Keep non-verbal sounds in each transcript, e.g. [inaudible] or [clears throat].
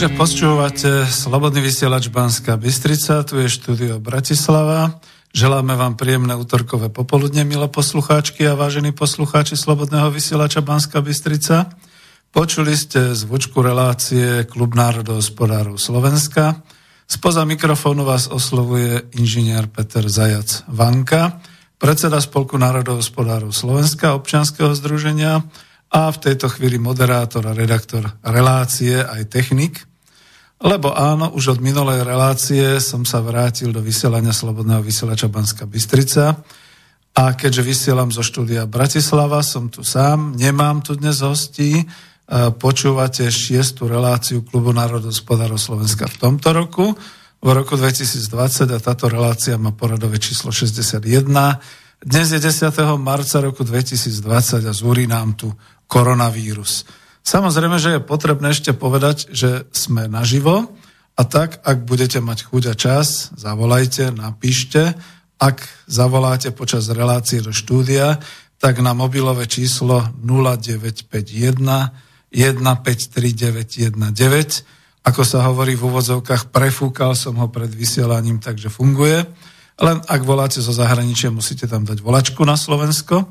Takže počúvate Slobodný vysielač Banská Bystrica, tu je štúdio Bratislava. Želáme vám príjemné útorkové popoludne, milé poslucháčky a vážení poslucháči Slobodného vysielača Banská Bystrica. Počuli ste zvučku relácie Klub národohospodárov Slovenska. Spoza mikrofónu vás oslovuje inžinier Peter Zajac Vanka, predseda Spolku národohospodárov Slovenska občianskeho združenia, a v tejto chvíli moderátor a redaktor relácie aj technik. Lebo áno, už od minulej relácie som sa vrátil do vysielania Slobodného vysielača Banska Bystrica a keďže vysielam zo štúdia Bratislava, som tu sám, nemám tu dnes hostí, počúvate šiestu reláciu Klubu národospodárov Slovenska v tomto roku, v roku 2020 a táto relácia má poradové číslo 61. Dnes je 10. marca roku 2020 a zúri nám tu koronavírus. Samozrejme, že je potrebné ešte povedať, že sme naživo a tak, ak budete mať chuť a čas, zavolajte, napíšte. Ak zavoláte počas relácie do štúdia, tak na mobilové číslo 0951 153919. Ako sa hovorí v úvodzovkách, prefúkal som ho pred vysielaním, takže funguje. Len ak voláte zo zahraničia, musíte tam dať volačku na Slovensko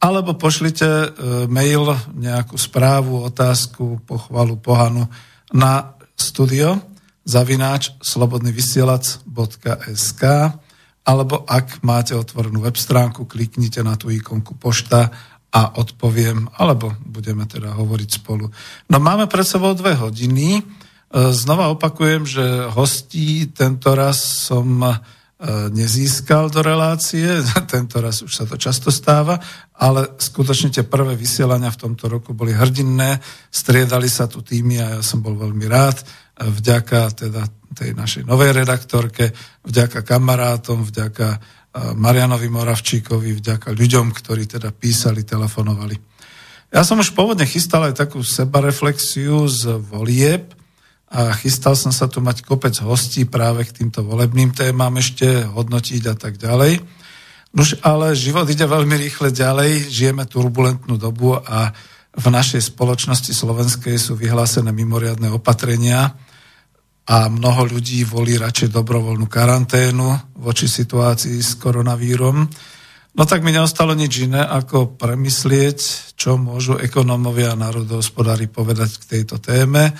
alebo pošlite e, mail, nejakú správu, otázku, pochvalu, pohanu na studio zavináč slobodnyvysielac.sk alebo ak máte otvorenú web stránku, kliknite na tú ikonku pošta a odpoviem, alebo budeme teda hovoriť spolu. No máme pred sebou dve hodiny. E, znova opakujem, že hostí tento raz som nezískal do relácie, [laughs] tento raz už sa to často stáva, ale skutočne tie prvé vysielania v tomto roku boli hrdinné, striedali sa tu týmy a ja som bol veľmi rád, e, vďaka teda tej našej novej redaktorke, vďaka kamarátom, vďaka e, Marianovi Moravčíkovi, vďaka ľuďom, ktorí teda písali, telefonovali. Ja som už pôvodne chystal aj takú sebareflexiu z volieb, a chystal som sa tu mať kopec hostí práve k týmto volebným témam ešte hodnotiť a tak ďalej. Už ale život ide veľmi rýchle ďalej, žijeme turbulentnú dobu a v našej spoločnosti slovenskej sú vyhlásené mimoriadne opatrenia a mnoho ľudí volí radšej dobrovoľnú karanténu voči situácii s koronavírom. No tak mi neostalo nič iné, ako premyslieť, čo môžu ekonómovia a národohospodári povedať k tejto téme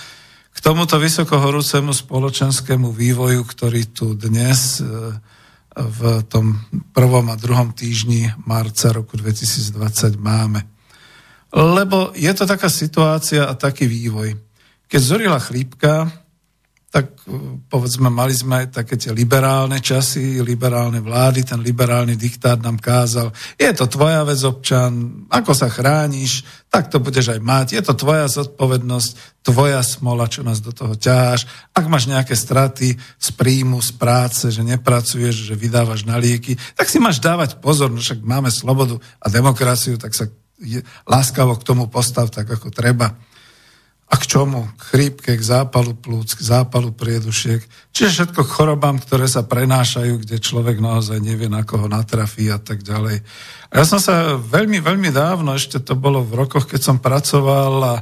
k tomuto vysokohorúcemu spoločenskému vývoju, ktorý tu dnes e, v tom prvom a druhom týždni marca roku 2020 máme. Lebo je to taká situácia a taký vývoj. Keď zorila chlípka, tak e, povedzme, mali sme aj také tie liberálne časy, liberálne vlády, ten liberálny diktát nám kázal, je to tvoja vec občan, ako sa chrániš, tak to budeš aj mať, je to tvoja zodpovednosť, tvoja smola, čo nás do toho ťaháš. Ak máš nejaké straty z príjmu, z práce, že nepracuješ, že vydávaš na lieky, tak si máš dávať pozor, no však máme slobodu a demokraciu, tak sa láskavo k tomu postav tak, ako treba. A k čomu? K chrípke, k zápalu plúc, k zápalu priedušiek. Čiže všetko k chorobám, ktoré sa prenášajú, kde človek naozaj nevie, na koho natrafí a tak ďalej. A ja som sa veľmi, veľmi dávno, ešte to bolo v rokoch, keď som pracoval a, a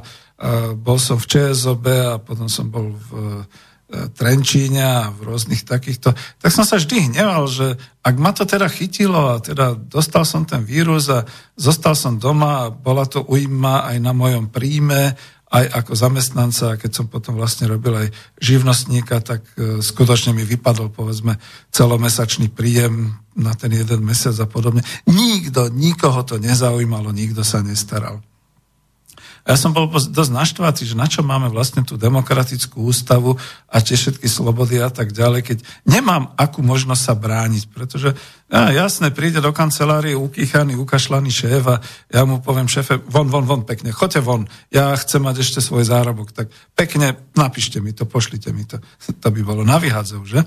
bol som v ČSOB a potom som bol v e, Trenčíne a v rôznych takýchto, tak som sa vždy hneval, že ak ma to teda chytilo a teda dostal som ten vírus a zostal som doma a bola to ujma aj na mojom príjme aj ako zamestnanca, keď som potom vlastne robil aj živnostníka, tak e, skutočne mi vypadol, povedzme, celomesačný príjem na ten jeden mesiac a podobne. Nikto, nikoho to nezaujímalo, nikto sa nestaral. Ja som bol dosť naštvatý, že na čo máme vlastne tú demokratickú ústavu a tie všetky slobody a tak ďalej, keď nemám akú možnosť sa brániť, pretože ja, jasne, príde do kancelárie ukýchaný, ukašľaný šéf a ja mu poviem, šéfe, von, von, von, pekne, choďte von, ja chcem mať ešte svoj zárobok, tak pekne napíšte mi to, pošlite mi to. [laughs] To by bolo na vyhádzov, že?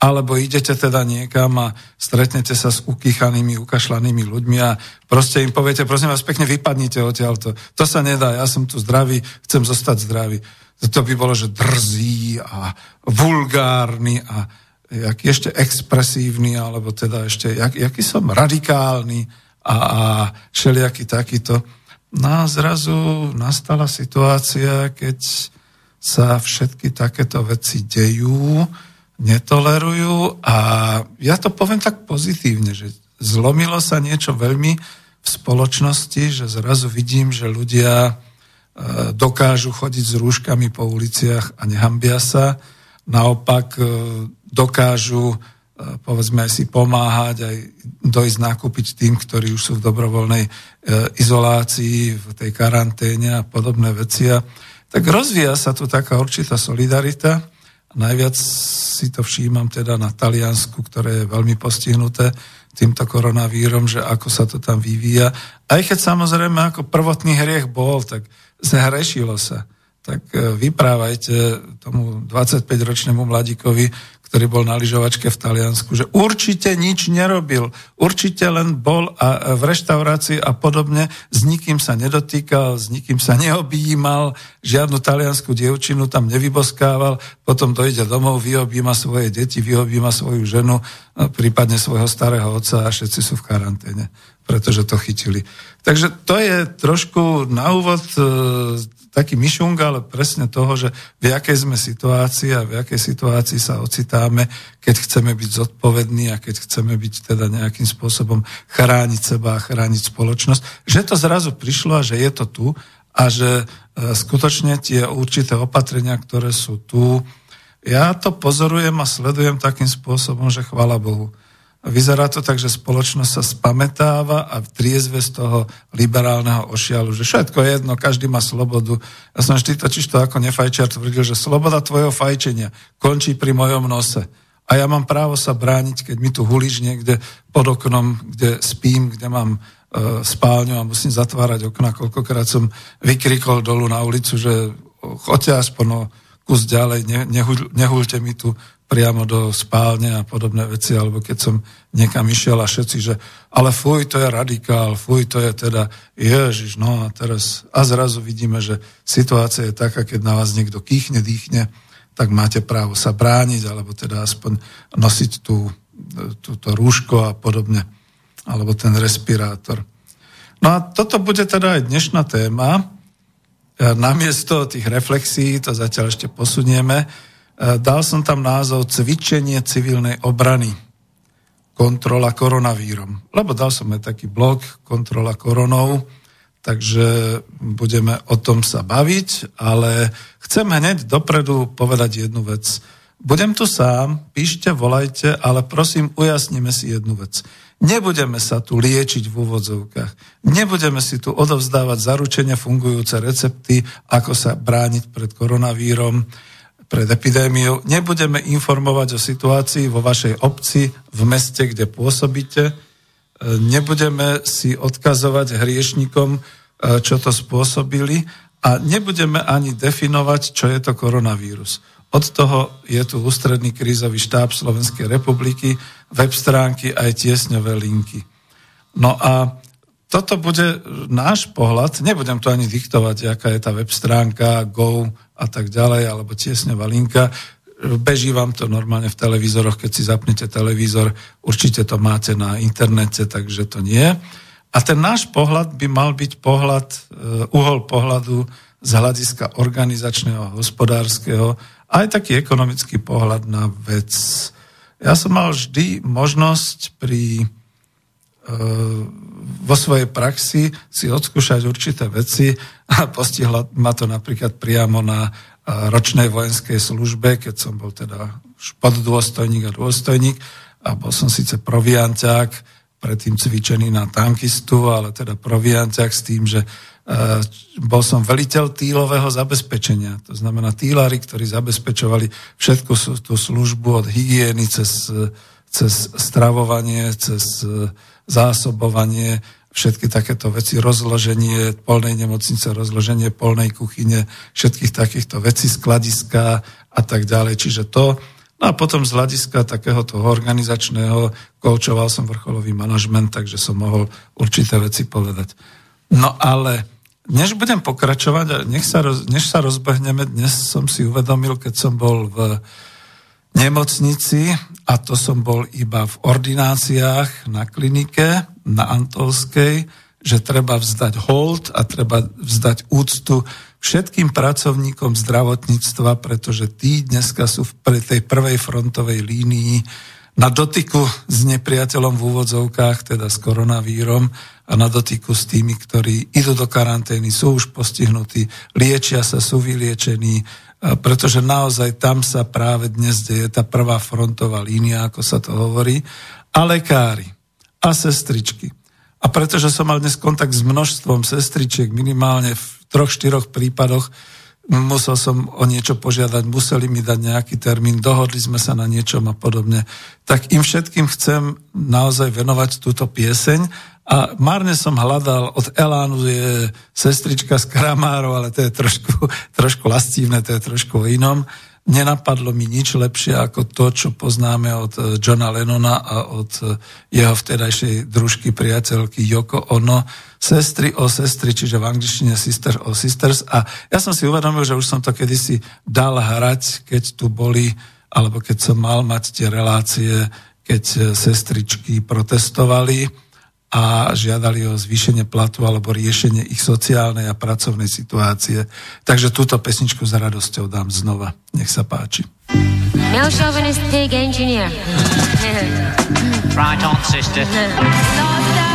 Alebo idete teda niekam a stretnete sa s ukýchanými, ukašľanými ľuďmi a proste im poviete, prosím vás, pekne vypadnite odtiaľto. To sa nedá, ja som tu zdravý, chcem zostať zdravý. To by bolo, že drzý a vulgárny a jaký ešte expresívny, alebo teda ešte, jak, jaký som radikálny a, a všelijaký takýto. No a zrazu nastala situácia, keď sa všetky takéto veci dejú, netolerujú a ja to poviem tak pozitívne, že zlomilo sa niečo veľmi v spoločnosti, že zrazu vidím, že ľudia e, dokážu chodiť s rúškami po uliciach a nehambia sa. Naopak e, dokážu e, povedzme si pomáhať, aj dojsť nakúpiť tým, ktorí už sú v dobrovoľnej izolácii, v tej karanténe a podobné veci. A tak rozvíja sa tu taká určitá solidarita Najviac si to všímam teda na Taliansku, ktoré je veľmi postihnuté týmto koronavírom, že ako sa to tam vyvíja. Aj keď samozrejme ako prvotný hriech bol, tak zhrešilo sa. Tak e, vyprávajte tomu 25-ročnému mladíkovi, ktorý bol na lyžovačke v Taliansku, že určite nič nerobil, určite len bol a v reštaurácii a podobne, s nikým sa nedotýkal, s nikým sa neobjímal, žiadnu taliansku dievčinu tam nevyboskával, potom dojde domov, vyobíma svoje deti, vyobíma svoju ženu, prípadne svojho starého otca a všetci sú v karanténe, pretože to chytili. Takže to je trošku na úvod e, taký myšung, ale presne toho, že v jakej sme situácii a v jakej situácii sa ocitáme, keď chceme byť zodpovední a keď chceme byť teda nejakým spôsobom chrániť seba a chrániť spoločnosť, že to zrazu prišlo a že je to tu a že e, skutočne tie určité opatrenia, ktoré sú tu, ja to pozorujem a sledujem takým spôsobom, že chvala Bohu. Vyzerá to tak, že spoločnosť sa spametáva a triezve z toho liberálneho ošialu, že všetko je jedno, každý má slobodu. Ja som vždy totiž to ako nefajčiar tvrdil, že sloboda tvojho fajčenia končí pri mojom nose. A ja mám právo sa brániť, keď mi tu hulíš niekde pod oknom, kde spím, kde mám e, spálňu a musím zatvárať okna. Koľkokrát som vykrikol dolu na ulicu, že choďte aspoň kus ďalej, ne, nehulte mi tu priamo do spálne a podobné veci, alebo keď som niekam išiel a všetci, že ale fuj, to je radikál, fuj, to je teda Ježiš, no a teraz a zrazu vidíme, že situácia je taká, keď na vás niekto kýchne, dýchne, tak máte právo sa brániť, alebo teda aspoň nosiť tú, túto rúško a podobne, alebo ten respirátor. No a toto bude teda aj dnešná téma. Namiesto tých reflexí, to zatiaľ ešte posunieme, dal som tam názov Cvičenie civilnej obrany kontrola koronavírom. Lebo dal som aj taký blog kontrola koronou, takže budeme o tom sa baviť, ale chcem hneď dopredu povedať jednu vec. Budem tu sám, píšte, volajte, ale prosím, ujasníme si jednu vec. Nebudeme sa tu liečiť v úvodzovkách. Nebudeme si tu odovzdávať zaručenia fungujúce recepty, ako sa brániť pred koronavírom pred epidémiou. Nebudeme informovať o situácii vo vašej obci, v meste, kde pôsobíte. E, nebudeme si odkazovať hriešnikom, e, čo to spôsobili a nebudeme ani definovať, čo je to koronavírus. Od toho je tu ústredný krízový štáb Slovenskej republiky, web stránky aj tiesňové linky. No a toto bude náš pohľad, nebudem to ani diktovať, aká je tá web stránka, go a tak ďalej, alebo tiesňová linka. Beží vám to normálne v televízoroch, keď si zapnete televízor, určite to máte na internete, takže to nie. A ten náš pohľad by mal byť pohľad, e, uhol pohľadu z hľadiska organizačného hospodárskeho, aj taký ekonomický pohľad na vec. Ja som mal vždy možnosť pri vo svojej praxi si odskúšať určité veci a postihla ma to napríklad priamo na ročnej vojenskej službe, keď som bol teda poddôstojník a dôstojník a bol som síce provianťák, predtým cvičený na tankistu, ale teda provianťák s tým, že bol som veliteľ týlového zabezpečenia. To znamená týlári, ktorí zabezpečovali všetku tú službu od hygieny cez, cez stravovanie, cez zásobovanie, všetky takéto veci, rozloženie polnej nemocnice, rozloženie polnej kuchyne, všetkých takýchto vecí, skladiska a tak ďalej. Čiže to, no a potom z hľadiska takého toho organizačného, koučoval som vrcholový manažment, takže som mohol určité veci povedať. No ale než budem pokračovať, nech sa, roz, než sa rozbehneme, dnes som si uvedomil, keď som bol v nemocnici a to som bol iba v ordináciách na klinike na Antolskej, že treba vzdať hold a treba vzdať úctu všetkým pracovníkom zdravotníctva, pretože tí dneska sú v tej prvej frontovej línii na dotyku s nepriateľom v úvodzovkách, teda s koronavírom a na dotyku s tými, ktorí idú do karantény, sú už postihnutí, liečia sa, sú vyliečení, pretože naozaj tam sa práve dnes deje tá prvá frontová línia, ako sa to hovorí, a lekári a sestričky. A pretože som mal dnes kontakt s množstvom sestričiek, minimálne v troch, štyroch prípadoch, musel som o niečo požiadať, museli mi dať nejaký termín, dohodli sme sa na niečom a podobne, tak im všetkým chcem naozaj venovať túto pieseň a márne som hľadal, od Elánu je sestrička z Kramárov, ale to je trošku, [laughs] trošku lastívne, to je trošku o inom. Nenapadlo mi nič lepšie ako to, čo poznáme od eh, Johna Lennona a od eh, jeho vtedajšej družky, priateľky Yoko Ono, sestry o sestry, čiže v angličtine sister o sisters. A ja som si uvedomil, že už som to kedysi dal hrať, keď tu boli, alebo keď som mal mať tie relácie, keď eh, sestričky protestovali a žiadali o zvýšenie platu alebo riešenie ich sociálnej a pracovnej situácie. Takže túto pesničku s radosťou dám znova. Nech sa páči. No engineer. right on, sister. [laughs] No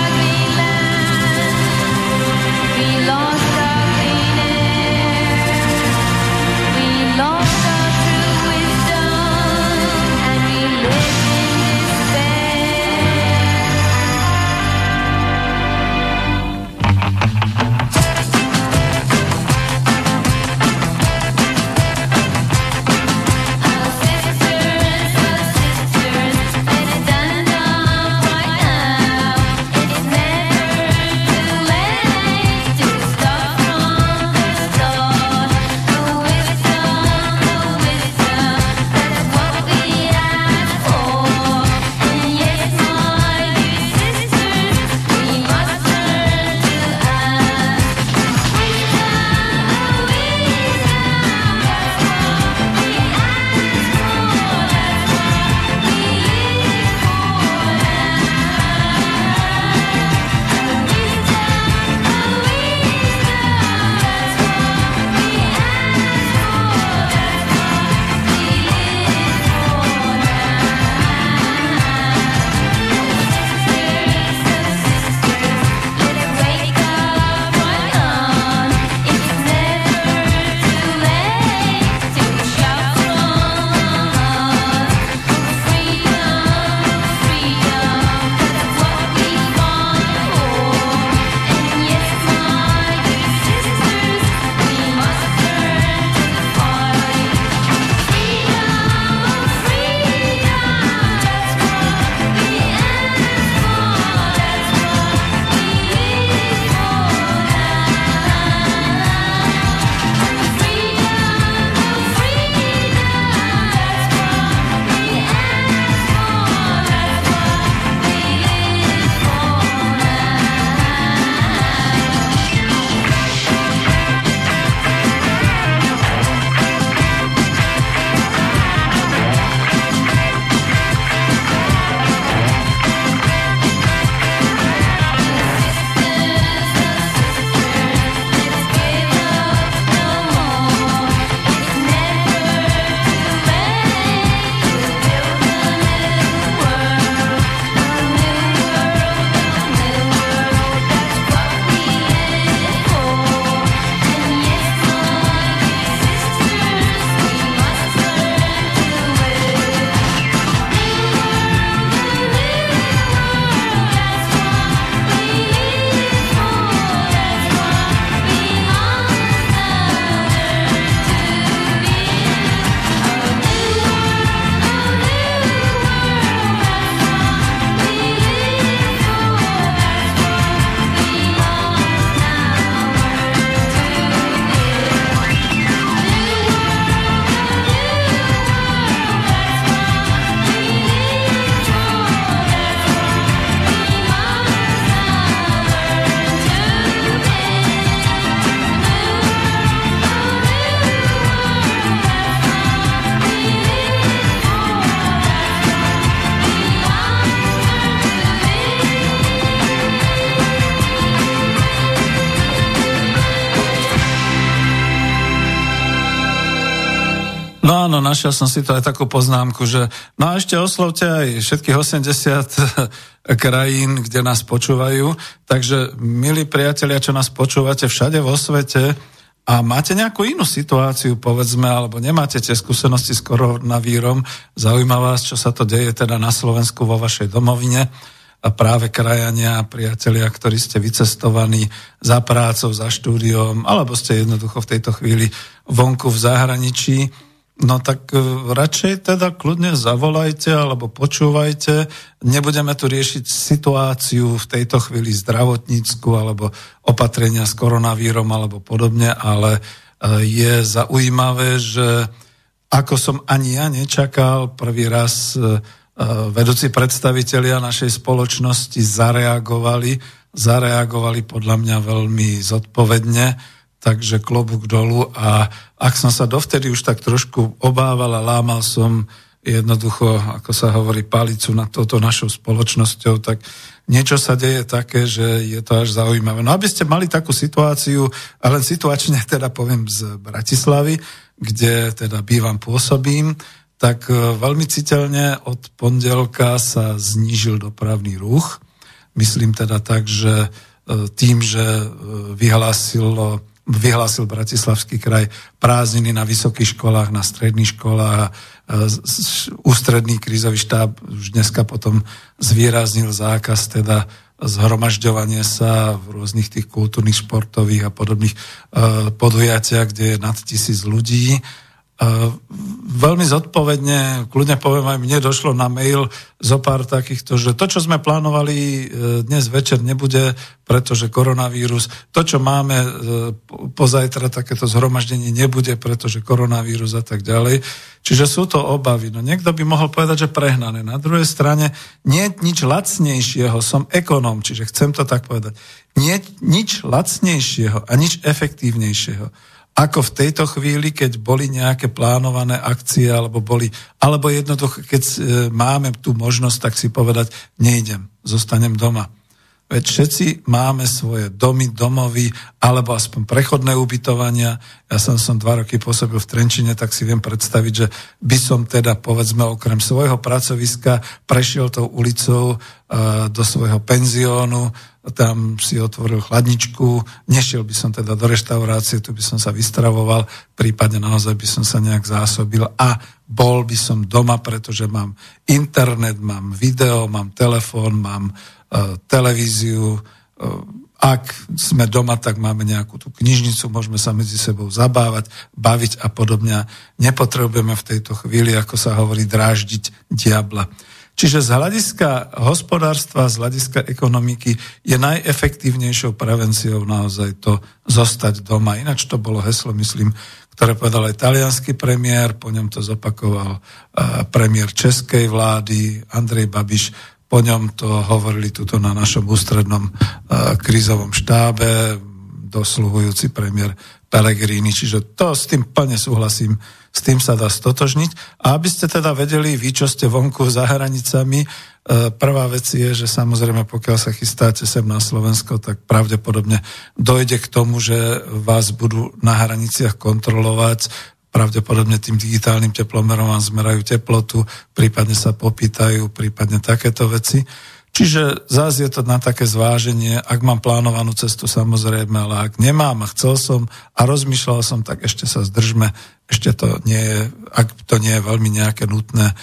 áno, našiel som si to aj takú poznámku, že no a ešte oslovte aj všetkých 80 [laughs] krajín, kde nás počúvajú. Takže, milí priatelia, čo nás počúvate všade vo svete a máte nejakú inú situáciu, povedzme, alebo nemáte tie skúsenosti s koronavírom, zaujíma vás, čo sa to deje teda na Slovensku vo vašej domovine, a práve krajania, priatelia, ktorí ste vycestovaní za prácou, za štúdiom, alebo ste jednoducho v tejto chvíli vonku v zahraničí, No tak e, radšej teda kľudne zavolajte alebo počúvajte. Nebudeme tu riešiť situáciu v tejto chvíli zdravotnícku alebo opatrenia s koronavírom alebo podobne, ale e, je zaujímavé, že ako som ani ja nečakal, prvý raz e, vedúci predstavitelia našej spoločnosti zareagovali, zareagovali podľa mňa veľmi zodpovedne takže klobúk dolu a ak som sa dovtedy už tak trošku obával a lámal som jednoducho, ako sa hovorí, palicu nad touto našou spoločnosťou, tak niečo sa deje také, že je to až zaujímavé. No aby ste mali takú situáciu, ale situačne [laughs] teda poviem z Bratislavy, kde teda bývam, pôsobím, tak e, veľmi citeľne od pondelka sa znížil dopravný ruch. Myslím teda tak, že e, tým, že e, vyhlásilo vyhlásil Bratislavský kraj prázdniny na vysokých školách, na stredných školách a ústredný krízový štáb už dneska potom zvýraznil zákaz teda zhromažďovanie sa v rôznych tých kultúrnych, športových a podobných podujatiach, kde je nad tisíc ľudí veľmi zodpovedne, kľudne poviem aj mne, došlo na mail zo pár takýchto, že to, čo sme plánovali e, dnes večer nebude, pretože koronavírus, to, čo máme e, pozajtra, takéto zhromaždenie nebude, pretože koronavírus a tak ďalej. Čiže sú to obavy. No niekto by mohol povedať, že prehnané. Na druhej strane nie nič lacnejšieho, som ekonóm, čiže chcem to tak povedať. Nie nič lacnejšieho a nič efektívnejšieho ako v tejto chvíli, keď boli nejaké plánované akcie, alebo boli, alebo jednoducho, keď e, máme tú možnosť, tak si povedať, nejdem, zostanem doma. Veď všetci máme svoje domy, domovy, alebo aspoň prechodné ubytovania. Ja som som dva roky pôsobil v Trenčine, tak si viem predstaviť, že by som teda, povedzme, okrem svojho pracoviska prešiel tou ulicou uh, do svojho penziónu, tam si otvoril chladničku, nešiel by som teda do reštaurácie, tu by som sa vystravoval, prípadne naozaj by som sa nejak zásobil a bol by som doma, pretože mám internet, mám video, mám telefón, mám uh, televíziu. Uh, ak sme doma, tak máme nejakú tú knižnicu, môžeme sa medzi sebou zabávať, baviť a podobne. Nepotrebujeme v tejto chvíli, ako sa hovorí, dráždiť diabla. Čiže z hľadiska hospodárstva, z hľadiska ekonomiky je najefektívnejšou prevenciou naozaj to zostať doma. Ináč to bolo heslo, myslím, ktoré povedal aj talianský premiér, po ňom to zopakoval premiér českej vlády Andrej Babiš, po ňom to hovorili tuto na našom ústrednom krízovom štábe, dosluhujúci premiér Pellegrini, čiže to s tým plne súhlasím s tým sa dá stotožniť. A aby ste teda vedeli, vy, čo ste vonku za hranicami, e, prvá vec je, že samozrejme, pokiaľ sa chystáte sem na Slovensko, tak pravdepodobne dojde k tomu, že vás budú na hraniciach kontrolovať, pravdepodobne tým digitálnym teplomerom vám zmerajú teplotu, prípadne sa popýtajú, prípadne takéto veci. Čiže zás je to na také zváženie, ak mám plánovanú cestu samozrejme, ale ak nemám a chcel som a rozmýšľal som, tak ešte sa zdržme, ešte to nie je, ak to nie je veľmi nejaké nutné, e,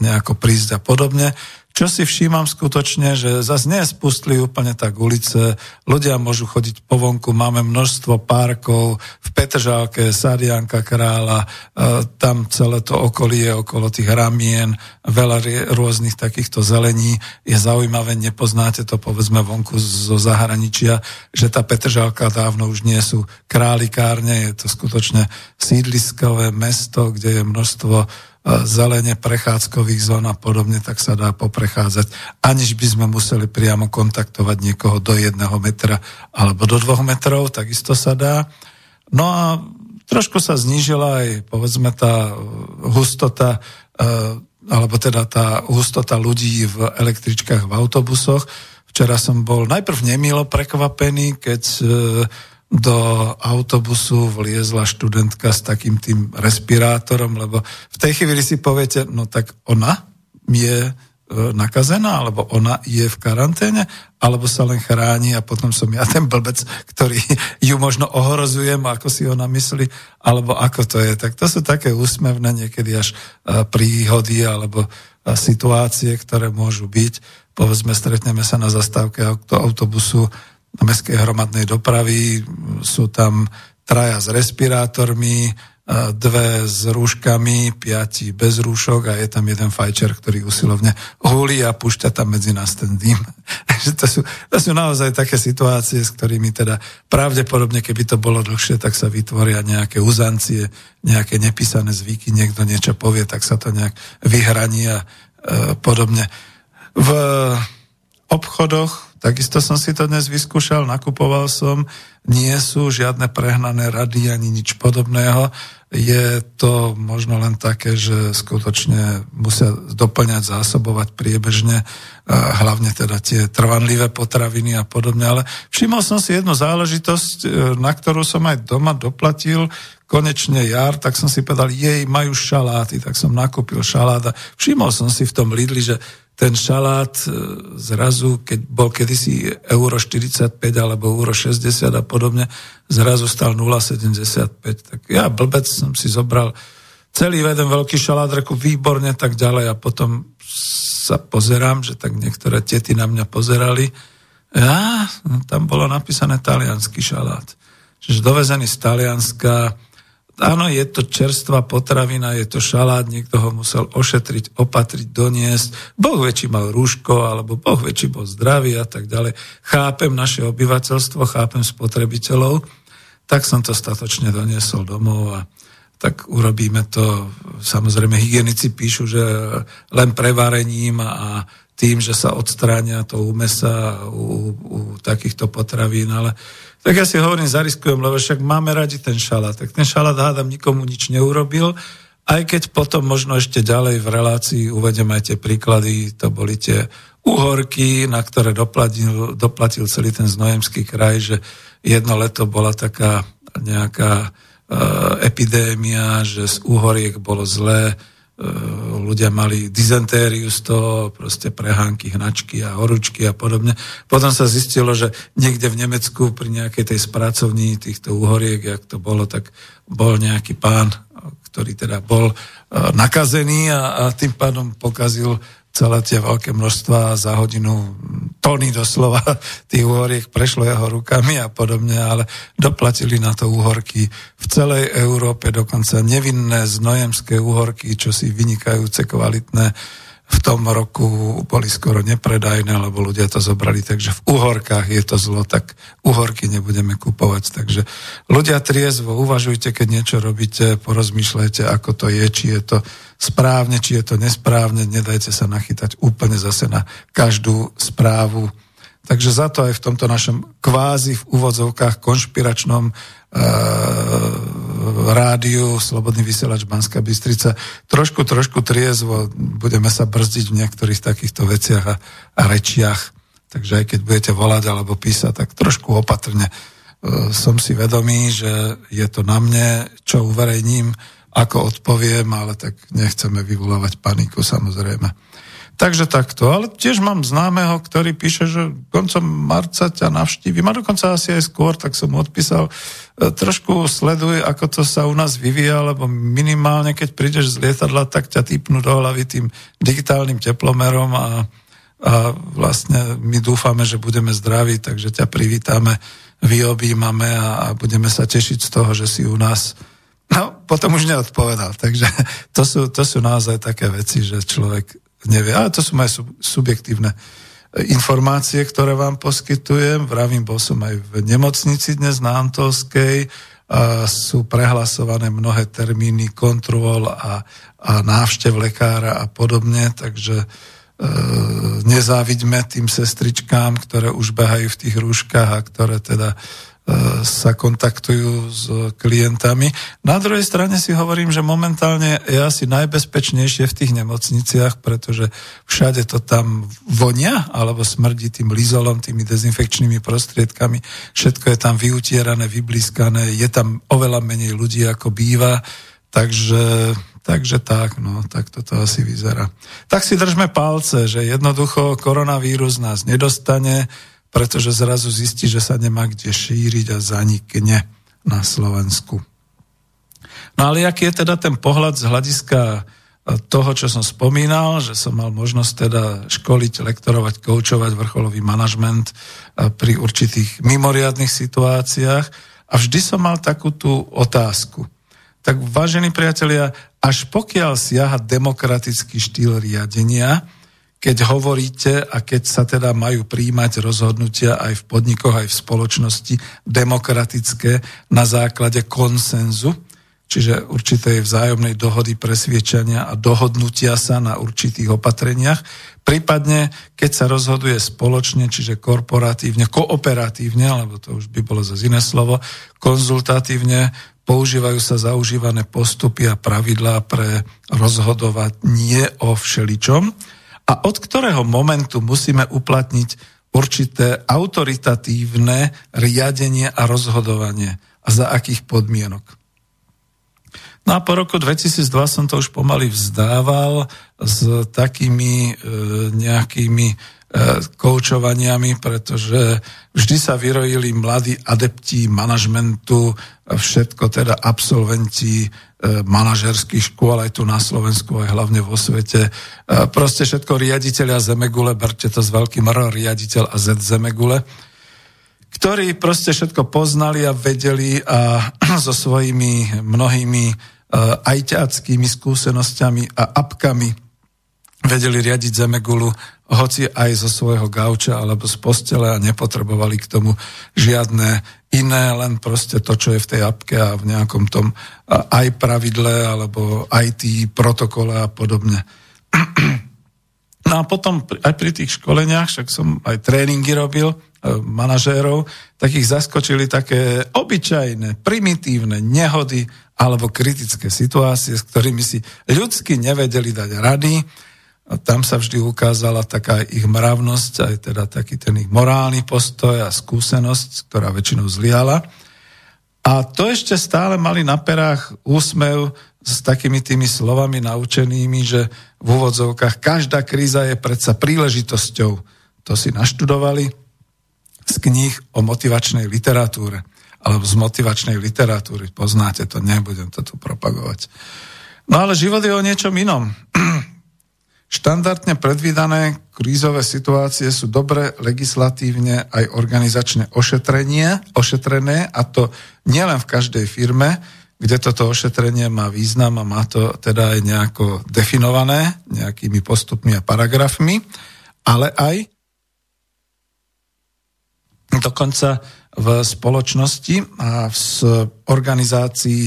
nejako prísť a podobne. Čo si všímam skutočne, že zase nespustli úplne tak ulice, ľudia môžu chodiť po vonku, máme množstvo parkov, v Petržálke, Sadianka kráľa, e, tam celé to okolie okolo tých ramien, veľa rôznych takýchto zelení. Je zaujímavé, nepoznáte to povedzme vonku zo zahraničia, že tá Petržálka dávno už nie sú králikárne, je to skutočne sídliskové mesto, kde je množstvo zelene prechádzkových zón a podobne, tak sa dá poprechádzať, aniž by sme museli priamo kontaktovať niekoho do jedného metra alebo do dvoch metrov, takisto sa dá. No a trošku sa znížila aj, povedzme, tá hustota, e, alebo teda tá hustota ľudí v električkách, v autobusoch. Včera som bol najprv nemilo prekvapený, keď e, do autobusu vliezla študentka s takým tým respirátorom, lebo v tej chvíli si poviete, no tak ona je E, nakazená, alebo ona je v karanténe, alebo sa len chráni a potom som ja ten blbec, ktorý ju možno ohrozujem, ako si ona myslí, alebo ako to je. Tak to sú také úsmevné niekedy až e, príhody alebo e, situácie, ktoré môžu byť. Povedzme, stretneme sa na zastávke autobusu na mestskej hromadnej dopravy, sú tam traja s respirátormi, dve s rúškami, piati bez rúšok a je tam jeden fajčer, ktorý usilovne hulí a púšťa tam medzi nás ten dým. [laughs] to, sú, to sú naozaj také situácie, s ktorými teda pravdepodobne, keby to bolo dlhšie, tak sa vytvoria nejaké uzancie, nejaké nepísané zvyky, niekto niečo povie, tak sa to nejak vyhraní a e, podobne. V obchodoch, takisto som si to dnes vyskúšal, nakupoval som, nie sú žiadne prehnané rady ani nič podobného. Je to možno len také, že skutočne musia doplňať, zásobovať priebežne, hlavne teda tie trvanlivé potraviny a podobne. Ale všimol som si jednu záležitosť, e, na ktorú som aj doma doplatil, konečne jar, tak som si povedal, jej, majú šaláty, tak som nakúpil šalát a všimol som si v tom Lidli, že ten šalát e, zrazu, keď bol kedysi euro 45 alebo euro 60 a podobne, zrazu stal 0,75. Tak ja blbec som si zobral celý jeden veľký šalát, reku výborne, tak ďalej a potom sa pozerám, že tak niektoré tety na mňa pozerali. Ja, no, tam bolo napísané talianský šalát. Čiže dovezený z Talianska, áno, je to čerstvá potravina, je to šalát, niekto ho musel ošetriť, opatriť, doniesť. Boh väčší mal rúško, alebo Boh väčší bol zdravý a tak ďalej. Chápem naše obyvateľstvo, chápem spotrebiteľov, tak som to statočne doniesol domov a tak urobíme to. Samozrejme, hygienici píšu, že len prevarením a tým, že sa odstránia to u mesa, u, u takýchto potravín, ale tak ja si hovorím, zariskujem, lebo však máme radi ten šalát. Tak ten šalát hádam nikomu nič neurobil, aj keď potom možno ešte ďalej v relácii uvedem aj tie príklady, to boli tie uhorky, na ktoré doplatil, doplatil celý ten znojemský kraj, že jedno leto bola taká nejaká uh, epidémia, že z uhoriek bolo zlé, E, ľudia mali dizentériu z toho, proste prehánky, hnačky a horúčky a podobne. Potom sa zistilo, že niekde v Nemecku pri nejakej tej spracovní týchto uhoriek, jak to bolo, tak bol nejaký pán, ktorý teda bol e, nakazený a, a tým pádom pokazil celé tie veľké množstva za hodinu tony doslova [laughs] tých uhoriek prešlo jeho rukami a podobne, ale doplatili na to uhorky v celej Európe, dokonca nevinné znojemské uhorky, čo si vynikajúce, kvalitné, v tom roku boli skoro nepredajné, lebo ľudia to zobrali, takže v uhorkách je to zlo, tak uhorky nebudeme kupovať. Takže ľudia triezvo, uvažujte, keď niečo robíte, porozmýšľajte, ako to je, či je to správne, či je to nesprávne, nedajte sa nachytať úplne zase na každú správu. Takže za to aj v tomto našom kvázi v úvodzovkách konšpiračnom Eh, rádiu Slobodný vysielač Banská Bystrica. Trošku, trošku triezvo budeme sa brzdiť v niektorých takýchto veciach a, a rečiach. Takže aj keď budete volať alebo písať, tak trošku opatrne. Eh, som si vedomý, že je to na mne, čo uverejním, ako odpoviem, ale tak nechceme vyvolávať paniku samozrejme. Takže takto. Ale tiež mám známeho, ktorý píše, že koncom marca ťa navštívim a dokonca asi aj skôr, tak som mu odpísal. E, trošku sleduj, ako to sa u nás vyvíja, lebo minimálne, keď prídeš z lietadla, tak ťa typnú do hlavy tým digitálnym teplomerom a, a vlastne my dúfame, že budeme zdraví, takže ťa privítame, vyobímame a, a budeme sa tešiť z toho, že si u nás No, potom už neodpovedal. Takže [laughs] to sú, to sú naozaj také veci, že človek nevie. Ale to sú moje subjektívne e, informácie, ktoré vám poskytujem. Vravím, bol som aj v nemocnici dnes na Antolskej. A sú prehlasované mnohé termíny kontrol a, a návštev lekára a podobne, takže e, nezávidme tým sestričkám, ktoré už behajú v tých rúškach a ktoré teda sa kontaktujú s klientami. Na druhej strane si hovorím, že momentálne je asi najbezpečnejšie v tých nemocniciach, pretože všade to tam vonia alebo smrdí tým lizolom, tými dezinfekčnými prostriedkami. Všetko je tam vyutierané, vyblískané, je tam oveľa menej ľudí ako býva, takže Takže tak, no, tak toto asi vyzerá. Tak si držme palce, že jednoducho koronavírus nás nedostane, pretože zrazu zistí, že sa nemá kde šíriť a zanikne na Slovensku. No ale aký je teda ten pohľad z hľadiska e, toho, čo som spomínal, že som mal možnosť teda školiť, lektorovať, koučovať vrcholový manažment e, pri určitých mimoriadných situáciách a vždy som mal takú tú otázku – tak vážení priatelia, až pokiaľ siaha demokratický štýl riadenia, keď hovoríte a keď sa teda majú príjmať rozhodnutia aj v podnikoch, aj v spoločnosti demokratické na základe konsenzu, čiže určitej vzájomnej dohody presviečania a dohodnutia sa na určitých opatreniach, prípadne keď sa rozhoduje spoločne, čiže korporatívne, kooperatívne, alebo to už by bolo zase iné slovo, konzultatívne používajú sa zaužívané postupy a pravidlá pre rozhodovať nie o všeličom a od ktorého momentu musíme uplatniť určité autoritatívne riadenie a rozhodovanie a za akých podmienok. No a po roku 2002 som to už pomaly vzdával s takými e, nejakými koučovaniami, pretože vždy sa vyrojili mladí adepti manažmentu, všetko teda absolventi e, manažerských škôl aj tu na Slovensku, aj hlavne vo svete. E, proste všetko riaditeľia Zemegule, berte to s veľkým R, riaditeľ a Z Zemegule, ktorí proste všetko poznali a vedeli a [clears throat] so svojimi mnohými ajťáckými skúsenosťami a apkami vedeli riadiť Zemegulu hoci aj zo svojho gauča alebo z postele a nepotrebovali k tomu žiadne iné, len proste to, čo je v tej apke a v nejakom tom aj pravidle alebo IT protokole a podobne. [clears throat] No a potom aj pri tých školeniach, však som aj tréningy robil, e, manažérov, tak ich zaskočili také obyčajné, primitívne nehody alebo kritické situácie, s ktorými si ľudsky nevedeli dať rady a tam sa vždy ukázala taká ich mravnosť, aj teda taký ten ich morálny postoj a skúsenosť, ktorá väčšinou zliala. A to ešte stále mali na perách úsmev s takými tými slovami naučenými, že v úvodzovkách každá kríza je predsa príležitosťou. To si naštudovali z kníh o motivačnej literatúre alebo z motivačnej literatúry. Poznáte to, nebudem to tu propagovať. No ale život je o niečom inom. [clears throat] Štandardne predvídané krízové situácie sú dobre legislatívne aj organizačne ošetrenie, ošetrené a to nielen v každej firme, kde toto ošetrenie má význam a má to teda aj nejako definované nejakými postupmi a paragrafmi, ale aj dokonca v spoločnosti a v organizácii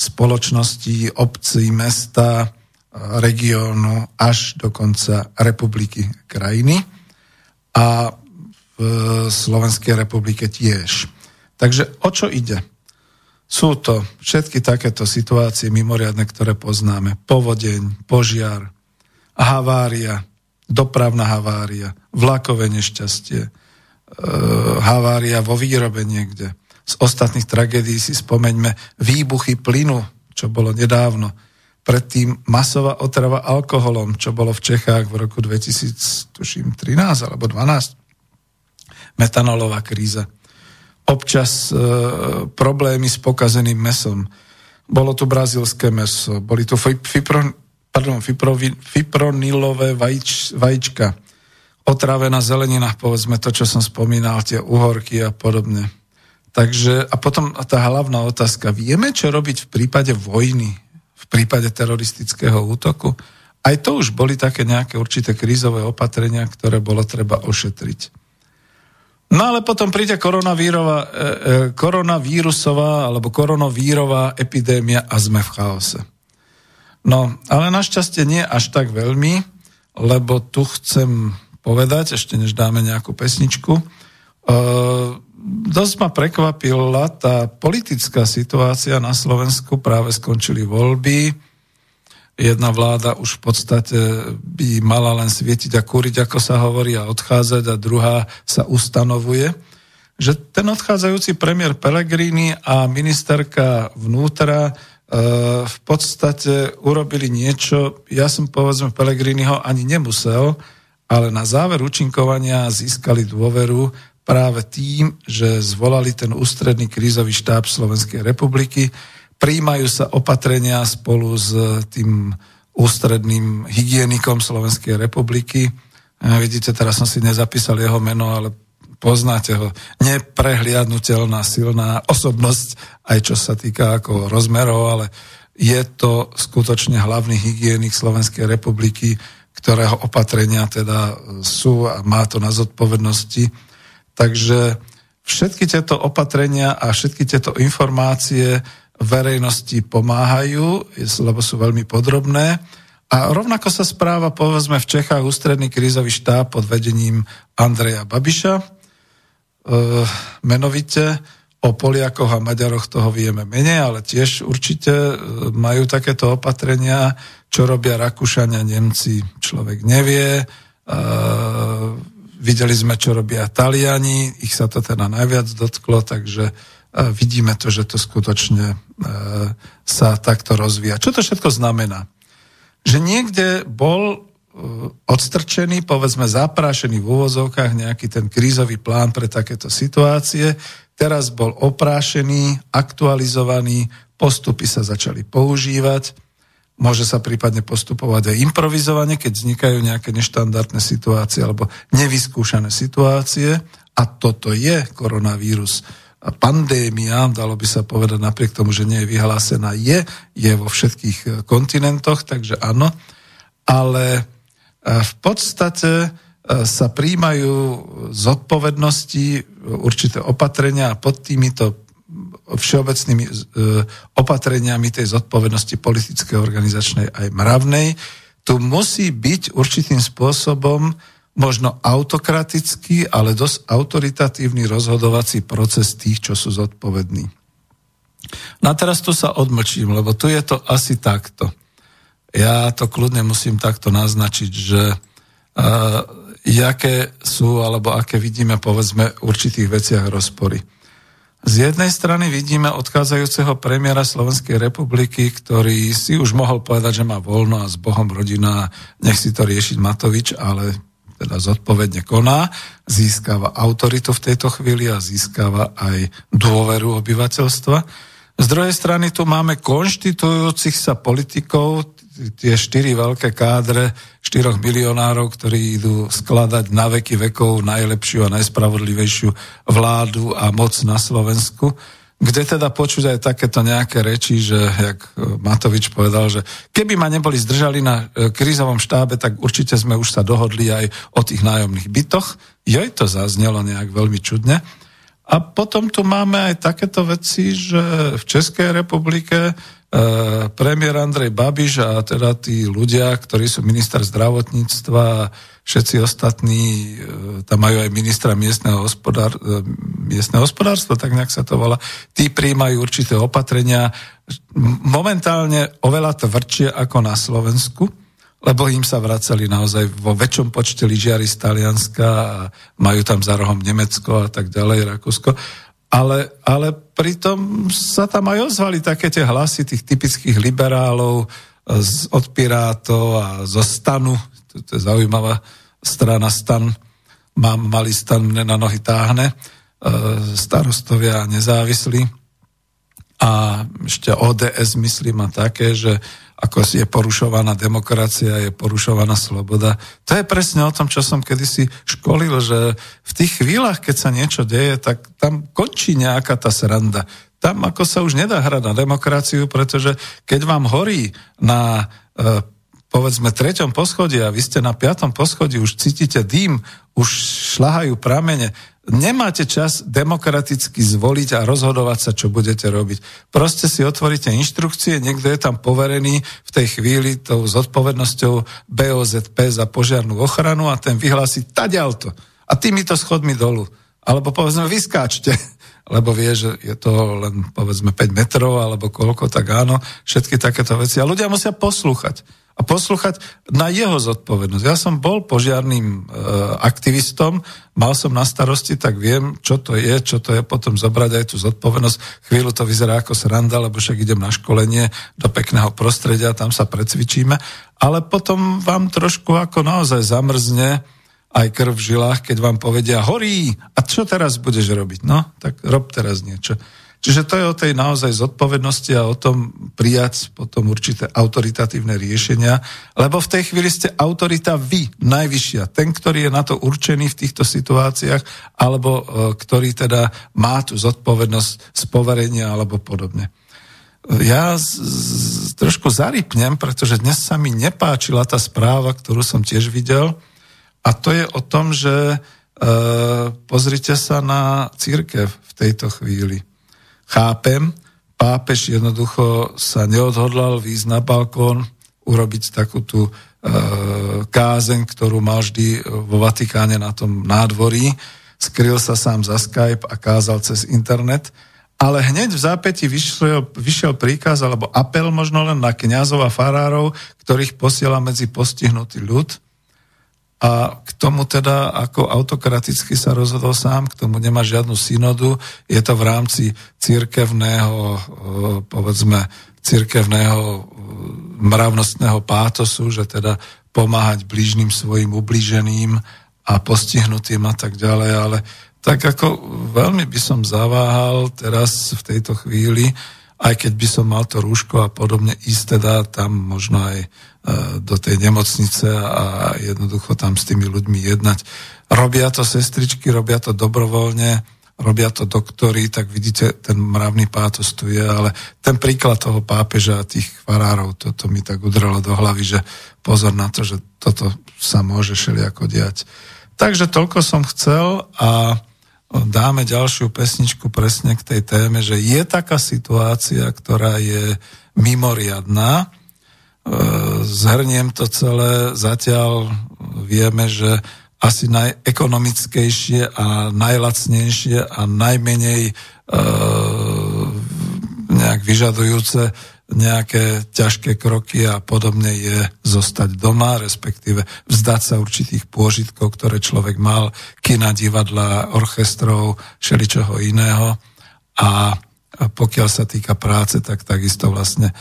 spoločnosti, obcí, mesta, regiónu až do konca republiky krajiny a v Slovenskej republike tiež. Takže o čo ide? Sú to všetky takéto situácie mimoriadne, ktoré poznáme. Povodeň, požiar, havária, dopravná havária, vlakové nešťastie, e, havária vo výrobe niekde. Z ostatných tragédií si spomeňme výbuchy plynu, čo bolo nedávno, predtým masová otrava alkoholom, čo bolo v Čechách v roku 2013 alebo 12. Metanolová kríza. Občas e, problémy s pokazeným mesom. Bolo tu brazilské meso, boli tu fipro, pardon, fiprovi, fipronilové vajíč, vajíčka, otrávená zelenina, povedzme to, čo som spomínal, tie uhorky a podobne. Takže, a potom tá hlavná otázka. Vieme, čo robiť v prípade vojny? V prípade teroristického útoku. Aj to už boli také nejaké určité krízové opatrenia, ktoré bolo treba ošetriť. No ale potom príde koronavírova, e, e, koronavírusová alebo koronavírová epidémia a sme v chaose. No, ale našťastie nie až tak veľmi, lebo tu chcem povedať, ešte než dáme nejakú pesničku, e, dosť ma prekvapila tá politická situácia na Slovensku. Práve skončili voľby. Jedna vláda už v podstate by mala len svietiť a kúriť, ako sa hovorí, a odchádzať, a druhá sa ustanovuje. Že ten odchádzajúci premiér Pellegrini a ministerka vnútra e, v podstate urobili niečo, ja som povedzme Pellegriniho ani nemusel, ale na záver účinkovania získali dôveru práve tým, že zvolali ten ústredný krízový štáb Slovenskej republiky, príjmajú sa opatrenia spolu s tým ústredným hygienikom Slovenskej republiky. A vidíte, teraz som si nezapísal jeho meno, ale poznáte ho. Neprehliadnutelná, silná osobnosť, aj čo sa týka ako rozmerov, ale je to skutočne hlavný hygienik Slovenskej republiky, ktorého opatrenia teda sú a má to na zodpovednosti Takže všetky tieto opatrenia a všetky tieto informácie verejnosti pomáhajú, lebo sú veľmi podrobné. A rovnako sa správa, povedzme, v Čechách ústredný krízový štáb pod vedením Andreja Babiša. E, menovite o Poliakoch a Maďaroch toho vieme menej, ale tiež určite e, majú takéto opatrenia, čo robia Rakúšania, Nemci, človek nevie. E, Videli sme, čo robia Taliani, ich sa to teda najviac dotklo, takže e, vidíme to, že to skutočne e, sa takto rozvíja. Čo to všetko znamená? Že niekde bol e, odstrčený, povedzme zaprášený v úvozovkách nejaký ten krízový plán pre takéto situácie, teraz bol oprášený, aktualizovaný, postupy sa začali používať, Môže sa prípadne postupovať aj improvizovane, keď vznikajú nejaké neštandardné situácie alebo nevyskúšané situácie. A toto je koronavírus. Pandémia, dalo by sa povedať napriek tomu, že nie je vyhlásená, je, je vo všetkých e, kontinentoch, takže áno. Ale e, v podstate e, sa príjmajú zodpovednosti, určité opatrenia a pod týmito všeobecnými e, opatreniami tej zodpovednosti politickej, organizačnej aj mravnej, tu musí byť určitým spôsobom možno autokratický, ale dosť autoritatívny rozhodovací proces tých, čo sú zodpovední. No a teraz tu sa odmlčím, lebo tu je to asi takto. Ja to kľudne musím takto naznačiť, že uh, jaké sú, alebo aké vidíme, povedzme, v určitých veciach rozpory. Z jednej strany vidíme odchádzajúceho premiéra Slovenskej republiky, ktorý si už mohol povedať, že má voľno a s Bohom rodina, nech si to riešiť Matovič, ale teda zodpovedne koná, získava autoritu v tejto chvíli a získava aj dôveru obyvateľstva. Z druhej strany tu máme konštitujúcich sa politikov, tie štyri veľké kádre, štyroch milionárov, ktorí idú skladať na veky vekov najlepšiu a najspravodlivejšiu vládu a moc na Slovensku, kde teda počuť aj takéto nejaké reči, že, jak Matovič povedal, že keby ma neboli zdržali na e, krízovom štábe, tak určite sme už sa dohodli aj o tých nájomných bytoch. Joj, to zaznelo nejak veľmi čudne. A potom tu máme aj takéto veci, že v Českej republike premiér Andrej Babiš a teda tí ľudia, ktorí sú minister zdravotníctva a všetci ostatní, eh, tam majú aj ministra miestneho, hospodár, eh, miestneho hospodárstva, tak nejak sa to volá, tí príjmajú určité opatrenia. Momentálne oveľa tvrdšie ako na Slovensku, lebo im sa vracali naozaj vo väčšom počte lyžiari z Talianska a majú tam za rohom Nemecko a tak ďalej, Rakúsko. Ale, ale pritom sa tam aj ozvali také tie hlasy tých typických liberálov z, od Pirátov a zo stanu. To, to je zaujímavá strana stan. Mám malý stan, mne na nohy táhne. E, starostovia nezávislí. A ešte ODS myslím a také, že ako je porušovaná demokracia, je porušovaná sloboda. To je presne o tom, čo som kedysi školil, že v tých chvíľach, keď sa niečo deje, tak tam končí nejaká tá sranda. Tam ako sa už nedá hrať na demokraciu, pretože keď vám horí na e, povedzme treťom poschodí a vy ste na piatom poschodí, už cítite dým, už šlahajú pramene, nemáte čas demokraticky zvoliť a rozhodovať sa, čo budete robiť. Proste si otvoríte inštrukcie, niekto je tam poverený v tej chvíli tou zodpovednosťou BOZP za požiarnú ochranu a ten vyhlási taďalto a týmito schodmi dolu. Alebo povedzme, vyskáčte. Lebo vie, že je to len povedzme 5 metrov alebo koľko, tak áno, všetky takéto veci. A ľudia musia poslúchať a poslúchať na jeho zodpovednosť. Ja som bol požiarným e, aktivistom, mal som na starosti, tak viem, čo to je, čo to je potom zobrať aj tú zodpovednosť. Chvíľu to vyzerá ako sranda, lebo však idem na školenie do pekného prostredia, tam sa precvičíme, ale potom vám trošku ako naozaj zamrzne aj krv v žilách, keď vám povedia horí, a čo teraz budeš robiť? No, tak rob teraz niečo. Čiže to je o tej naozaj zodpovednosti a o tom prijať potom určité autoritatívne riešenia, lebo v tej chvíli ste autorita vy, najvyššia, ten, ktorý je na to určený v týchto situáciách, alebo e, ktorý teda má tú zodpovednosť z poverenia alebo podobne. Ja z, z, trošku zarypnem, pretože dnes sa mi nepáčila tá správa, ktorú som tiež videl, a to je o tom, že e, pozrite sa na církev v tejto chvíli. Chápem, pápež jednoducho sa neodhodlal výjsť na balkón, urobiť takú tú e, kázeň, ktorú mal vždy vo Vatikáne na tom nádvorí, skryl sa sám za Skype a kázal cez internet, ale hneď v zápäti vyšiel, vyšiel príkaz alebo apel možno len na kňazov a farárov, ktorých posiela medzi postihnutý ľud, a k tomu teda ako autokraticky sa rozhodol sám, k tomu nemá žiadnu synodu, je to v rámci církevného, e, povedzme, církevného e, mravnostného pátosu, že teda pomáhať blížnym svojim ubliženým a postihnutým a tak ďalej, ale tak ako veľmi by som zaváhal teraz v tejto chvíli, aj keď by som mal to rúško a podobne, ísť teda tam možno aj E, do tej nemocnice a jednoducho tam s tými ľuďmi jednať. Robia to sestričky, robia to dobrovoľne, robia to doktory, tak vidíte, ten mravný pátos tu je, ale ten príklad toho pápeža a tých farárov, toto mi tak udrelo do hlavy, že pozor na to, že toto sa môže všelijako diať. Takže toľko som chcel a dáme ďalšiu pesničku presne k tej téme, že je taká situácia, ktorá je mimoriadná, E, zhrniem to celé, zatiaľ vieme, že asi najekonomickejšie a najlacnejšie a najmenej e, nejak vyžadujúce nejaké ťažké kroky a podobne je zostať doma, respektíve vzdať sa určitých pôžitkov, ktoré človek mal, kina, divadla, orchestrov, všeličoho iného. A pokiaľ sa týka práce, tak takisto vlastne e,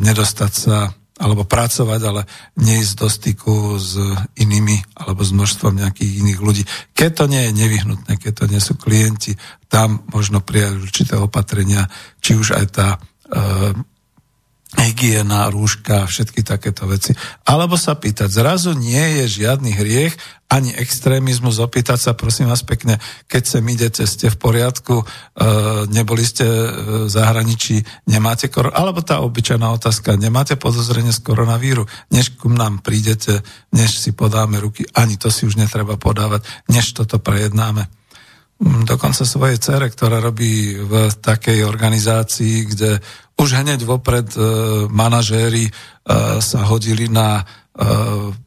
nedostať sa alebo pracovať, ale neísť do styku s inými alebo s množstvom nejakých iných ľudí. Keď to nie je nevyhnutné, keď to nie sú klienti, tam možno prijať určité opatrenia, či už aj tá e, hygiena, rúška, všetky takéto veci. Alebo sa pýtať, zrazu nie je žiadny hriech, ani extrémizmus, opýtať sa, prosím vás pekne, keď sem idete, ste v poriadku, e, neboli ste e, v zahraničí, nemáte kor- alebo tá obyčajná otázka, nemáte podozrenie z koronavíru, než ku nám prídete, než si podáme ruky, ani to si už netreba podávať, než toto prejednáme dokonca svojej cere, ktorá robí v takej organizácii, kde už hneď vopred e, manažéri e, sa hodili na e,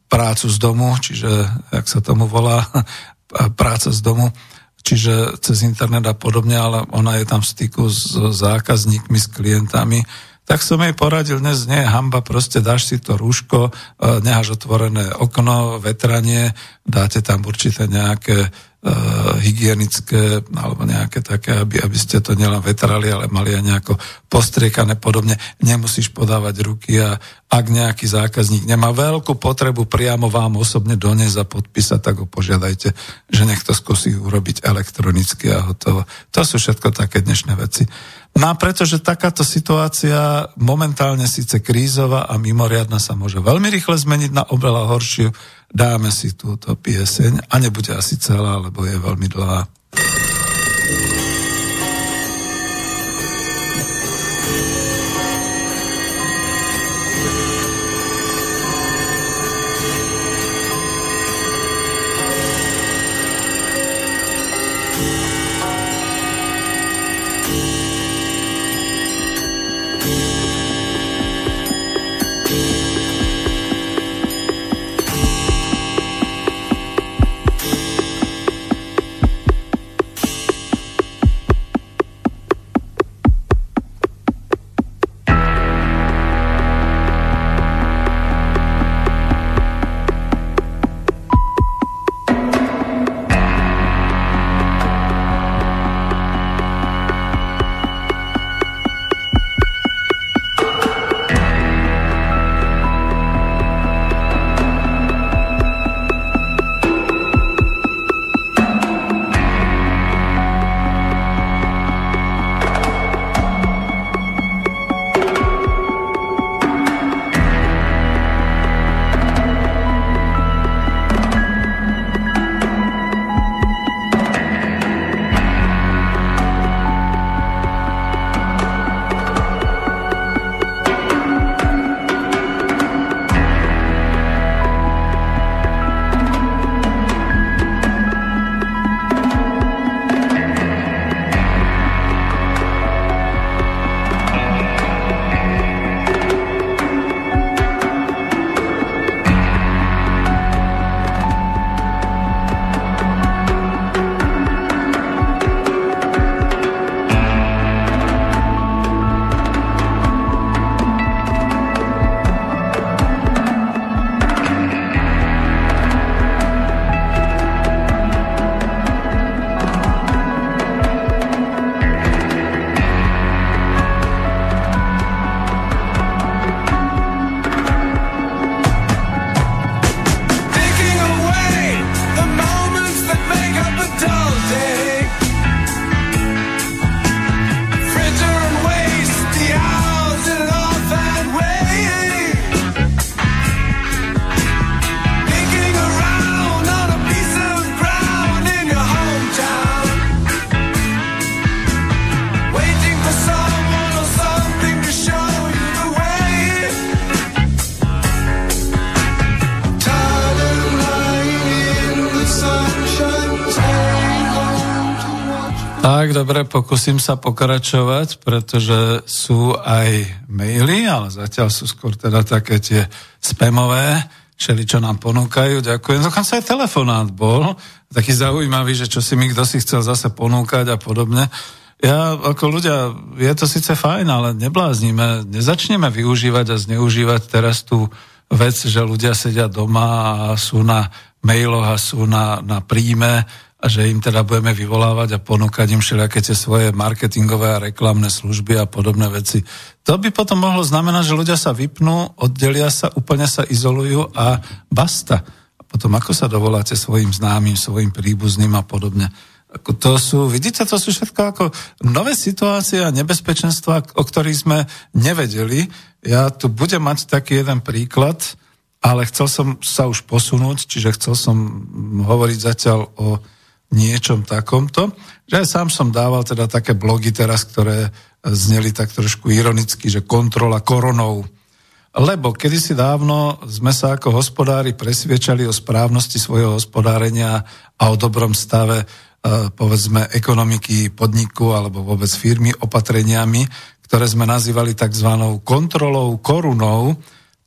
prácu z domu, čiže, jak sa tomu volá, [laughs] práca z domu, čiže cez internet a podobne, ale ona je tam v styku s zákazníkmi, s klientami, tak som jej poradil, dnes nie je hamba, proste dáš si to rúško, necháš otvorené okno, vetranie, dáte tam určité nejaké E, hygienické alebo nejaké také, aby, aby ste to nielen vetrali, ale mali aj nejako postriekané podobne. Nemusíš podávať ruky a ak nejaký zákazník nemá veľkú potrebu priamo vám osobne doniesť a podpísať, tak ho požiadajte, že nech to skúsi urobiť elektronicky a hotovo. To sú všetko také dnešné veci. No a pretože takáto situácia momentálne síce krízová a mimoriadna sa môže veľmi rýchle zmeniť na oveľa horšiu, Dáme si túto pieseň a nebude asi celá, lebo je veľmi dlhá. thank you Tak, dobre, pokúsim sa pokračovať, pretože sú aj maily, ale zatiaľ sú skôr teda také tie spamové, všeli, čo nám ponúkajú. Ďakujem. Dokonca aj telefonát bol taký zaujímavý, že čo si mi kto si chcel zase ponúkať a podobne. Ja, ako ľudia, je to síce fajn, ale nebláznime, nezačneme využívať a zneužívať teraz tú vec, že ľudia sedia doma a sú na mailoch a sú na, na príjme a že im teda budeme vyvolávať a ponúkať im všelijaké tie svoje marketingové a reklamné služby a podobné veci. To by potom mohlo znamenať, že ľudia sa vypnú, oddelia sa, úplne sa izolujú a basta. A potom ako sa dovoláte svojim známym, svojim príbuzným a podobne. Ako to sú, vidíte, to sú všetko ako nové situácie a nebezpečenstva, o ktorých sme nevedeli. Ja tu budem mať taký jeden príklad, ale chcel som sa už posunúť, čiže chcel som hovoriť zatiaľ o niečom takomto. Že aj sám som dával teda také blogy teraz, ktoré zneli tak trošku ironicky, že kontrola koronou. Lebo kedysi dávno sme sa ako hospodári presviečali o správnosti svojho hospodárenia a o dobrom stave e, povedzme ekonomiky podniku alebo vôbec firmy opatreniami, ktoré sme nazývali tzv. kontrolou korunou,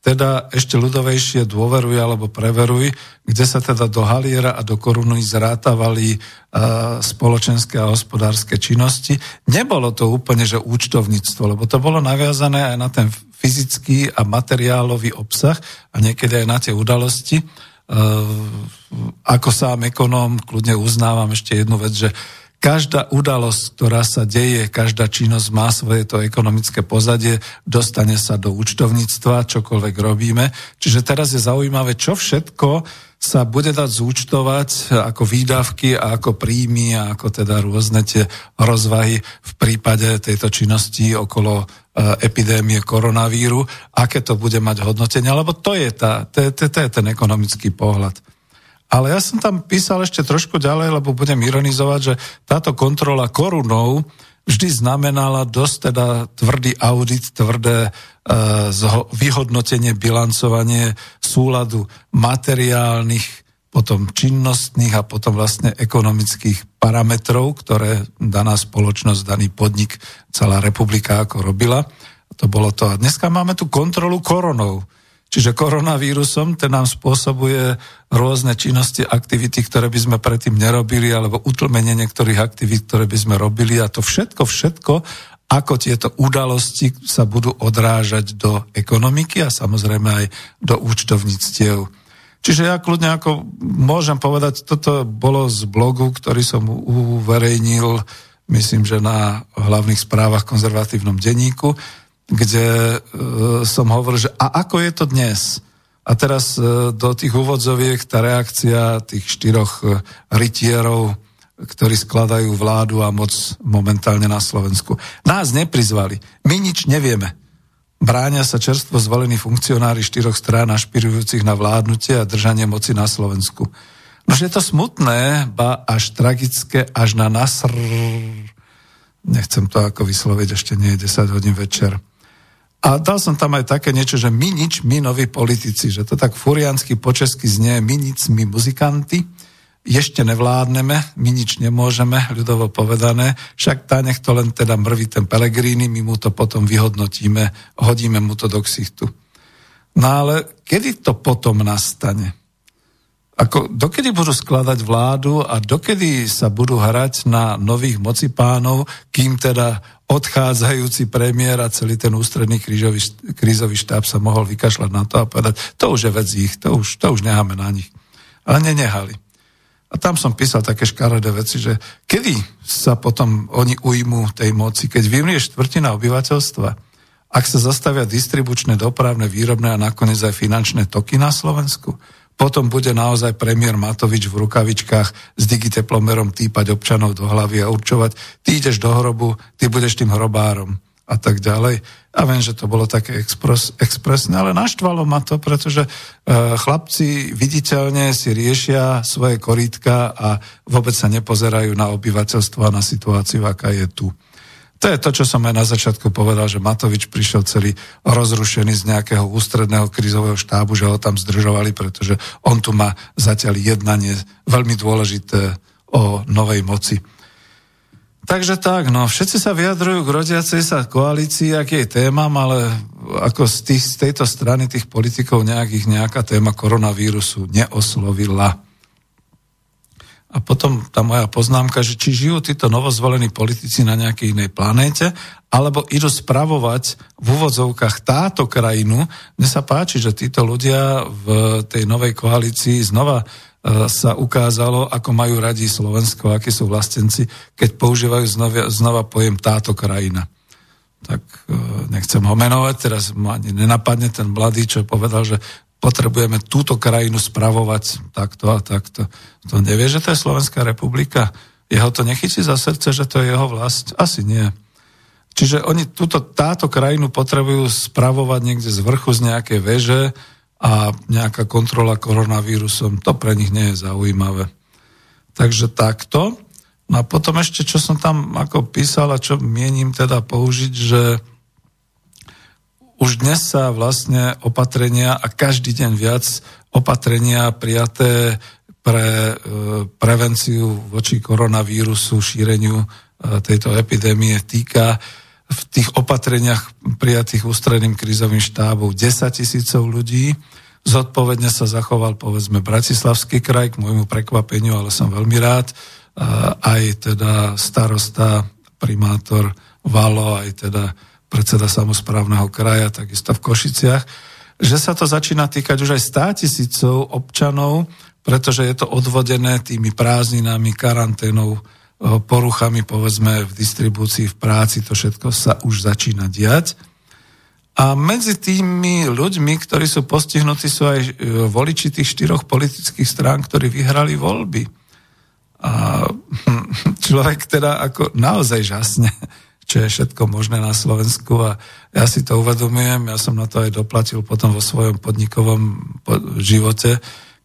teda ešte ľudovejšie dôveruj alebo preveruj, kde sa teda do haliera a do koruny zrátavali uh, spoločenské a hospodárske činnosti. Nebolo to úplne, že účtovníctvo, lebo to bolo naviazané aj na ten fyzický a materiálový obsah a niekedy aj na tie udalosti. Uh, ako sám ekonóm kľudne uznávam ešte jednu vec, že Každá udalosť, ktorá sa deje, každá činnosť má svoje to ekonomické pozadie, dostane sa do účtovníctva, čokoľvek robíme. Čiže teraz je zaujímavé, čo všetko sa bude dať zúčtovať ako výdavky a ako príjmy a ako teda rôzne tie rozvahy v prípade tejto činnosti okolo e, epidémie koronavíru, aké to bude mať hodnotenie, lebo to je, tá, to, to, to je ten ekonomický pohľad. Ale ja som tam písal ešte trošku ďalej, lebo budem ironizovať, že táto kontrola korunou vždy znamenala dosť teda tvrdý audit, tvrdé e, vyhodnotenie, bilancovanie súladu materiálnych, potom činnostných a potom vlastne ekonomických parametrov, ktoré daná spoločnosť, daný podnik, celá republika ako robila. To bolo to. A dneska máme tu kontrolu koronou. Čiže koronavírusom ten nám spôsobuje rôzne činnosti, aktivity, ktoré by sme predtým nerobili, alebo utlmenie niektorých aktivít, ktoré by sme robili a to všetko, všetko, ako tieto udalosti sa budú odrážať do ekonomiky a samozrejme aj do účtovníctiev. Čiže ja kľudne ako môžem povedať, toto bolo z blogu, ktorý som uverejnil, myslím, že na hlavných správach konzervatívnom denníku kde e, som hovoril, že a ako je to dnes? A teraz e, do tých úvodzoviek tá reakcia tých štyroch e, rytierov, ktorí skladajú vládu a moc momentálne na Slovensku. Nás neprizvali. My nič nevieme. Bráňa sa čerstvo zvolení funkcionári štyroch strán ašpirujúcich na vládnutie a držanie moci na Slovensku. No, je to smutné, ba až tragické, až na nasr... Nechcem to ako vysloviť, ešte nie je 10 hodín večer. A dal som tam aj také niečo, že my nič, my noví politici, že to tak furiansky po česky znie, my nič, my muzikanti, ešte nevládneme, my nič nemôžeme, ľudovo povedané, však tá nech to len teda mrví ten Pelegrini, my mu to potom vyhodnotíme, hodíme mu to do ksichtu. No ale kedy to potom nastane? Ako, dokedy budú skladať vládu a dokedy sa budú hrať na nových mocipánov, kým teda odchádzajúci premiér a celý ten ústredný krížový, krízový štáb sa mohol vykašľať na to a povedať, to už je vec ich, to už, to už necháme na nich. Ale nenehali. A tam som písal také škaredé veci, že kedy sa potom oni ujmú tej moci, keď vymrie štvrtina obyvateľstva, ak sa zastavia distribučné, dopravné, výrobné a nakoniec aj finančné toky na Slovensku, potom bude naozaj premiér Matovič v rukavičkách s digiteplomerom týpať občanov do hlavy a určovať, ty ideš do hrobu, ty budeš tým hrobárom a tak ďalej. A viem, že to bolo také expres, expresné, ale naštvalo ma to, pretože e, chlapci viditeľne si riešia svoje korítka a vôbec sa nepozerajú na obyvateľstvo a na situáciu, aká je tu. To je to, čo som aj na začiatku povedal, že Matovič prišiel celý rozrušený z nejakého ústredného krizového štábu, že ho tam zdržovali, pretože on tu má zatiaľ jednanie veľmi dôležité o novej moci. Takže tak, no, všetci sa vyjadrujú k rodiacej sa koalícii, ak jej témam, ale ako z, tých, z tejto strany tých politikov nejakých nejaká téma koronavírusu neoslovila. A potom tá moja poznámka, že či žijú títo novozvolení politici na nejakej inej planéte, alebo idú spravovať v úvodzovkách táto krajinu. Mne sa páči, že títo ľudia v tej novej koalícii znova e, sa ukázalo, ako majú radi Slovensko, akí sú vlastenci, keď používajú znova, znova pojem táto krajina. Tak e, nechcem ho menovať, teraz ma ani nenapadne ten mladý, čo povedal, že potrebujeme túto krajinu spravovať takto a takto. To nevie, že to je Slovenská republika? Jeho to nechytí za srdce, že to je jeho vlast? Asi nie. Čiže oni túto, táto krajinu potrebujú spravovať niekde z vrchu, z nejakej veže a nejaká kontrola koronavírusom. To pre nich nie je zaujímavé. Takže takto. No a potom ešte, čo som tam ako písal a čo mienim teda použiť, že už dnes sa vlastne opatrenia a každý deň viac opatrenia prijaté pre e, prevenciu voči koronavírusu, šíreniu e, tejto epidémie týka v tých opatreniach prijatých ústredným krízovým štábom 10 tisícov ľudí. Zodpovedne sa zachoval povedzme Bratislavský kraj k môjmu prekvapeniu, ale som veľmi rád. Aj teda starosta, primátor Valo, aj teda predseda samozprávneho kraja, takisto v Košiciach, že sa to začína týkať už aj 100 tisícov občanov, pretože je to odvodené tými prázdninami, karanténou, eh, poruchami, povedzme, v distribúcii, v práci, to všetko sa už začína diať. A medzi tými ľuďmi, ktorí sú postihnutí, sú aj eh, voliči tých štyroch politických strán, ktorí vyhrali voľby. A [laughs] človek teda ako naozaj žasne čo je všetko možné na Slovensku a ja si to uvedomujem, ja som na to aj doplatil potom vo svojom podnikovom živote,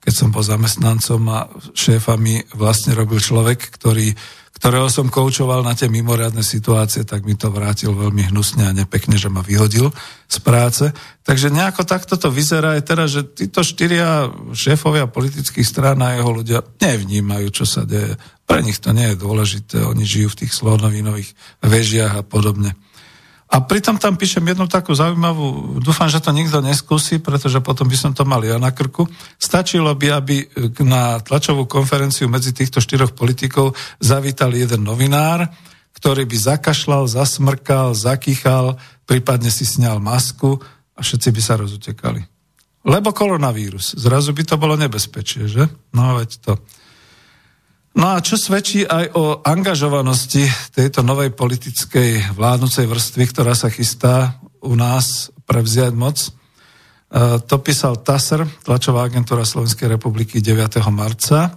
keď som bol zamestnancom a šéfami vlastne robil človek, ktorý ktorého som koučoval na tie mimoriadne situácie, tak mi to vrátil veľmi hnusne a nepekne, že ma vyhodil z práce. Takže nejako takto to vyzerá aj teraz, že títo štyria šéfovia politických strán a jeho ľudia nevnímajú, čo sa deje. Pre nich to nie je dôležité, oni žijú v tých slonovinových vežiach a podobne. A pritom tam píšem jednu takú zaujímavú, dúfam, že to nikto neskúsi, pretože potom by som to mal ja na krku. Stačilo by, aby na tlačovú konferenciu medzi týchto štyroch politikov zavítal jeden novinár, ktorý by zakašľal, zasmrkal, zakýchal, prípadne si sňal masku a všetci by sa rozutekali. Lebo koronavírus. Zrazu by to bolo nebezpečie, že? No veď to. No a čo svedčí aj o angažovanosti tejto novej politickej vládnucej vrstvy, ktorá sa chystá u nás prevziať moc. E, to písal TASR, tlačová agentúra Slovenskej republiky 9. marca.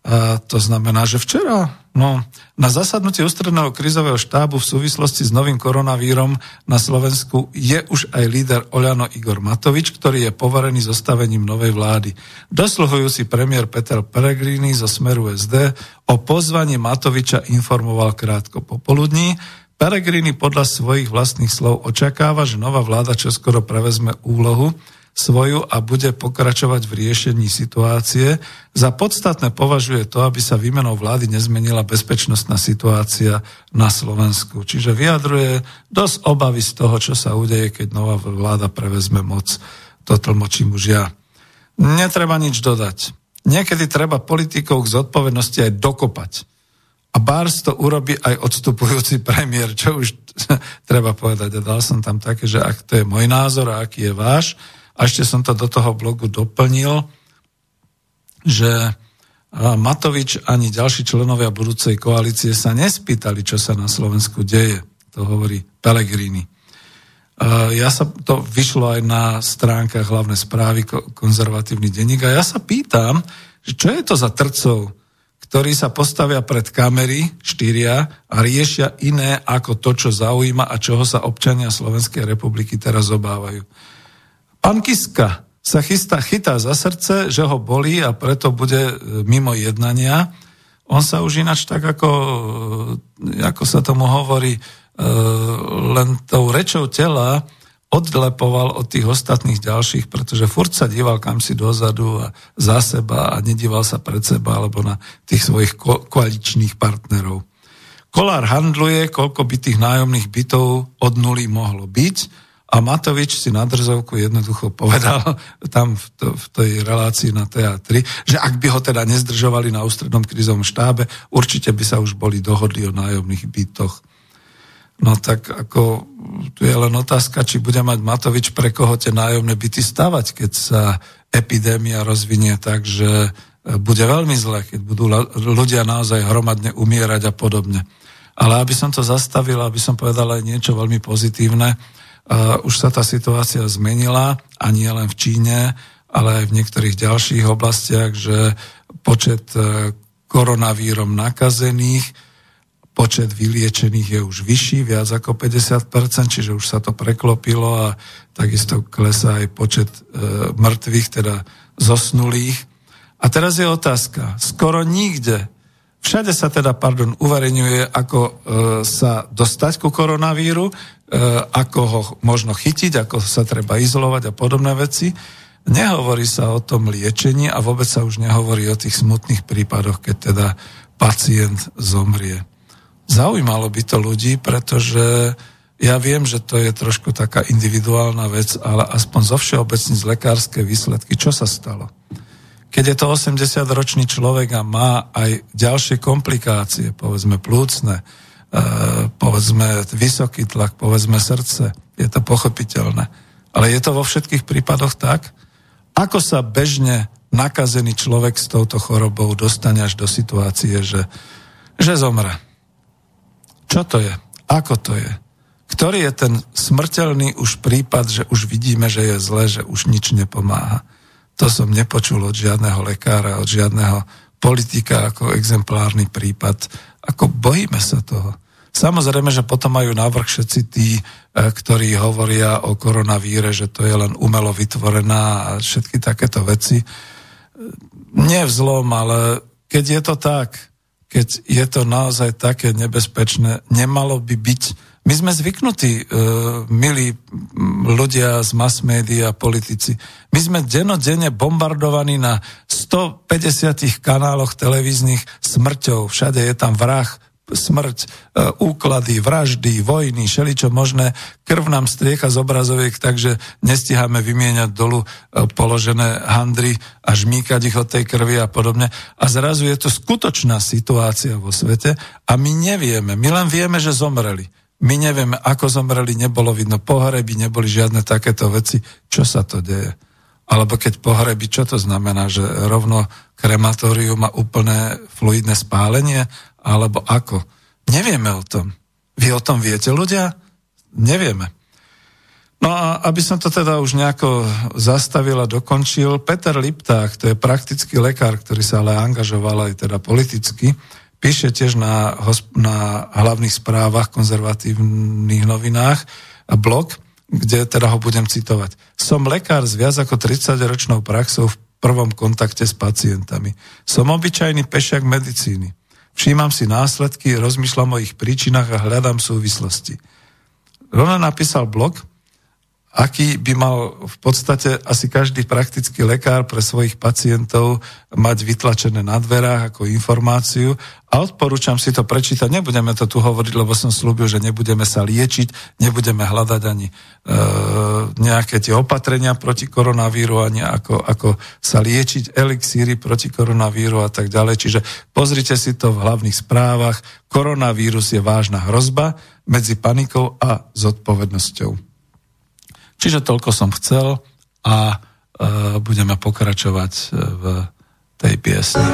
A to znamená, že včera no, na zasadnutí ústredného krizového štábu v súvislosti s novým koronavírom na Slovensku je už aj líder Oľano Igor Matovič, ktorý je poverený zostavením novej vlády. Dosluhujúci premiér Peter Peregrini zo Smeru SD o pozvaní Matoviča informoval krátko popoludní. Peregrini podľa svojich vlastných slov očakáva, že nová vláda čoskoro prevezme úlohu svoju a bude pokračovať v riešení situácie. Za podstatné považuje to, aby sa výmenou vlády nezmenila bezpečnostná situácia na Slovensku. Čiže vyjadruje dosť obavy z toho, čo sa udeje, keď nová vláda prevezme moc. To tlmočím už ja. Netreba nič dodať. Niekedy treba politikov k zodpovednosti aj dokopať. A Bars to urobí aj odstupujúci premiér, čo už [laughs] treba povedať. A dal som tam také, že ak to je môj názor a aký je váš, a ešte som to do toho blogu doplnil, že Matovič ani ďalší členovia budúcej koalície sa nespýtali, čo sa na Slovensku deje. To hovorí Pellegrini. Ja sa, to vyšlo aj na stránkach hlavné správy konzervatívny denník a ja sa pýtam, čo je to za trcov, ktorí sa postavia pred kamery, štyria, a riešia iné ako to, čo zaujíma a čoho sa občania Slovenskej republiky teraz obávajú. Pán Kiska sa chystá, chytá za srdce, že ho bolí a preto bude e, mimo jednania. On sa už ináč tak ako, e, ako sa tomu hovorí, e, len tou rečou tela odlepoval od tých ostatných ďalších, pretože furt sa díval kam si dozadu a za seba a nedíval sa pred seba alebo na tých svojich ko- koaličných partnerov. Kolár handluje, koľko by tých nájomných bytov od nuly mohlo byť a Matovič si na drzovku jednoducho povedal [laughs] tam v, to, v tej relácii na teatri, že ak by ho teda nezdržovali na ústrednom krizovom štábe, určite by sa už boli dohodli o nájomných bytoch. No tak ako tu je len otázka, či bude mať Matovič pre koho tie nájomné byty stavať, keď sa epidémia rozvinie tak, že bude veľmi zle, keď budú ľudia naozaj hromadne umierať a podobne. Ale aby som to zastavil, aby som povedal aj niečo veľmi pozitívne, už sa tá situácia zmenila a nie len v Číne, ale aj v niektorých ďalších oblastiach, že počet uh, koronavírom nakazených, počet vyliečených je už vyšší, viac ako 50%, čiže už sa to preklopilo a takisto klesá aj počet uh, mŕtvych, teda zosnulých. A teraz je otázka. Skoro nikde, všade sa teda, pardon, uverejňuje, ako e, sa dostať ku koronavíru, e, ako ho možno chytiť, ako sa treba izolovať a podobné veci. Nehovorí sa o tom liečení a vôbec sa už nehovorí o tých smutných prípadoch, keď teda pacient zomrie. Zaujímalo by to ľudí, pretože ja viem, že to je trošku taká individuálna vec, ale aspoň zo všeobecní z lekárske výsledky, čo sa stalo? Keď je to 80-ročný človek a má aj ďalšie komplikácie, povedzme plúcne, e, povedzme vysoký tlak, povedzme srdce, je to pochopiteľné. Ale je to vo všetkých prípadoch tak? Ako sa bežne nakazený človek s touto chorobou dostane až do situácie, že, že zomre? Čo to je? Ako to je? Ktorý je ten smrteľný už prípad, že už vidíme, že je zle, že už nič nepomáha? To som nepočul od žiadneho lekára, od žiadneho politika ako exemplárny prípad. Ako bojíme sa toho. Samozrejme, že potom majú návrh všetci tí, e, ktorí hovoria o koronavíre, že to je len umelo vytvorená a všetky takéto veci. Nie zlom, ale keď je to tak, keď je to naozaj také nebezpečné, nemalo by byť my sme zvyknutí, uh, milí ľudia z mass media, politici, my sme denodenne bombardovaní na 150 kanáloch televíznych smrťou. Všade je tam vrah, smrť, uh, úklady, vraždy, vojny, šeličo možné. Krv nám striecha z obrazoviek, takže nestiháme vymieňať dolu uh, položené handry a žmýkať ich od tej krvi a podobne. A zrazu je to skutočná situácia vo svete a my nevieme, my len vieme, že zomreli. My nevieme, ako zomreli, nebolo vidno pohreby, neboli žiadne takéto veci. Čo sa to deje? Alebo keď pohreby, čo to znamená? Že rovno krematórium má úplné fluidné spálenie? Alebo ako? Nevieme o tom. Vy o tom viete, ľudia? Nevieme. No a aby som to teda už nejako zastavil a dokončil, Peter Lipták, to je praktický lekár, ktorý sa ale angažoval aj teda politicky, píše tiež na, na hlavných správach konzervatívnych novinách blog, kde teda ho budem citovať. Som lekár s viac ako 30-ročnou praxou v prvom kontakte s pacientami. Som obyčajný pešiak medicíny. Všímam si následky, rozmýšľam o ich príčinách a hľadám súvislosti. Rona napísal blog, aký by mal v podstate asi každý praktický lekár pre svojich pacientov mať vytlačené na dverách ako informáciu a odporúčam si to prečítať. Nebudeme to tu hovoriť, lebo som slúbil, že nebudeme sa liečiť, nebudeme hľadať ani e, nejaké tie opatrenia proti koronavíru, ani ako, ako sa liečiť, elixíry proti koronavíru a tak ďalej. Čiže pozrite si to v hlavných správach. Koronavírus je vážna hrozba medzi panikou a zodpovednosťou. Čiže toľko som chcel a e, budeme pokračovať e, v tej piesni.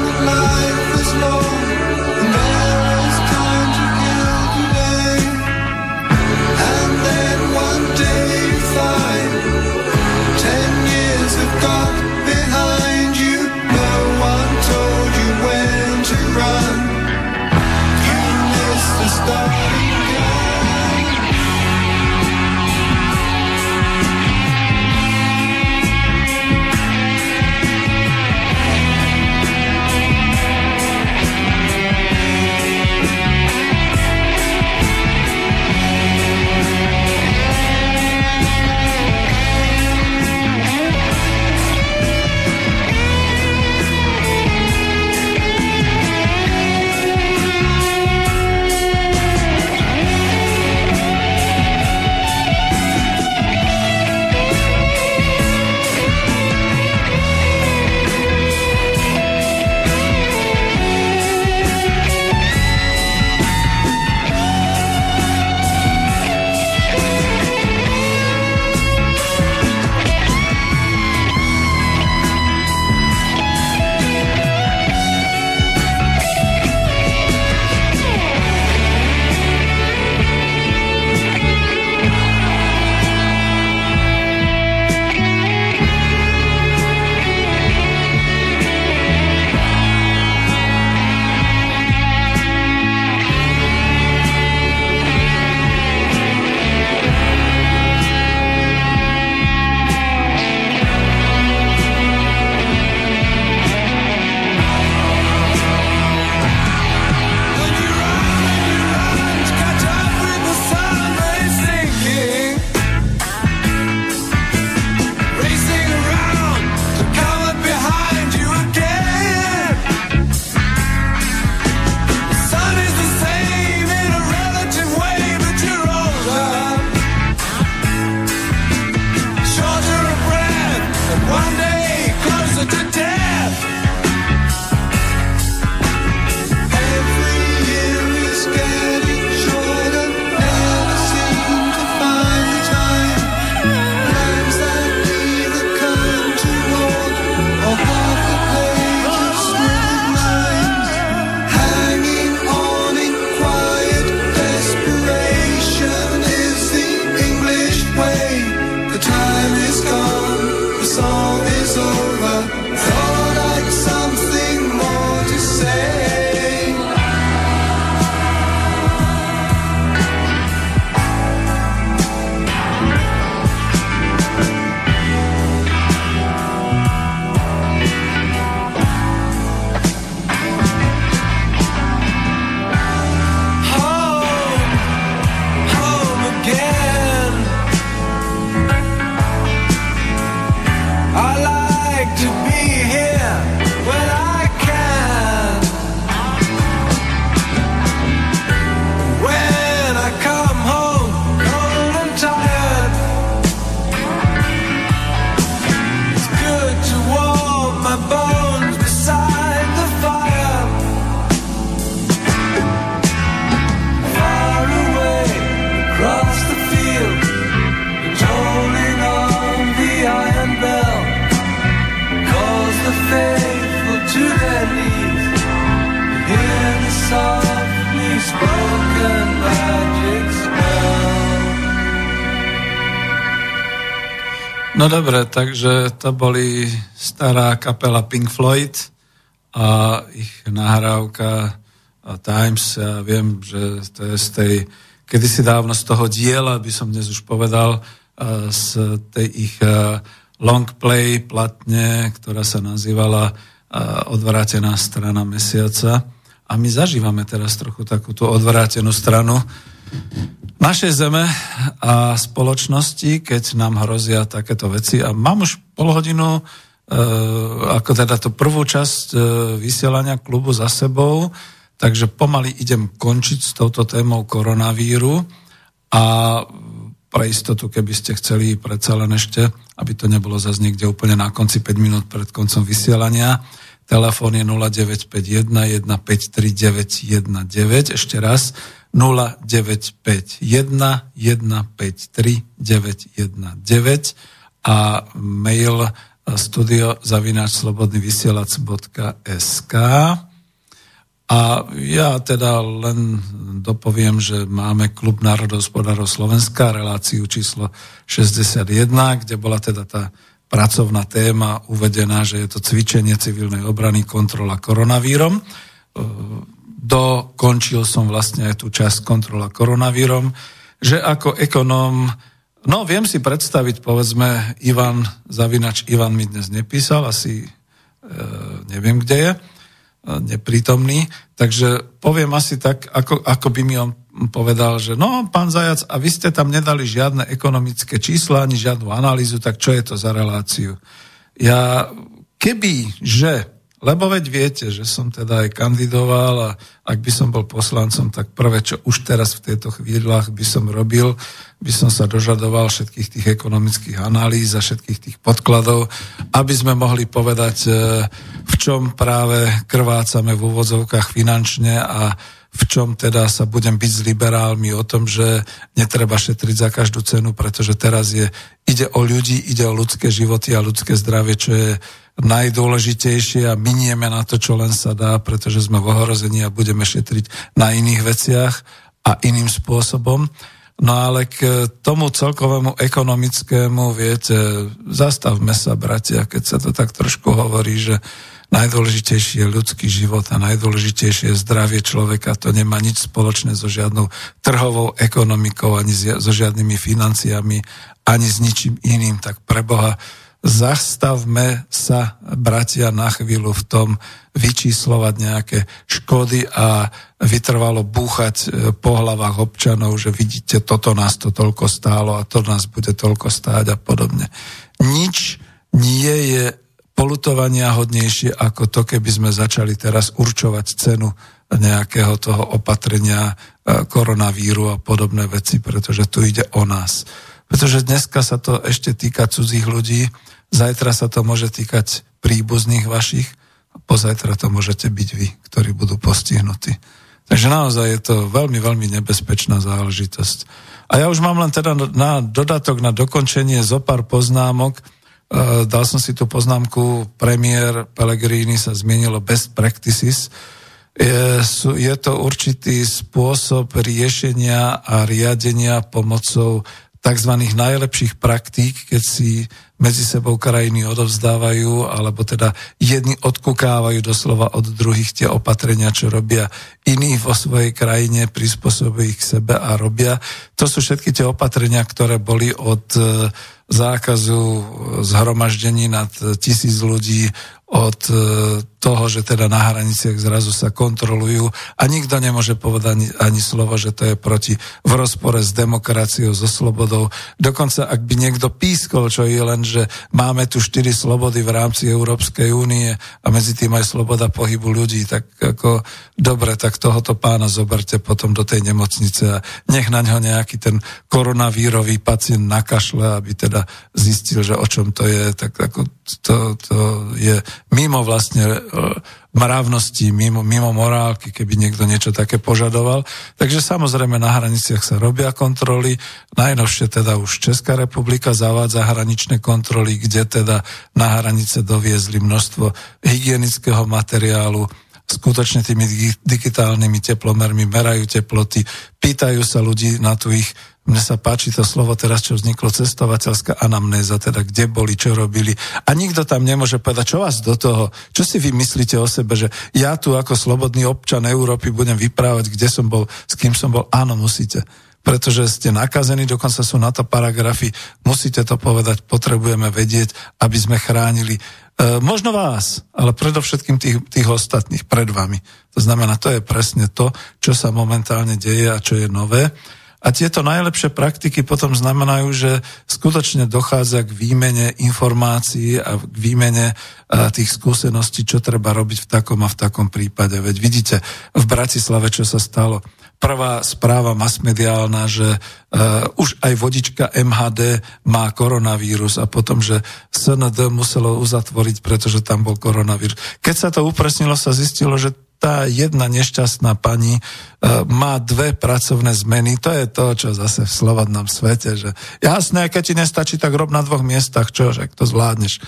Dobre, takže to boli stará kapela Pink Floyd a ich nahrávka Times. Ja viem, že to je z tej, kedysi dávno z toho diela, by som dnes už povedal, z tej ich long play platne, ktorá sa nazývala Odvrátená strana mesiaca. A my zažívame teraz trochu takúto odvrátenú stranu našej zeme a spoločnosti, keď nám hrozia takéto veci. A mám už pol hodinu, e, ako teda tú prvú časť e, vysielania klubu za sebou, takže pomaly idem končiť s touto témou koronavíru a pre istotu, keby ste chceli predsa len ešte, aby to nebolo zase niekde úplne na konci 5 minút pred koncom vysielania, telefón je 0951 153 919, ešte raz 0951 153 919 a mail studio zavináč slobodnyvysielac.sk a ja teda len dopoviem, že máme Klub národohospodárov Slovenska, reláciu číslo 61, kde bola teda tá pracovná téma uvedená, že je to cvičenie civilnej obrany, kontrola koronavírom dokončil som vlastne aj tú časť kontrola koronavírom, že ako ekonóm, no viem si predstaviť, povedzme, Ivan Zavinač, Ivan mi dnes nepísal, asi e, neviem, kde je, e, neprítomný, takže poviem asi tak, ako, ako by mi on povedal, že no, pán Zajac, a vy ste tam nedali žiadne ekonomické čísla, ani žiadnu analýzu, tak čo je to za reláciu? Ja, keby, že lebo veď viete, že som teda aj kandidoval a ak by som bol poslancom, tak prvé, čo už teraz v tejto chvíľach by som robil, by som sa dožadoval všetkých tých ekonomických analýz a všetkých tých podkladov, aby sme mohli povedať, e, v čom práve krvácame v úvodzovkách finančne a v čom teda sa budem byť s liberálmi o tom, že netreba šetriť za každú cenu, pretože teraz je, ide o ľudí, ide o ľudské životy a ľudské zdravie, čo je najdôležitejšie a minieme na to, čo len sa dá, pretože sme v ohrození a budeme šetriť na iných veciach a iným spôsobom. No ale k tomu celkovému ekonomickému, viete, zastavme sa, bratia, keď sa to tak trošku hovorí, že najdôležitejší je ľudský život a najdôležitejšie je zdravie človeka. To nemá nič spoločné so žiadnou trhovou ekonomikou, ani so žiadnymi financiami, ani s ničím iným. Tak preboha, zastavme sa, bratia, na chvíľu v tom vyčíslovať nejaké škody a vytrvalo búchať e, po hlavách občanov, že vidíte, toto nás to toľko stálo a to nás bude toľko stáť a podobne. Nič nie je polutovania hodnejšie ako to, keby sme začali teraz určovať cenu nejakého toho opatrenia e, koronavíru a podobné veci, pretože tu ide o nás. Pretože dneska sa to ešte týka cudzích ľudí, Zajtra sa to môže týkať príbuzných vašich a pozajtra to môžete byť vy, ktorí budú postihnutí. Takže naozaj je to veľmi, veľmi nebezpečná záležitosť. A ja už mám len teda na dodatok, na dokončenie zo pár poznámok. E, dal som si tú poznámku, premiér Pellegrini sa zmienilo best practices. Je, je to určitý spôsob riešenia a riadenia pomocou tzv. najlepších praktík, keď si medzi sebou krajiny odovzdávajú, alebo teda jedni odkukávajú doslova od druhých tie opatrenia, čo robia iní vo svojej krajine, prispôsobujú ich sebe a robia. To sú všetky tie opatrenia, ktoré boli od e, zákazu zhromaždení nad tisíc ľudí, od e, toho, že teda na hraniciach zrazu sa kontrolujú a nikto nemôže povedať ani, slovo, že to je proti v rozpore s demokraciou, so slobodou. Dokonca, ak by niekto pískol, čo je len, že máme tu štyri slobody v rámci Európskej únie a medzi tým aj sloboda pohybu ľudí, tak ako dobre, tak tohoto pána zoberte potom do tej nemocnice a nech na ňo nejaký ten koronavírový pacient nakašle, aby teda zistil, že o čom to je, tak ako to, to je mimo vlastne e, mravnosti, mimo, mimo morálky, keby niekto niečo také požadoval. Takže samozrejme na hraniciach sa robia kontroly. Najnovšie teda už Česká republika zavádza hraničné kontroly, kde teda na hranice doviezli množstvo hygienického materiálu skutočne tými digitálnymi teplomermi merajú teploty, pýtajú sa ľudí na tú ich mne sa páči to slovo teraz, čo vzniklo, cestovateľská anamnéza, teda kde boli, čo robili. A nikto tam nemôže povedať, čo vás do toho, čo si vy myslíte o sebe, že ja tu ako slobodný občan Európy budem vyprávať, kde som bol, s kým som bol. Áno, musíte pretože ste nakazení, dokonca sú na to paragrafy, musíte to povedať, potrebujeme vedieť, aby sme chránili možno vás, ale predovšetkým tých, tých ostatných pred vami. To znamená, to je presne to, čo sa momentálne deje a čo je nové. A tieto najlepšie praktiky potom znamenajú, že skutočne dochádza k výmene informácií a k výmene tých skúseností, čo treba robiť v takom a v takom prípade. Veď vidíte v Bratislave, čo sa stalo. Prvá správa masmediálna, že uh, už aj vodička MHD má koronavírus a potom, že SND muselo uzatvoriť, pretože tam bol koronavírus. Keď sa to upresnilo, sa zistilo, že tá jedna nešťastná pani uh, má dve pracovné zmeny. To je to, čo zase v slobodnom svete, že jasné, keď ti nestačí, tak rob na dvoch miestach, čo, že to zvládneš.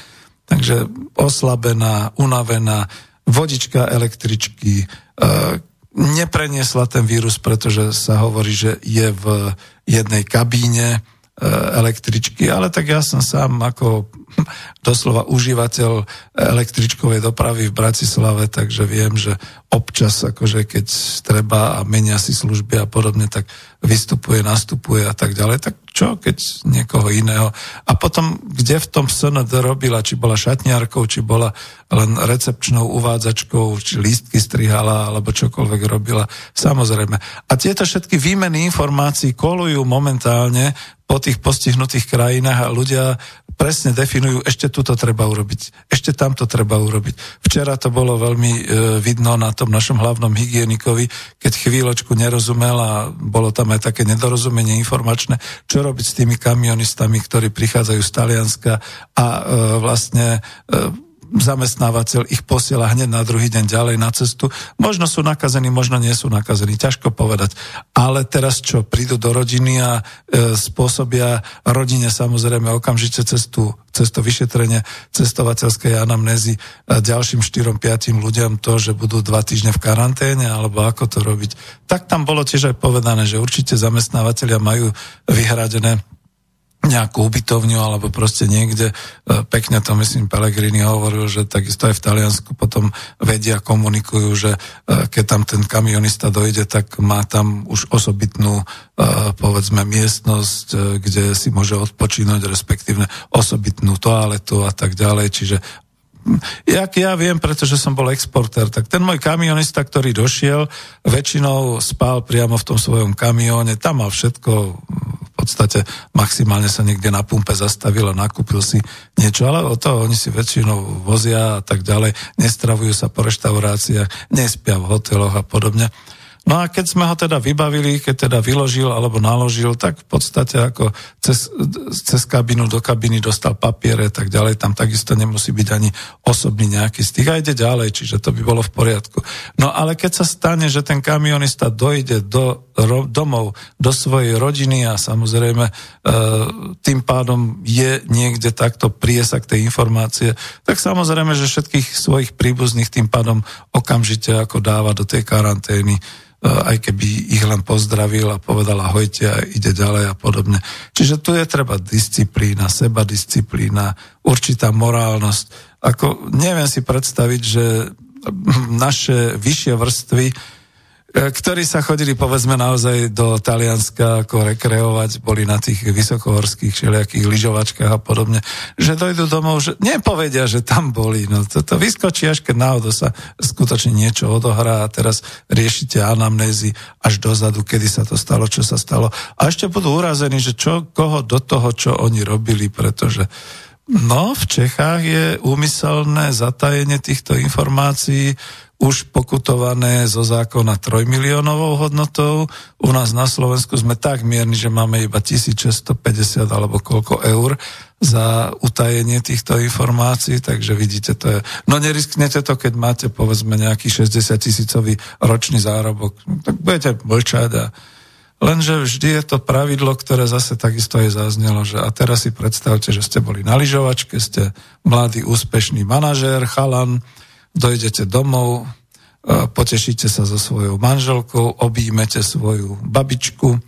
Takže oslabená, unavená, vodička električky, uh, nepreniesla ten vírus, pretože sa hovorí, že je v jednej kabíne, E, električky, ale tak ja som sám ako doslova užívateľ električkovej dopravy v Bratislave, takže viem, že občas, akože keď treba a menia si služby a podobne, tak vystupuje, nastupuje a tak ďalej. Tak čo, keď niekoho iného. A potom, kde v tom SND robila, či bola šatniarkou, či bola len recepčnou uvádzačkou, či lístky strihala, alebo čokoľvek robila. Samozrejme. A tieto všetky výmeny informácií kolujú momentálne po tých postihnutých krajinách a ľudia presne definujú, ešte tuto treba urobiť, ešte tamto treba urobiť. Včera to bolo veľmi e, vidno na tom našom hlavnom hygienikovi, keď chvíľočku nerozumel a bolo tam aj také nedorozumenie informačné, čo robiť s tými kamionistami, ktorí prichádzajú z Talianska a e, vlastne e, zamestnávateľ ich posiela hneď na druhý deň ďalej na cestu. Možno sú nakazení, možno nie sú nakazení, ťažko povedať. Ale teraz čo, prídu do rodiny a e, spôsobia rodine samozrejme okamžite cestu, cesto vyšetrenie cestovateľskej anamnézy ďalším 4-5 ľuďom to, že budú dva týždne v karanténe, alebo ako to robiť. Tak tam bolo tiež aj povedané, že určite zamestnávateľia majú vyhradené nejakú ubytovňu alebo proste niekde. E, pekne to myslím Pellegrini hovoril, že takisto aj v Taliansku potom vedia, komunikujú, že e, keď tam ten kamionista dojde, tak má tam už osobitnú e, povedzme miestnosť, kde si môže odpočínať, respektívne osobitnú toaletu a tak ďalej. Čiže jak ja viem, pretože som bol exporter, tak ten môj kamionista, ktorý došiel, väčšinou spal priamo v tom svojom kamióne, tam mal všetko podstate maximálne sa niekde na pumpe zastavil a nakúpil si niečo, ale o to oni si väčšinou vozia a tak ďalej, nestravujú sa po reštauráciách, nespia v hoteloch a podobne. No a keď sme ho teda vybavili, keď teda vyložil alebo naložil, tak v podstate ako cez, cez kabinu do kabiny dostal papiere tak ďalej, tam takisto nemusí byť ani osobný nejaký styk a ide ďalej, čiže to by bolo v poriadku. No ale keď sa stane, že ten kamionista dojde do ro, domov, do svojej rodiny a samozrejme e, tým pádom je niekde takto priesak tej informácie, tak samozrejme, že všetkých svojich príbuzných tým pádom okamžite ako dáva do tej karantény aj keby ich len pozdravil a povedal ahojte a ide ďalej a podobne. Čiže tu je treba disciplína, seba disciplína, určitá morálnosť. Ako neviem si predstaviť, že naše vyššie vrstvy ktorí sa chodili povedzme naozaj do Talianska ako rekreovať, boli na tých vysokohorských všelijakých lyžovačkách a podobne, že dojdú domov, že nepovedia, že tam boli. No to, to vyskočí, až keď náhodou sa skutočne niečo odohrá a teraz riešite anamnézy až dozadu, kedy sa to stalo, čo sa stalo. A ešte budú urazení, že čo, koho do toho, čo oni robili, pretože No, v Čechách je úmyselné zatajenie týchto informácií už pokutované zo zákona 3 miliónovou hodnotou. U nás na Slovensku sme tak mierni, že máme iba 1650 alebo koľko eur za utajenie týchto informácií, takže vidíte, to je... No nerisknete to, keď máte povedzme nejaký 60 tisícový ročný zárobok, tak budete mlčať a Lenže vždy je to pravidlo, ktoré zase takisto aj zaznelo, že a teraz si predstavte, že ste boli na lyžovačke, ste mladý, úspešný manažér, chalan, dojdete domov, potešíte sa so svojou manželkou, objímete svoju babičku,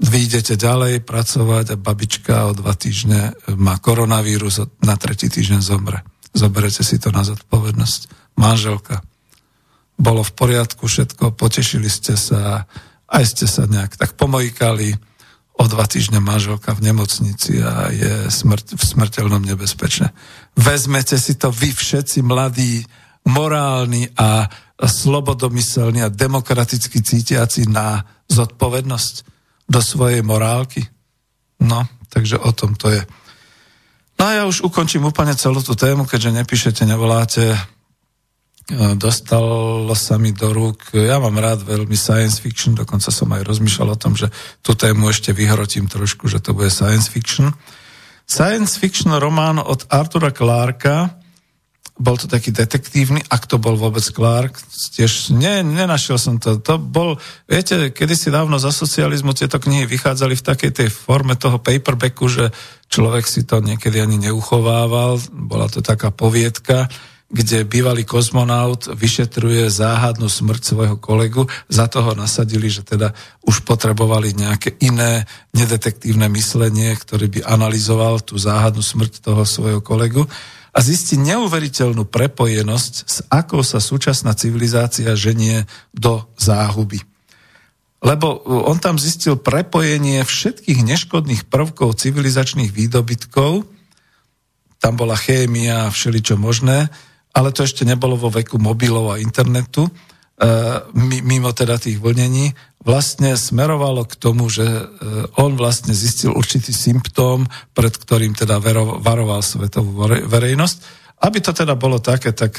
vyjdete ďalej pracovať a babička o dva týždne má koronavírus na tretí týždeň zomre. Zoberete si to na zodpovednosť. Manželka. Bolo v poriadku všetko, potešili ste sa, aj ste sa nejak tak pomojkali, o dva týždne manželka v nemocnici a je smrť, v smrteľnom nebezpečné. Vezmete si to vy všetci mladí, morálni a slobodomyselní a demokraticky cítiaci na zodpovednosť do svojej morálky? No, takže o tom to je. No a ja už ukončím úplne celú tú tému, keďže nepíšete, nevoláte dostalo sa mi do rúk, ja mám rád veľmi science fiction, dokonca som aj rozmýšľal o tom, že tú tému ešte vyhrotím trošku, že to bude science fiction. Science fiction román od Artura Clarka, bol to taký detektívny, ak to bol vôbec Clark, tiež ne, nenašiel som to. To bol, viete, kedysi dávno za socializmu tieto knihy vychádzali v takej tej forme toho paperbacku, že človek si to niekedy ani neuchovával, bola to taká poviedka, kde bývalý kozmonaut vyšetruje záhadnú smrť svojho kolegu. Za toho nasadili, že teda už potrebovali nejaké iné nedetektívne myslenie, ktoré by analyzoval tú záhadnú smrť toho svojho kolegu a zistí neuveriteľnú prepojenosť, s akou sa súčasná civilizácia ženie do záhuby. Lebo on tam zistil prepojenie všetkých neškodných prvkov civilizačných výdobytkov, tam bola chémia a všeličo možné, ale to ešte nebolo vo veku mobilov a internetu, e, mimo teda tých vlnení, vlastne smerovalo k tomu, že e, on vlastne zistil určitý symptóm, pred ktorým teda varoval svetovú verejnosť. Aby to teda bolo také, tak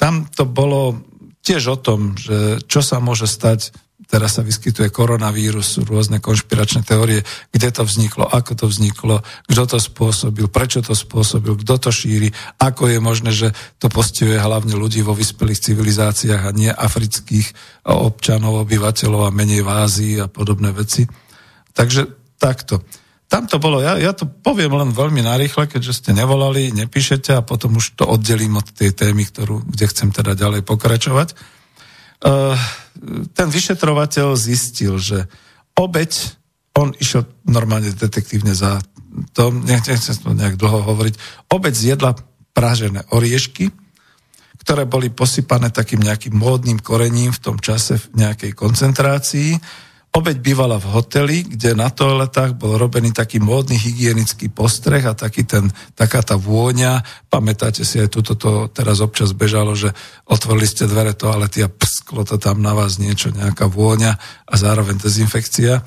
tam to bolo tiež o tom, že čo sa môže stať teraz sa vyskytuje koronavírus, rôzne konšpiračné teórie, kde to vzniklo, ako to vzniklo, kto to spôsobil, prečo to spôsobil, kto to šíri, ako je možné, že to postihuje hlavne ľudí vo vyspelých civilizáciách a nie afrických občanov, obyvateľov a menej v Ázii a podobné veci. Takže takto. Tam to bolo, ja, ja to poviem len veľmi narýchle, keďže ste nevolali, nepíšete a potom už to oddelím od tej témy, ktorú, kde chcem teda ďalej pokračovať. Uh, ten vyšetrovateľ zistil, že obeď, on išiel normálne detektívne za to, nechcem to nejak dlho hovoriť, obeď zjedla pražené oriešky, ktoré boli posypané takým nejakým módnym korením v tom čase v nejakej koncentrácii Obeď bývala v hoteli, kde na toaletách bol robený taký módny hygienický postreh a taký ten, taká tá vôňa. Pamätáte si, aj tuto to teraz občas bežalo, že otvorili ste dvere toalety a psklo to tam na vás niečo, nejaká vôňa a zároveň dezinfekcia.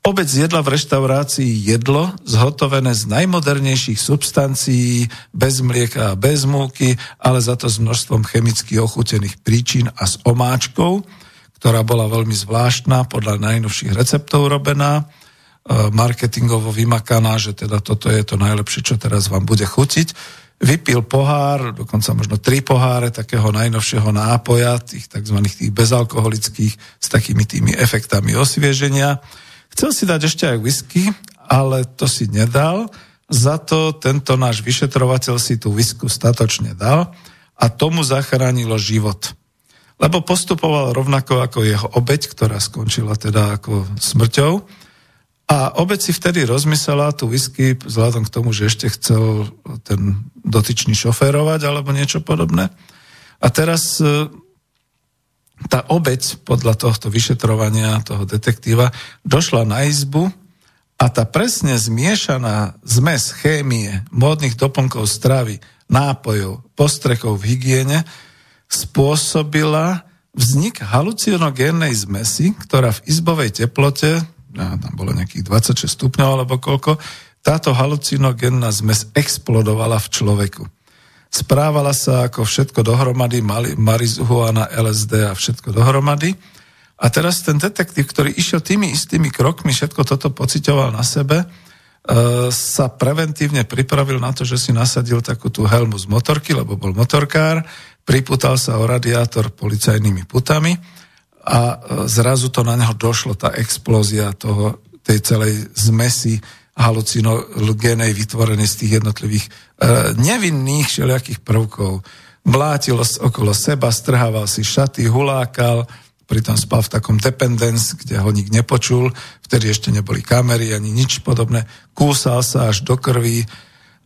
Obec zjedla v reštaurácii jedlo zhotovené z najmodernejších substancií, bez mlieka a bez múky, ale za to s množstvom chemicky ochutených príčin a s omáčkou ktorá bola veľmi zvláštna, podľa najnovších receptov robená, e, marketingovo vymakaná, že teda toto je to najlepšie, čo teraz vám bude chutiť. Vypil pohár, dokonca možno tri poháre takého najnovšieho nápoja, tých tzv. tých bezalkoholických, s takými tými efektami osvieženia. Chcel si dať ešte aj whisky, ale to si nedal. Za to tento náš vyšetrovateľ si tú whisku statočne dal a tomu zachránilo život lebo postupoval rovnako ako jeho obeď, ktorá skončila teda ako smrťou. A obec si vtedy rozmyslela tú whisky vzhľadom k tomu, že ešte chcel ten dotyčný šoférovať alebo niečo podobné. A teraz e, tá obec podľa tohto vyšetrovania toho detektíva došla na izbu a tá presne zmiešaná zmes chémie, módnych doplnkov stravy, nápojov, postrechov v hygiene spôsobila vznik halucinogénnej zmesi, ktorá v izbovej teplote, tam bolo nejakých 26 stupňov alebo koľko, táto halucinogénna zmes explodovala v človeku. Správala sa ako všetko dohromady, marihuana, LSD a všetko dohromady. A teraz ten detektív, ktorý išiel tými istými krokmi, všetko toto pocitoval na sebe, e, sa preventívne pripravil na to, že si nasadil takú tú helmu z motorky, lebo bol motorkár, priputal sa o radiátor policajnými putami a e, zrazu to na neho došlo, tá explózia toho, tej celej zmesi halucinogénej vytvorenej z tých jednotlivých e, nevinných všelijakých prvkov. mlátil okolo seba, strhával si šaty, hulákal, pritom spal v takom dependence, kde ho nik nepočul, vtedy ešte neboli kamery ani nič podobné, kúsal sa až do krvi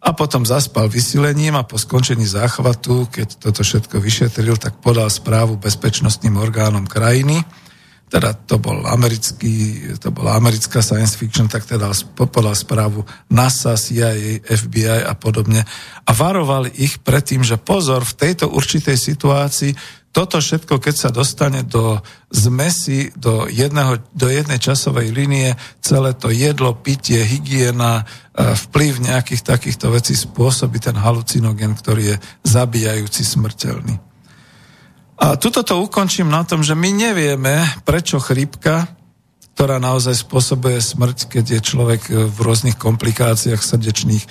a potom zaspal vysilením a po skončení záchvatu, keď toto všetko vyšetril, tak podal správu bezpečnostným orgánom krajiny, teda to bol americký, to bola americká science fiction, tak teda podal správu NASA, CIA, FBI a podobne a varovali ich pred tým, že pozor, v tejto určitej situácii toto všetko, keď sa dostane do zmesi, do, jedného, do jednej časovej línie, celé to jedlo, pitie, hygiena, e, vplyv nejakých takýchto vecí spôsobí ten halucinogen, ktorý je zabíjajúci, smrteľný. A tuto to ukončím na tom, že my nevieme, prečo chrípka, ktorá naozaj spôsobuje smrť, keď je človek v rôznych komplikáciách srdečných, e,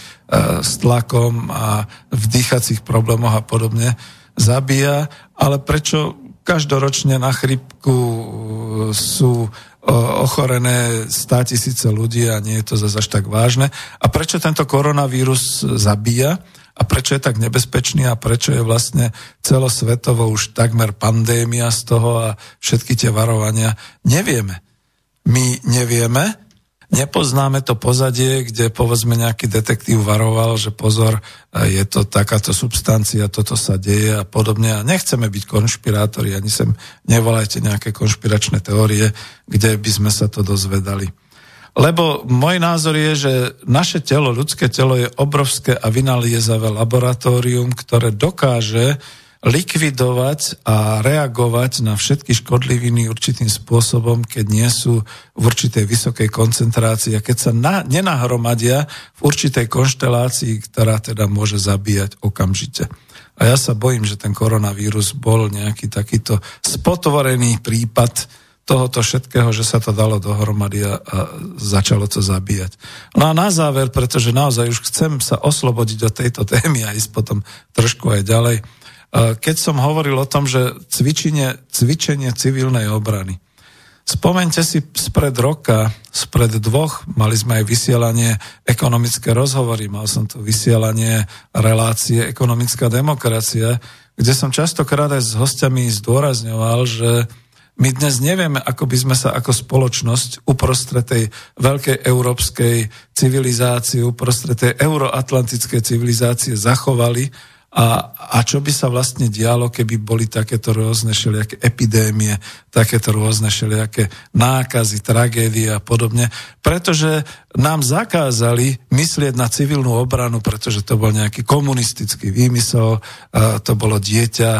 s tlakom a v dýchacích problémoch a podobne, zabíja, ale prečo každoročne na chrypku uh, sú ochorené stá tisíce ľudí a nie je to zase až tak vážne. A prečo tento koronavírus zabíja a prečo je tak nebezpečný a prečo je vlastne celosvetovo už takmer pandémia z toho a všetky tie varovania, nevieme. My nevieme, Nepoznáme to pozadie, kde povedzme nejaký detektív varoval, že pozor, je to takáto substancia, toto sa deje a podobne. A nechceme byť konšpirátori, ani sem nevolajte nejaké konšpiračné teórie, kde by sme sa to dozvedali. Lebo môj názor je, že naše telo, ľudské telo je obrovské a vynaliezavé laboratórium, ktoré dokáže likvidovať a reagovať na všetky škodliviny určitým spôsobom, keď nie sú v určitej vysokej koncentrácii a keď sa na, nenahromadia v určitej konštelácii, ktorá teda môže zabíjať okamžite. A ja sa bojím, že ten koronavírus bol nejaký takýto spotvorený prípad tohoto všetkého, že sa to dalo dohromady a, a začalo to zabíjať. No a na záver, pretože naozaj už chcem sa oslobodiť od tejto témy a ísť potom trošku aj ďalej, keď som hovoril o tom, že cvičenie, cvičenie civilnej obrany. Spomeňte si spred roka, spred dvoch, mali sme aj vysielanie ekonomické rozhovory, mal som tu vysielanie relácie ekonomická demokracia, kde som častokrát aj s hostiami zdôrazňoval, že my dnes nevieme, ako by sme sa ako spoločnosť uprostred tej veľkej európskej civilizácie, uprostred tej euroatlantickej civilizácie zachovali, a, a čo by sa vlastne dialo, keby boli takéto rôzne všelijaké epidémie, takéto rôzne všelijaké nákazy, tragédie a podobne. Pretože nám zakázali myslieť na civilnú obranu, pretože to bol nejaký komunistický výmysel, to bolo dieťa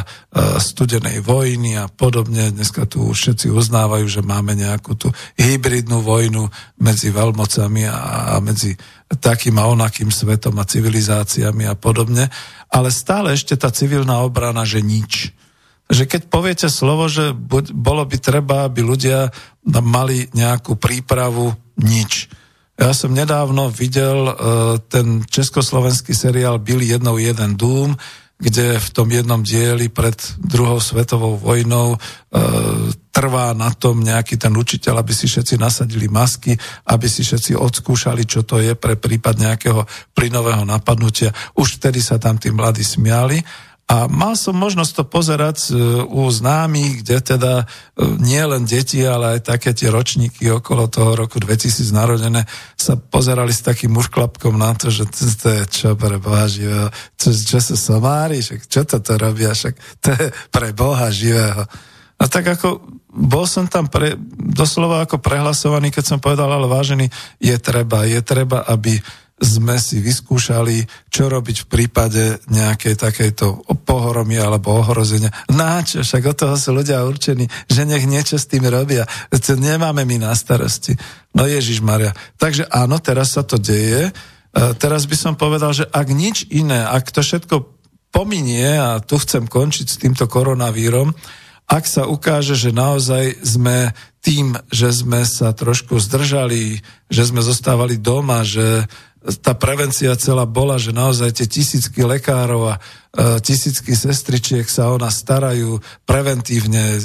studenej vojny a podobne. Dneska tu všetci uznávajú, že máme nejakú tú hybridnú vojnu medzi veľmocami a medzi takým a onakým svetom a civilizáciami a podobne ale stále ešte tá civilná obrana, že nič. Že keď poviete slovo, že bolo by treba, aby ľudia mali nejakú prípravu, nič. Ja som nedávno videl uh, ten československý seriál Byli jednou jeden dům, kde v tom jednom dieli pred druhou svetovou vojnou e, trvá na tom nejaký ten učiteľ, aby si všetci nasadili masky, aby si všetci odskúšali, čo to je pre prípad nejakého plynového napadnutia. Už vtedy sa tam tí mladí smiali a mal som možnosť to pozerať e, u známych, kde teda e, nie len deti, ale aj také tie ročníky okolo toho roku 2000 narodené sa pozerali s takým mušklapkom na to, že to, je čo pre Boha živého, čo, čo sa somári, však čo to to robia, však to je pre Boha živého. A tak ako bol som tam pre, doslova ako prehlasovaný, keď som povedal, ale vážený, je treba, je treba, aby sme si vyskúšali, čo robiť v prípade nejakej takejto pohoromy alebo ohrozenia. Náč, však od toho sú ľudia určení, že nech niečo s tým robia. To nemáme my na starosti. No Ježiš Maria. Takže áno, teraz sa to deje. E, teraz by som povedal, že ak nič iné, ak to všetko pominie, a tu chcem končiť s týmto koronavírom, ak sa ukáže, že naozaj sme tým, že sme sa trošku zdržali, že sme zostávali doma, že tá prevencia celá bola, že naozaj tie tisícky lekárov a E, tisícky sestričiek sa o nás starajú preventívne,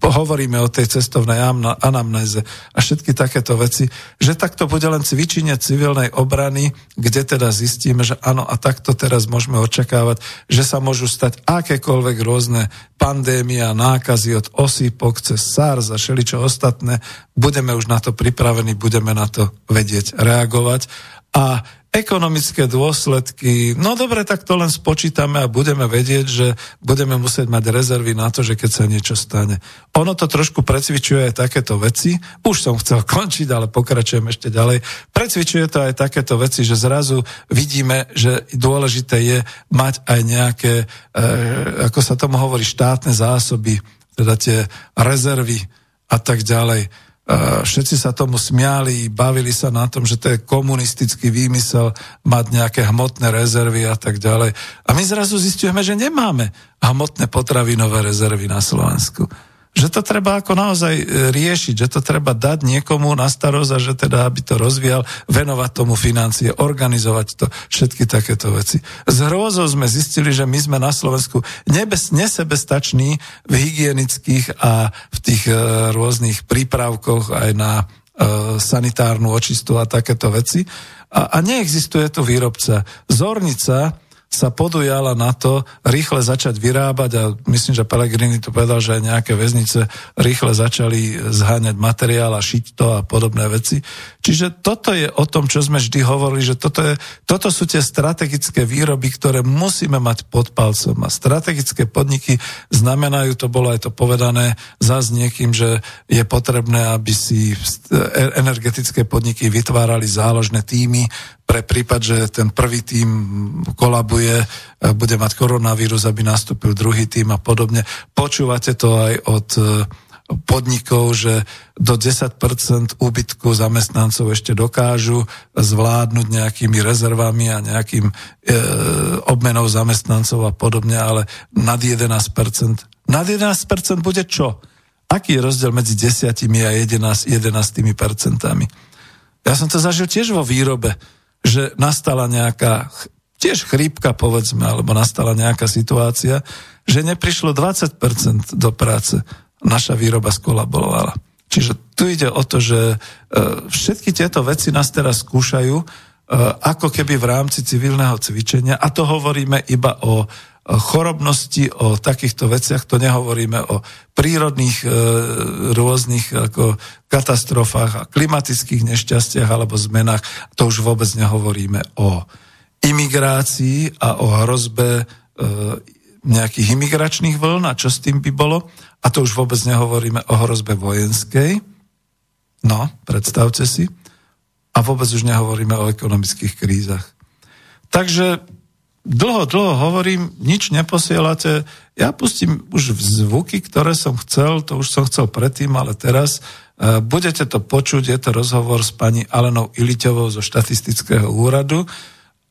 hovoríme o tej cestovnej anamnéze a všetky takéto veci, že takto bude len cvičenie civilnej obrany, kde teda zistíme, že áno a takto teraz môžeme očakávať, že sa môžu stať akékoľvek rôzne pandémie a nákazy od osýpok cez SARS a všeličo ostatné, budeme už na to pripravení, budeme na to vedieť reagovať a ekonomické dôsledky, no dobre, tak to len spočítame a budeme vedieť, že budeme musieť mať rezervy na to, že keď sa niečo stane. Ono to trošku precvičuje aj takéto veci. Už som chcel [laughs] končiť, ale pokračujem ešte ďalej. Precvičuje to aj takéto veci, že zrazu vidíme, že dôležité je mať aj nejaké, e, ako sa tomu hovorí, štátne zásoby, teda tie rezervy a tak ďalej všetci sa tomu smiali, bavili sa na tom, že to je komunistický výmysel mať nejaké hmotné rezervy a tak ďalej. A my zrazu zistujeme, že nemáme hmotné potravinové rezervy na Slovensku že to treba ako naozaj e, riešiť, že to treba dať niekomu na starosť a že teda, aby to rozvíjal, venovať tomu financie, organizovať to, všetky takéto veci. Z hrôzou sme zistili, že my sme na Slovensku nebes, nesebestační v hygienických a v tých e, rôznych prípravkoch aj na e, sanitárnu očistu a takéto veci. A, a neexistuje tu výrobca. Zornica, sa podujala na to rýchle začať vyrábať a myslím, že Pelegrini tu povedal, že aj nejaké väznice rýchle začali zháňať materiál a šiť to a podobné veci. Čiže toto je o tom, čo sme vždy hovorili, že toto, je, toto sú tie strategické výroby, ktoré musíme mať pod palcom. A strategické podniky znamenajú, to bolo aj to povedané za s niekým, že je potrebné, aby si energetické podniky vytvárali záložné týmy pre prípad, že ten prvý tým kolabuje, e, bude mať koronavírus, aby nastúpil druhý tým a podobne. Počúvate to aj od e, podnikov, že do 10% úbytku zamestnancov ešte dokážu zvládnuť nejakými rezervami a nejakým e, obmenou zamestnancov a podobne, ale nad 11%. Nad 11% bude čo? Aký je rozdiel medzi 10 a 11, 11 percentami? Ja som to zažil tiež vo výrobe že nastala nejaká tiež chrípka, povedzme, alebo nastala nejaká situácia, že neprišlo 20% do práce. Naša výroba skolabovala. Čiže tu ide o to, že e, všetky tieto veci nás teraz skúšajú, e, ako keby v rámci civilného cvičenia, a to hovoríme iba o chorobnosti, o takýchto veciach, to nehovoríme o prírodných e, rôznych ako katastrofách a klimatických nešťastiach alebo zmenách, to už vôbec nehovoríme o imigrácii a o hrozbe e, nejakých imigračných vln a čo s tým by bolo. A to už vôbec nehovoríme o hrozbe vojenskej. No, predstavte si. A vôbec už nehovoríme o ekonomických krízach. Takže dlho, dlho hovorím, nič neposielate. Ja pustím už zvuky, ktoré som chcel, to už som chcel predtým, ale teraz uh, budete to počuť, je to rozhovor s pani Alenou Iliťovou zo štatistického úradu.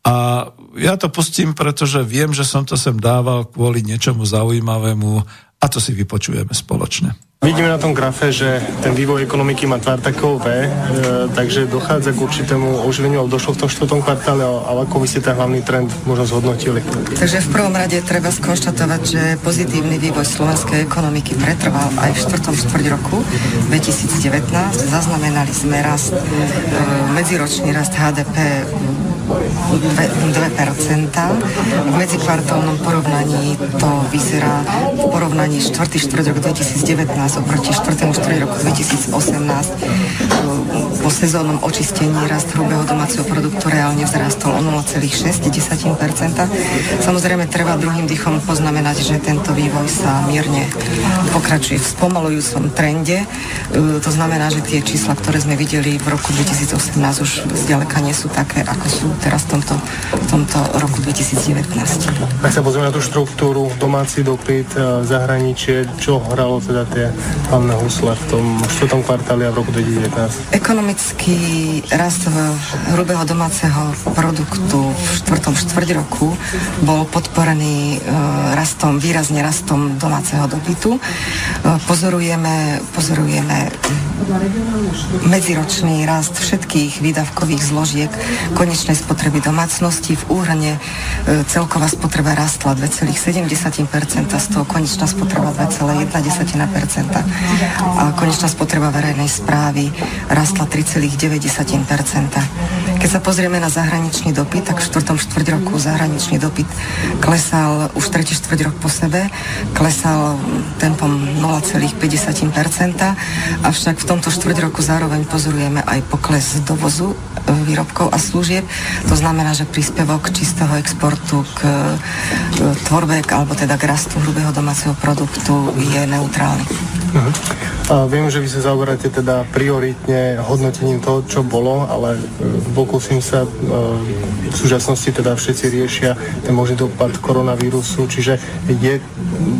A ja to pustím, pretože viem, že som to sem dával kvôli niečomu zaujímavému a to si vypočujeme spoločne. Vidíme na tom grafe, že ten vývoj ekonomiky má tvár takého V, e, takže dochádza k určitému oživeniu, ale došlo v tom štvrtom kvartále, ale ako by ste ten hlavný trend možno zhodnotili? Takže v prvom rade treba skonštatovať, že pozitívny vývoj slovenskej ekonomiky pretrval aj v štvrtom štvrť roku 2019. Zaznamenali sme rast, e, medziročný rast HDP 2%. V medzikvartálnom porovnaní to vyzerá v porovnaní 4. štvrť rok 2019 oproti 4. štvrť roku 2018 po sezónnom očistení rast hrubého domáceho produktu reálne vzrastol o 0,6%. Samozrejme treba druhým dýchom poznamenať, že tento vývoj sa mierne pokračuje v spomalujúcom trende. E, to znamená, že tie čísla, ktoré sme videli v roku 2018 už zďaleka nie sú také, ako sú teraz v tomto, v tomto roku 2019. Ak sa pozrieme na tú štruktúru, domáci dopyt, e, zahraničie, čo hralo teda tie hlavné husle v tom štvrtom kvartáli a v roku 2019? Ekonomický rast hrubého domáceho produktu v štvrtom štvrť roku bol podporený e, rastom, výrazne rastom domáceho dopytu. E, pozorujeme, pozorujeme medziročný rast všetkých výdavkových zložiek konečnej spotreby domácnosti. V úhrne e, celková spotreba rastla 2,7%, z toho konečná spotreba 2,1% a konečná spotreba verejnej správy rastla 3,9%. Keď sa pozrieme na zahraničný dopyt, tak v štvrtom štvrť roku zahraničný dopyt klesal už tretí štvrť rok po sebe, klesal tempom 0,5%, avšak v tomto štvrť roku zároveň pozorujeme aj pokles dovozu e, výrobkov a služieb. To znamená, že príspevok čistého exportu k tvorbe alebo teda k rastu hrubého domáceho produktu je neutrálny. Uh-huh. A viem, že vy sa zaoberáte teda prioritne hodnotením toho, čo bolo, ale e, pokúsim sa, e, v súčasnosti teda všetci riešia ten možný dopad koronavírusu, čiže je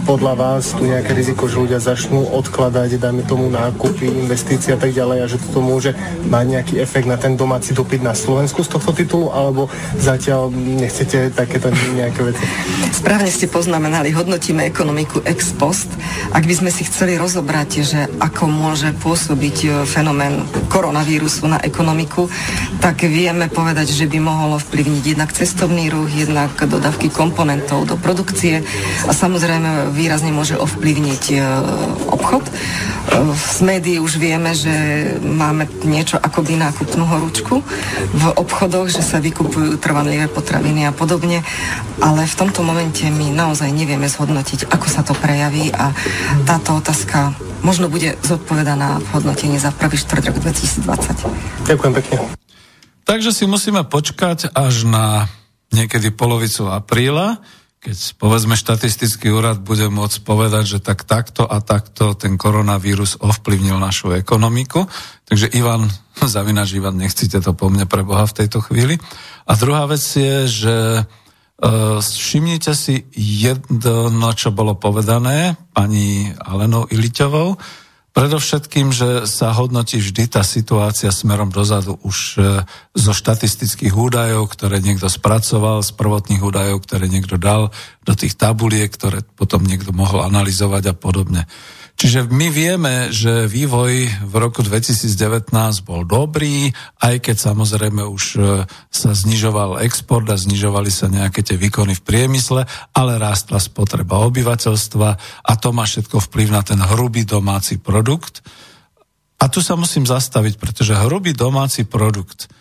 podľa vás tu nejaké riziko, že ľudia začnú odkladať, dajme tomu nákupy, investície a tak ďalej a že toto môže mať nejaký efekt na ten domáci dopyt na Slovensku z tohto titulu, alebo zatiaľ nechcete takéto nejaké veci? Správne ste poznamenali, hodnotíme ekonomiku ex post. Ak by sme si chceli rozobrať, že ako môže pôsobiť e, fenomén koronavírusu na ekonomiku, tak vieme povedať, že by mohlo vplyvniť jednak cestovný ruch, jednak dodavky komponentov do produkcie a samozrejme výrazne môže ovplyvniť e, obchod. E, z médií už vieme, že máme niečo ako by nákupnú horúčku v obchodoch, že sa vykupujú trvanlivé potraviny a podobne, ale v tomto momente my naozaj nevieme zhodnotiť, ako sa to prejaví a táto otázka možno bude zodpovedaná v hodnotení za prvý štvrt rok 2020. Ďakujem pekne. Takže si musíme počkať až na niekedy polovicu apríla, keď povedzme štatistický úrad bude môcť povedať, že tak takto a takto ten koronavírus ovplyvnil našu ekonomiku. Takže Ivan, [laughs] zavinač Ivan, nechcite to po mne pre Boha v tejto chvíli. A druhá vec je, že všimnite si jedno, čo bolo povedané pani Alenou Iliťovou. Predovšetkým, že sa hodnotí vždy tá situácia smerom dozadu už e, zo štatistických údajov, ktoré niekto spracoval, z prvotných údajov, ktoré niekto dal do tých tabuliek, ktoré potom niekto mohol analyzovať a podobne. Čiže my vieme, že vývoj v roku 2019 bol dobrý, aj keď samozrejme už e, sa znižoval export a znižovali sa nejaké tie výkony v priemysle, ale rástla spotreba obyvateľstva a to má všetko vplyv na ten hrubý domáci produkt. A tu sa musím zastaviť, pretože hrubý domáci produkt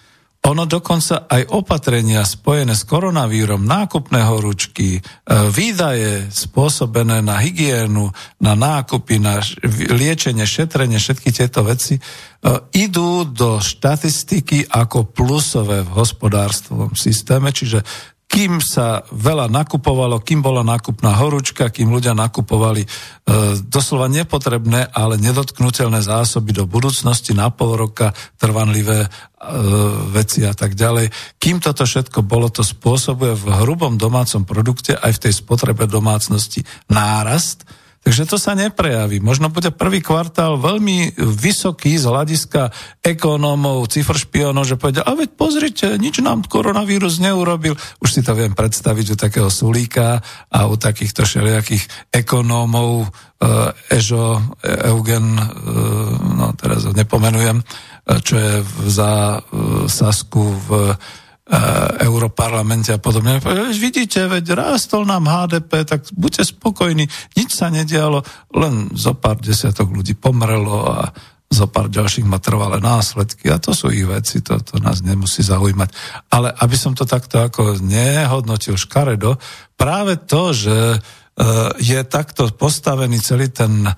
ono dokonca aj opatrenia spojené s koronavírom, nákupné horúčky, e, výdaje spôsobené na hygienu, na nákupy, na liečenie, šetrenie, všetky tieto veci e, idú do štatistiky ako plusové v hospodárstvom systéme, čiže kým sa veľa nakupovalo, kým bola nákupná horúčka, kým ľudia nakupovali e, doslova nepotrebné, ale nedotknutelné zásoby do budúcnosti na pol roka, trvanlivé e, veci a tak ďalej. Kým toto všetko bolo, to spôsobuje v hrubom domácom produkte aj v tej spotrebe domácnosti nárast, Takže to sa neprejaví. Možno bude prvý kvartál veľmi vysoký z hľadiska ekonómov, cifršpionov, že povedia, a veď pozrite, nič nám koronavírus neurobil. Už si to viem predstaviť u takého Sulíka a u takýchto všelijakých ekonómov, uh, Ežo, Eugen, uh, no teraz nepomenujem, uh, čo je za Sasku v E, europarlamente a podobne. Vidíte, veď rástol nám HDP, tak buďte spokojní, nič sa nedialo, len zo pár desiatok ľudí pomrelo a zo pár ďalších má trvalé následky a to sú ich veci, to, to nás nemusí zaujímať. Ale aby som to takto ako nehodnotil škaredo, práve to, že Eh, je takto postavený celý ten eh,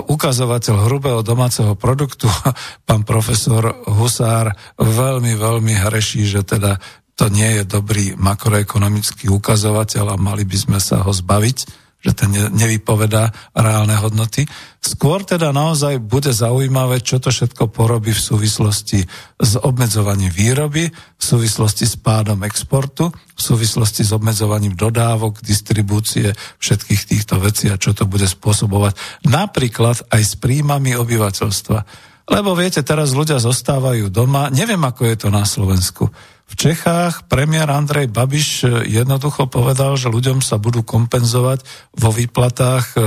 ukazovateľ hrubého domáceho produktu, [laughs] pán profesor Husár veľmi, veľmi hreší, že teda to nie je dobrý makroekonomický ukazovateľ a mali by sme sa ho zbaviť, že ten nevypovedá reálne hodnoty. Skôr teda naozaj bude zaujímavé, čo to všetko porobí v súvislosti s obmedzovaním výroby, v súvislosti s pádom exportu, v súvislosti s obmedzovaním dodávok, distribúcie všetkých týchto vecí a čo to bude spôsobovať napríklad aj s príjmami obyvateľstva. Lebo viete, teraz ľudia zostávajú doma, neviem ako je to na Slovensku. V Čechách premiér Andrej Babiš e, jednoducho povedal, že ľuďom sa budú kompenzovať vo výplatách e, e,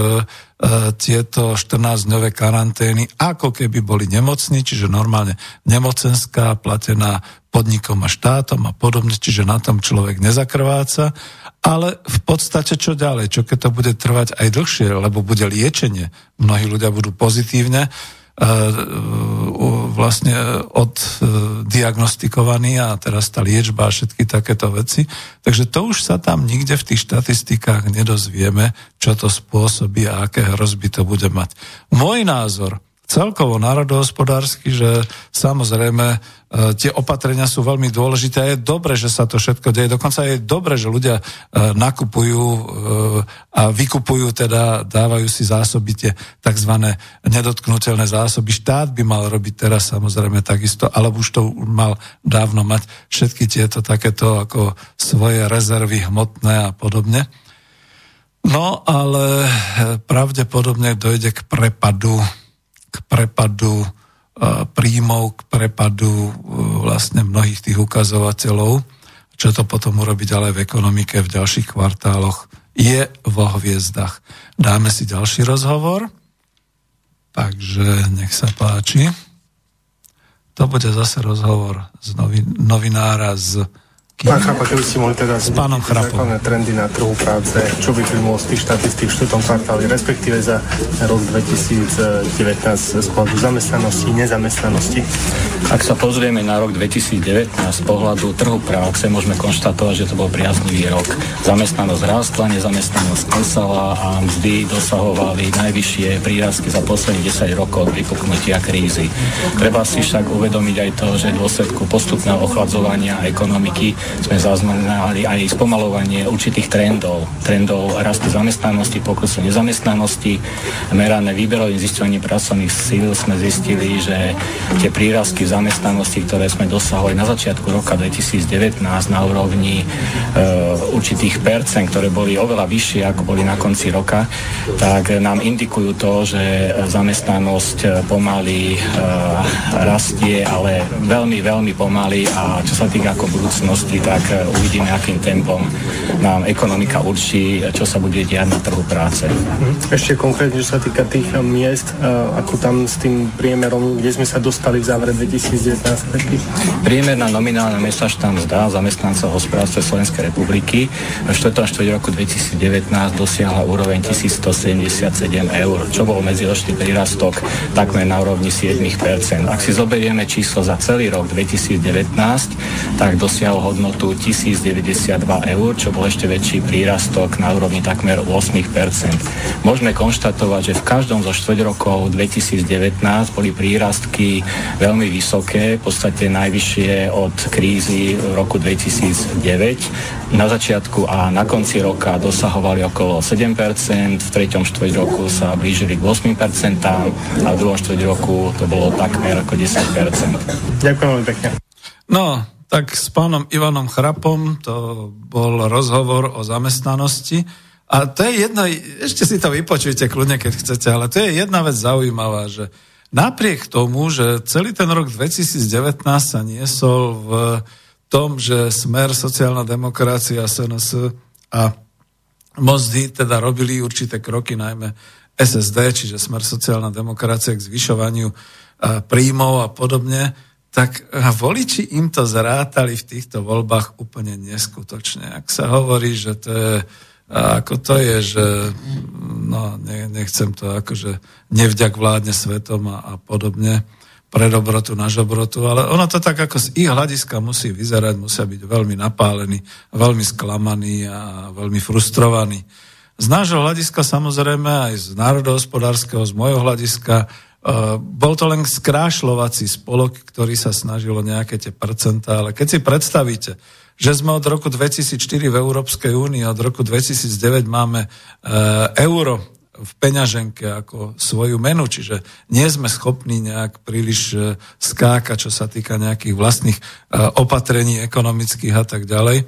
tieto 14-dňové karantény, ako keby boli nemocní, čiže normálne nemocenská, platená podnikom a štátom a podobne, čiže na tom človek nezakrváca. Ale v podstate čo ďalej? Čo keď to bude trvať aj dlhšie, lebo bude liečenie, mnohí ľudia budú pozitívne, vlastne oddiagnostikovaný a teraz tá liečba a všetky takéto veci. Takže to už sa tam nikde v tých štatistikách nedozvieme, čo to spôsobí a aké hrozby to bude mať. Môj názor, celkovo národohospodársky, že samozrejme tie opatrenia sú veľmi dôležité a je dobre, že sa to všetko deje. Dokonca je dobre, že ľudia e, nakupujú e, a vykupujú, teda dávajú si zásoby tie tzv. nedotknutelné zásoby. Štát by mal robiť teraz samozrejme takisto, alebo už to mal dávno mať všetky tieto takéto ako svoje rezervy hmotné a podobne. No ale pravdepodobne dojde k prepadu k prepadu e, príjmov, k prepadu e, vlastne mnohých tých ukazovateľov. Čo to potom urobiť ale v ekonomike v ďalších kvartáloch je vo hviezdach. Dáme si ďalší rozhovor, takže nech sa páči. To bude zase rozhovor z novinára z Pán Chrapa, keby ste mohli teda s pánom základné trendy na trhu práce, čo by vyplynulo z tých štatistík v štvrtom kvartáli, respektíve za rok 2019 z pohľadu zamestnanosti, nezamestnanosti? Ak sa pozrieme na rok 2019 z pohľadu trhu práce, môžeme konštatovať, že to bol priaznivý rok. Zamestnanosť rástla, nezamestnanosť klesala a mzdy dosahovali najvyššie prírastky za posledných 10 rokov od vypuknutia krízy. Treba si však uvedomiť aj to, že v dôsledku postupného ochladzovania ekonomiky sme zaznamenali aj spomalovanie určitých trendov. Trendov rastu zamestnanosti, poklesu nezamestnanosti. Merané výberovým zisťovaním pracovných síl sme zistili, že tie prírastky zamestnanosti, ktoré sme dosahovali na začiatku roka 2019 na úrovni e, určitých percent, ktoré boli oveľa vyššie, ako boli na konci roka, tak nám indikujú to, že zamestnanosť pomaly e, rastie, ale veľmi, veľmi pomaly a čo sa týka ako budúcnosti, budúcnosti, tak e, uvidíme, akým tempom nám ekonomika určí, čo sa bude diať na trhu práce. Mhm. Ešte konkrétne, čo sa týka tých e, miest, e, ako tam s tým priemerom, kde sme sa dostali v závere 2019? Priemerná nominálna mesačná mzda zamestnancov hospodárstva Slovenskej republiky v 4. štvrť roku 2019 dosiahla úroveň 1177 eur, čo bol medziročný prírastok takmer na úrovni 7%. Ak si zoberieme číslo za celý rok 2019, tak dosiahol hodnotu hodnotu 1092 eur, čo bol ešte väčší prírastok na úrovni takmer 8%. Môžeme konštatovať, že v každom zo štvrť rokov 2019 boli prírastky veľmi vysoké, v podstate najvyššie od krízy v roku 2009. Na začiatku a na konci roka dosahovali okolo 7%, v treťom štvrť roku sa blížili k 8% a v druhom štvrť roku to bolo takmer ako 10%. Ďakujem veľmi pekne. No, tak s pánom Ivanom Chrapom to bol rozhovor o zamestnanosti. A to je jedna, ešte si to vypočujte kľudne, keď chcete, ale to je jedna vec zaujímavá, že napriek tomu, že celý ten rok 2019 sa niesol v tom, že Smer, sociálna demokracia, SNS a Mozdy teda robili určité kroky, najmä SSD, čiže Smer, sociálna demokracia k zvyšovaniu príjmov a podobne, tak voliči im to zrátali v týchto voľbách úplne neskutočne. Ak sa hovorí, že to je, ako to je, že no, nechcem to akože nevďak vládne svetom a, a podobne, pre dobrotu na žobrotu, ale ono to tak ako z ich hľadiska musí vyzerať, musia byť veľmi napálení, veľmi sklamaní a veľmi frustrovaní. Z nášho hľadiska samozrejme aj z národohospodárskeho, z môjho hľadiska bol to len skrášľovací spolok, ktorý sa snažilo nejaké tie percentá, ale keď si predstavíte, že sme od roku 2004 v Európskej únii, od roku 2009 máme e, euro v peňaženke ako svoju menu, čiže nie sme schopní nejak príliš e, skákať, čo sa týka nejakých vlastných opatrení ekonomických a tak ďalej.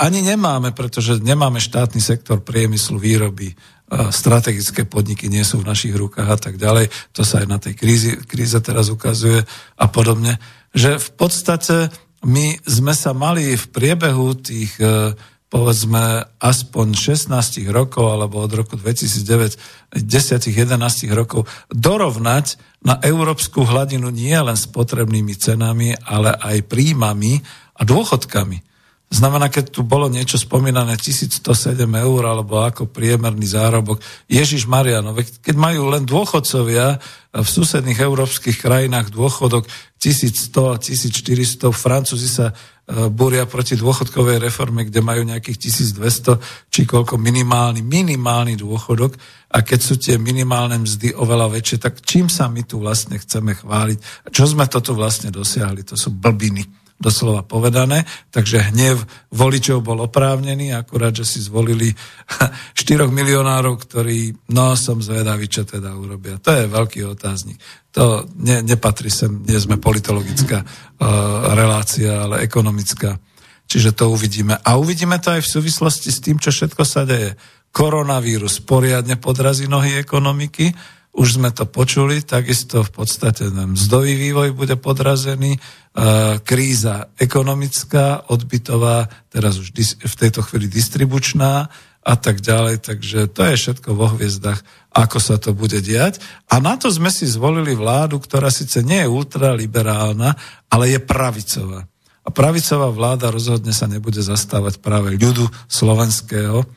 Ani nemáme, pretože nemáme štátny sektor priemyslu výroby, strategické podniky nie sú v našich rukách a tak ďalej. To sa aj na tej krízi, kríze teraz ukazuje a podobne. Že v podstate my sme sa mali v priebehu tých povedzme aspoň 16 rokov alebo od roku 2009 10-11 rokov dorovnať na európsku hladinu nie len s potrebnými cenami, ale aj príjmami a dôchodkami. Znamená, keď tu bolo niečo spomínané 1107 eur alebo ako priemerný zárobok. Ježiš Mariano, keď majú len dôchodcovia v susedných európskych krajinách dôchodok 1100 a 1400, Francúzi sa e, búria proti dôchodkovej reforme, kde majú nejakých 1200 či koľko minimálny, minimálny dôchodok a keď sú tie minimálne mzdy oveľa väčšie, tak čím sa my tu vlastne chceme chváliť? Čo sme toto vlastne dosiahli? To sú blbiny doslova povedané, takže hnev voličov bol oprávnený, akurát, že si zvolili [laughs] 4 milionárov, ktorí, no som zvedavý, čo teda urobia. To je veľký otáznik. To ne, nepatrí sem, nie sme politologická uh, relácia, ale ekonomická. Čiže to uvidíme. A uvidíme to aj v súvislosti s tým, čo všetko sa deje. Koronavírus poriadne podrazí nohy ekonomiky, už sme to počuli, takisto v podstate mzdový vývoj bude podrazený, e, kríza ekonomická, odbytová, teraz už v tejto chvíli distribučná a tak ďalej. Takže to je všetko vo hviezdach, ako sa to bude diať. A na to sme si zvolili vládu, ktorá síce nie je ultraliberálna, ale je pravicová. A pravicová vláda rozhodne sa nebude zastávať práve ľudu slovenského.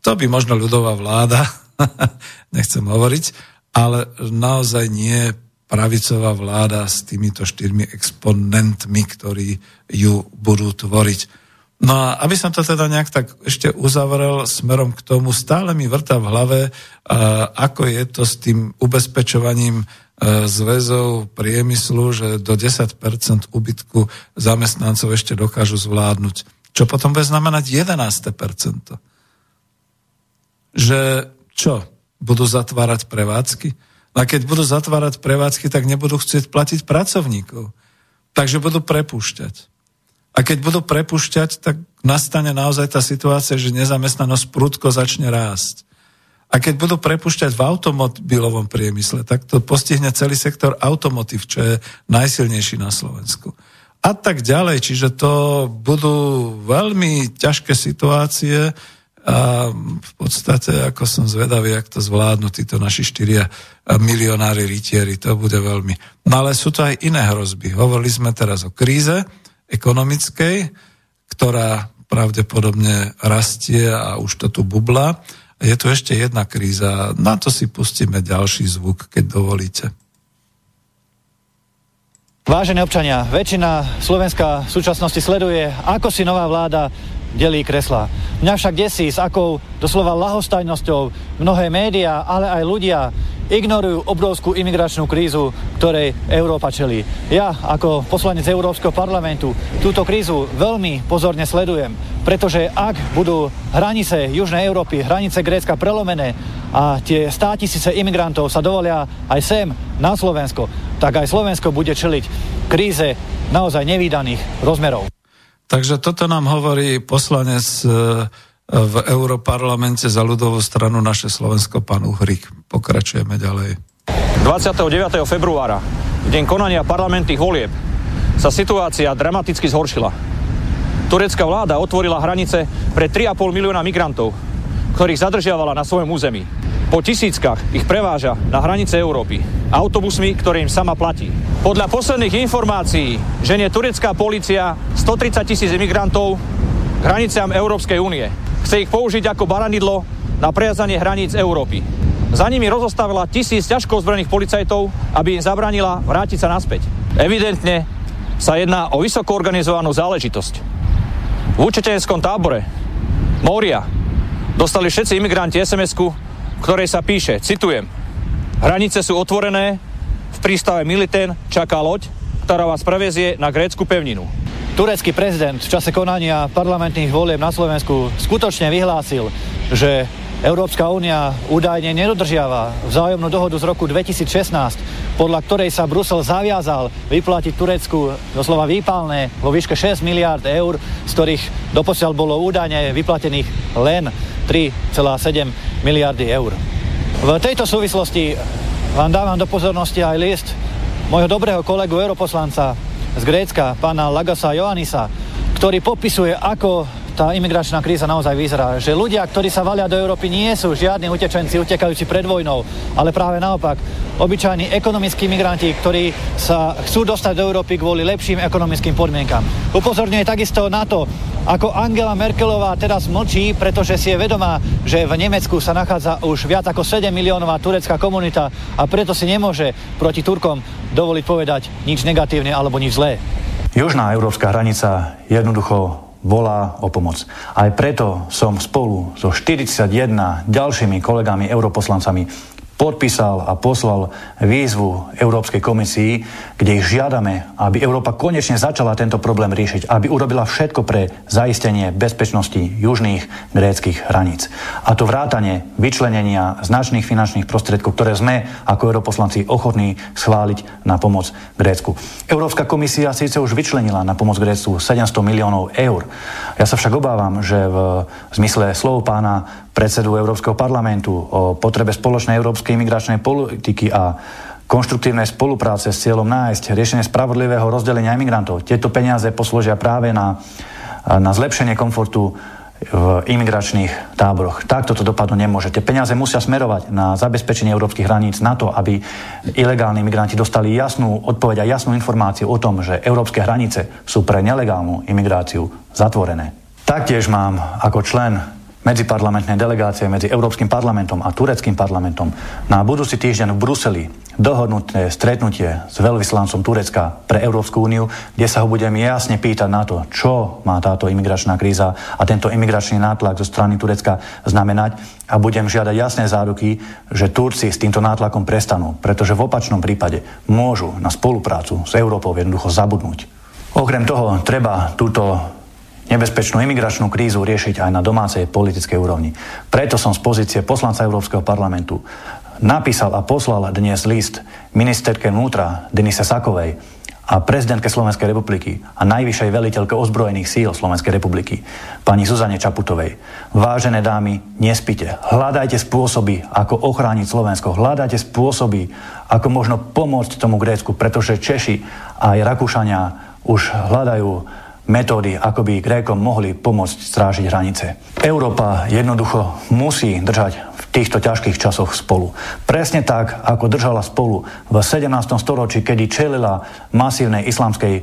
To by možno ľudová vláda, [laughs] nechcem hovoriť, ale naozaj nie pravicová vláda s týmito štyrmi exponentmi, ktorí ju budú tvoriť. No a aby som to teda nejak tak ešte uzavrel smerom k tomu, stále mi vrta v hlave, ako je to s tým ubezpečovaním zväzov priemyslu, že do 10% ubytku zamestnancov ešte dokážu zvládnuť. Čo potom bude znamenať 11%? Že čo? Budú zatvárať prevádzky. A keď budú zatvárať prevádzky, tak nebudú chcieť platiť pracovníkov. Takže budú prepušťať. A keď budú prepušťať, tak nastane naozaj tá situácia, že nezamestnanosť prudko začne rásť. A keď budú prepušťať v automobilovom priemysle, tak to postihne celý sektor automotív, čo je najsilnejší na Slovensku. A tak ďalej. Čiže to budú veľmi ťažké situácie, a v podstate, ako som zvedavý, jak to zvládnu títo naši štyria milionári rytieri, to bude veľmi. No ale sú to aj iné hrozby. Hovorili sme teraz o kríze ekonomickej, ktorá pravdepodobne rastie a už to tu bubla. Je tu ešte jedna kríza. Na to si pustíme ďalší zvuk, keď dovolíte. Vážení občania, väčšina Slovenska v súčasnosti sleduje, ako si nová vláda delí kresla. Mňa však desí, s akou doslova lahostajnosťou mnohé médiá, ale aj ľudia ignorujú obrovskú imigračnú krízu, ktorej Európa čelí. Ja ako poslanec Európskeho parlamentu túto krízu veľmi pozorne sledujem, pretože ak budú hranice Južnej Európy, hranice Grécka prelomené a tie státisíce imigrantov sa dovolia aj sem na Slovensko, tak aj Slovensko bude čeliť kríze naozaj nevýdaných rozmerov. Takže toto nám hovorí poslanec e, v Europarlamente za ľudovú stranu naše Slovensko, pán Uhrik. Pokračujeme ďalej. 29. februára, v deň konania parlamentných volieb, sa situácia dramaticky zhoršila. Turecká vláda otvorila hranice pre 3,5 milióna migrantov, ktorých zadržiavala na svojom území. Po tisíckach ich preváža na hranice Európy autobusmi, ktoré im sama platí. Podľa posledných informácií ženie turecká policia 130 tisíc imigrantov k hraniciam Európskej únie. Chce ich použiť ako baranidlo na prejazdanie hraníc Európy. Za nimi rozostavila tisíc ťažko zbrojených policajtov, aby im zabranila vrátiť sa naspäť. Evidentne sa jedná o vysoko organizovanú záležitosť. V učiteľskom tábore Mória dostali všetci imigranti SMS-ku ktorej sa píše, citujem, hranice sú otvorené, v prístave Militen čaká loď, ktorá vás prevezie na grécku pevninu. turecký prezident v čase konania parlamentných volieb na Slovensku skutočne vyhlásil, že Európska únia údajne nedodržiava vzájomnú dohodu z roku 2016, podľa ktorej sa Brusel zaviazal vyplatiť Turecku doslova výpalné vo výške 6 miliard eur, z ktorých doposiaľ bolo údajne vyplatených len 3,7 miliardy eur. V tejto súvislosti vám dávam do pozornosti aj list môjho dobrého kolegu europoslanca z Grécka, pána Lagasa Joannisa, ktorý popisuje, ako tá imigračná kríza naozaj vyzerá. Že ľudia, ktorí sa valia do Európy, nie sú žiadni utečenci utekajúci pred vojnou, ale práve naopak obyčajní ekonomickí migranti, ktorí sa chcú dostať do Európy kvôli lepším ekonomickým podmienkam. Upozorňuje takisto na to, ako Angela Merkelová teraz mlčí, pretože si je vedomá, že v Nemecku sa nachádza už viac ako 7 miliónová turecká komunita a preto si nemôže proti Turkom dovoliť povedať nič negatívne alebo nič zlé. Južná európska hranica jednoducho volá o pomoc. Aj preto som spolu so 41 ďalšími kolegami europoslancami podpísal a poslal výzvu Európskej komisii, kde ich žiadame, aby Európa konečne začala tento problém riešiť, aby urobila všetko pre zaistenie bezpečnosti južných gréckých hraníc. A to vrátanie vyčlenenia značných finančných prostriedkov, ktoré sme ako europoslanci ochotní schváliť na pomoc Grécku. Európska komisia síce už vyčlenila na pomoc Grécku 700 miliónov eur. Ja sa však obávam, že v zmysle slov pána predsedu Európskeho parlamentu o potrebe spoločnej európskej imigračnej politiky a konštruktívnej spolupráce s cieľom nájsť riešenie spravodlivého rozdelenia imigrantov. Tieto peniaze poslúžia práve na, na zlepšenie komfortu v imigračných táboroch. Takto to dopadnúť nemôže. Tie peniaze musia smerovať na zabezpečenie európskych hraníc, na to, aby ilegálni imigranti dostali jasnú odpoveď a jasnú informáciu o tom, že európske hranice sú pre nelegálnu imigráciu zatvorené. Taktiež mám ako člen medziparlamentnej delegácie medzi Európskym parlamentom a Tureckým parlamentom na budúci týždeň v Bruseli dohodnuté stretnutie s veľvyslancom Turecka pre Európsku úniu, kde sa ho budem jasne pýtať na to, čo má táto imigračná kríza a tento imigračný nátlak zo strany Turecka znamenať a budem žiadať jasné záruky, že Turci s týmto nátlakom prestanú, pretože v opačnom prípade môžu na spoluprácu s Európou jednoducho zabudnúť. Okrem toho treba túto nebezpečnú imigračnú krízu riešiť aj na domácej politickej úrovni. Preto som z pozície poslanca Európskeho parlamentu napísal a poslal dnes list ministerke vnútra Denise Sakovej a prezidentke Slovenskej republiky a najvyššej veliteľke ozbrojených síl Slovenskej republiky, pani Zuzane Čaputovej. Vážené dámy, nespite. Hľadajte spôsoby, ako ochrániť Slovensko. Hľadajte spôsoby, ako možno pomôcť tomu Grécku, pretože Češi a aj Rakúšania už hľadajú metódy, ako by Grékom mohli pomôcť strážiť hranice. Európa jednoducho musí držať v týchto ťažkých časoch spolu. Presne tak, ako držala spolu v 17. storočí, kedy čelila masívnej islamskej e,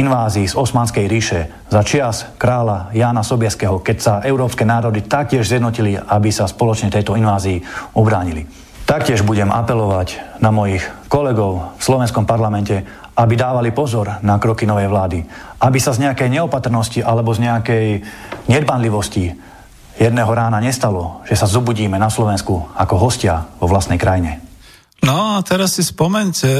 invázii z Osmanskej ríše za čias kráľa Jána Sobieského, keď sa európske národy taktiež zjednotili, aby sa spoločne tejto invázii ubránili. Taktiež budem apelovať na mojich kolegov v slovenskom parlamente, aby dávali pozor na kroky novej vlády. Aby sa z nejakej neopatrnosti alebo z nejakej nedbanlivosti jedného rána nestalo, že sa zobudíme na Slovensku ako hostia vo vlastnej krajine. No a teraz si spomente,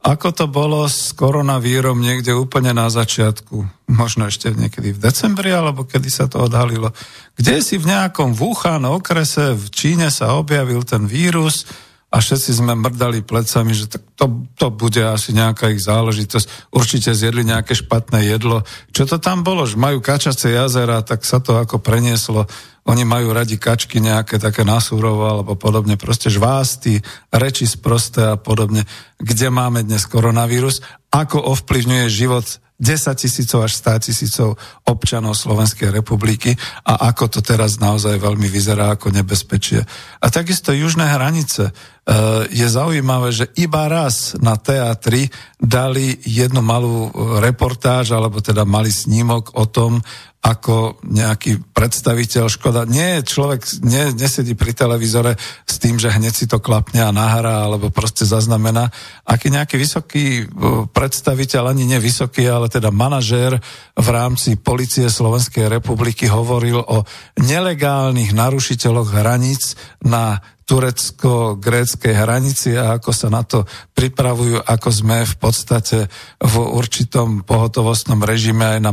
ako to bolo s koronavírom niekde úplne na začiatku. Možno ešte niekedy v decembri, alebo kedy sa to odhalilo. Kde si v nejakom Wuhan okrese v Číne sa objavil ten vírus, a všetci sme mrdali plecami, že to, to, to bude asi nejaká ich záležitosť. Určite zjedli nejaké špatné jedlo. Čo to tam bolo? Že majú kačace jazera, tak sa to ako prenieslo. Oni majú radi kačky nejaké také nasúrovo alebo podobne. Proste žvásty, reči sprosté a podobne. Kde máme dnes koronavírus? Ako ovplyvňuje život 10 tisícov až 100 tisícov občanov Slovenskej republiky a ako to teraz naozaj veľmi vyzerá ako nebezpečie. A takisto južné hranice. E, je zaujímavé, že iba raz na teatri dali jednu malú reportáž, alebo teda malý snímok o tom, ako nejaký predstaviteľ, škoda, nie, človek nie, nesedí pri televízore s tým, že hneď si to klapne a nahrá, alebo proste zaznamená, aký nejaký vysoký predstaviteľ, ani nevysoký, ale teda manažér v rámci policie Slovenskej republiky hovoril o nelegálnych narušiteľoch hraníc na turecko-gréckej hranici a ako sa na to pripravujú, ako sme v podstate v určitom pohotovostnom režime aj na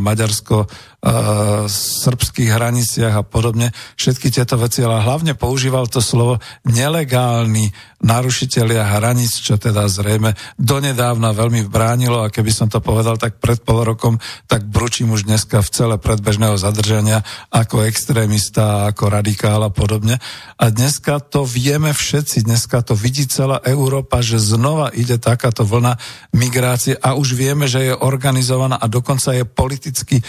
maďarsko-srbských hraniciach a podobne. Všetky tieto veci, ale hlavne používal to slovo nelegálny narušiteľia hraníc, čo teda zrejme donedávna veľmi bránilo a keby som to povedal tak pred pol rokom, tak bručím už dneska v celé predbežného zadržania ako extrémista, ako radikál a podobne. A dneska to vieme všetci, dneska to vidí celá Európa, že znova ide takáto vlna migrácie a už vieme, že je organizovaná a dokonca je politicky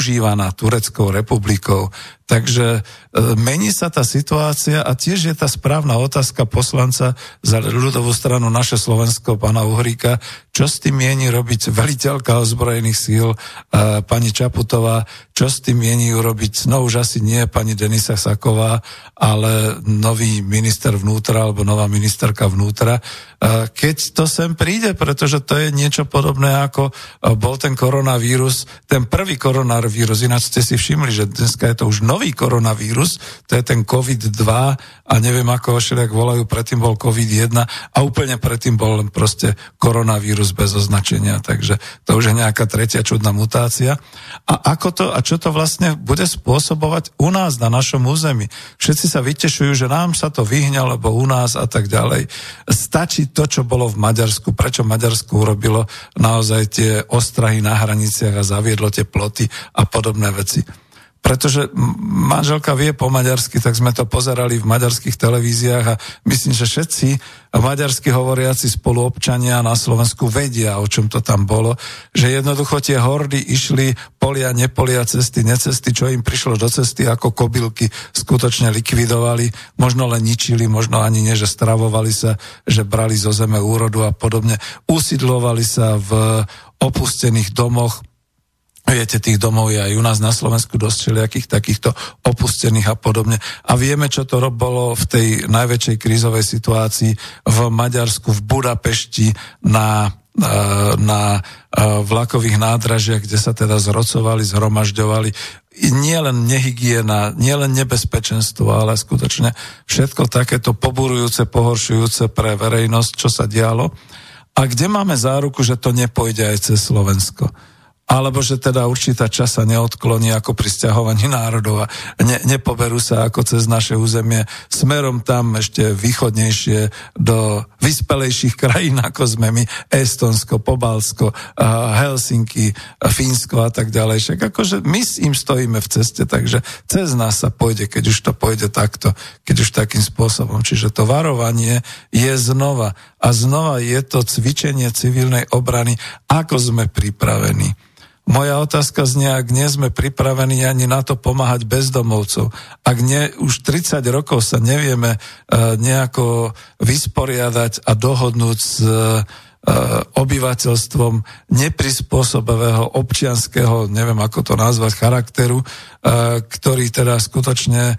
zneužívaná Tureckou republikou. Takže e, mení sa tá situácia a tiež je tá správna otázka poslanca za ľudovú stranu naše Slovensko, pána Uhríka, čo s tým mieni robiť veliteľka ozbrojených síl, e, pani Čaputová, čo s tým mieni urobiť, no už asi nie pani Denisa Saková, ale nový minister vnútra alebo nová ministerka vnútra, e, keď to sem príde, pretože to je niečo podobné ako bol ten koronavírus, ten prvý koronavírus, ináč ste si všimli, že dneska je to už nový nový koronavírus, to je ten COVID-2 a neviem ako ho všelijak volajú, predtým bol COVID-1 a úplne predtým bol len proste koronavírus bez označenia, takže to už je nejaká tretia čudná mutácia. A ako to a čo to vlastne bude spôsobovať u nás na našom území? Všetci sa vytešujú, že nám sa to vyhne, lebo u nás a tak ďalej. Stačí to, čo bolo v Maďarsku, prečo Maďarsku urobilo naozaj tie ostrahy na hraniciach a zaviedlo tie ploty a podobné veci pretože manželka vie po maďarsky, tak sme to pozerali v maďarských televíziách a myslím, že všetci maďarsky hovoriaci spoluobčania na Slovensku vedia, o čom to tam bolo, že jednoducho tie hordy išli polia, nepolia, cesty, necesty, čo im prišlo do cesty ako kobylky, skutočne likvidovali, možno len ničili, možno ani nie, že stravovali sa, že brali zo zeme úrodu a podobne, usidlovali sa v opustených domoch, Viete, tých domov je aj u nás na Slovensku dosť všelijakých takýchto opustených a podobne. A vieme, čo to bolo v tej najväčšej krízovej situácii v Maďarsku, v Budapešti, na na vlakových nádražiach, kde sa teda zrocovali, zhromažďovali. Nie len nehygiena, nie len nebezpečenstvo, ale skutočne všetko takéto poburujúce, pohoršujúce pre verejnosť, čo sa dialo. A kde máme záruku, že to nepôjde aj cez Slovensko? Alebo že teda určitá časa neodkloní ako pri stiahovaní národov a ne, nepoberú sa ako cez naše územie smerom tam ešte východnejšie do vyspelejších [laughs] krajín ako sme my, Estonsko, Pobalsko, Helsinky, Fínsko a tak ďalej. Však akože my im stojíme v ceste, takže cez nás sa pôjde, keď už to pôjde takto, keď už takým spôsobom. Čiže to varovanie je znova a znova je to cvičenie civilnej obrany, ako sme pripravení. Moja otázka znie, ak nie sme pripravení ani na to pomáhať bezdomovcov, ak nie, už 30 rokov sa nevieme uh, nejako vysporiadať a dohodnúť s Eh, obyvateľstvom neprispôsobového občianského, neviem ako to nazvať, charakteru, eh, ktorí teda skutočne eh,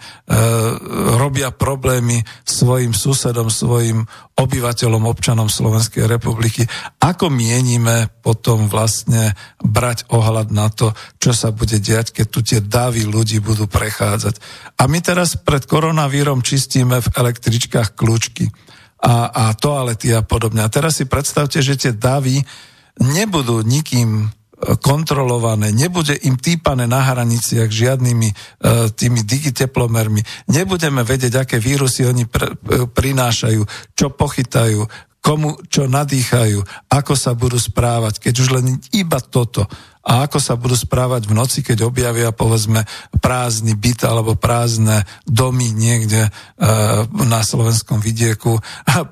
robia problémy svojim susedom, svojim obyvateľom, občanom Slovenskej republiky. Ako mienime potom vlastne brať ohľad na to, čo sa bude diať, keď tu tie davy ľudí budú prechádzať. A my teraz pred koronavírom čistíme v električkách kľúčky a, a toalety a podobne. A teraz si predstavte, že tie davy nebudú nikým e, kontrolované, nebude im týpané na hraniciach žiadnymi e, tými digiteplomermi, nebudeme vedieť, aké vírusy oni pr- e, prinášajú, čo pochytajú, komu čo nadýchajú, ako sa budú správať, keď už len iba toto a ako sa budú správať v noci, keď objavia povedzme prázdny byt alebo prázdne domy niekde e, na slovenskom vidieku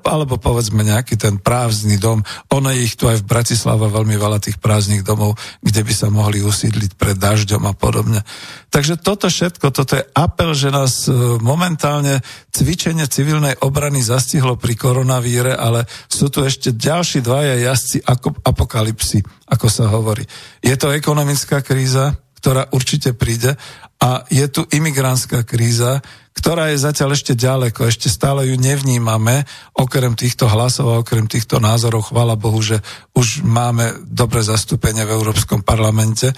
alebo povedzme nejaký ten prázdny dom. Ono je ich tu aj v Bratislave veľmi veľa tých prázdnych domov, kde by sa mohli usídliť pred dažďom a podobne. Takže toto všetko, toto je apel, že nás e, momentálne cvičenie civilnej obrany zastihlo pri koronavíre, ale sú tu ešte ďalší dvaja jazdci apokalipsy, ako sa hovorí. Je to ekonomická kríza, ktorá určite príde a je tu imigrantská kríza, ktorá je zatiaľ ešte ďaleko, ešte stále ju nevnímame, okrem týchto hlasov a okrem týchto názorov, chvala Bohu, že už máme dobre zastúpenie v Európskom parlamente.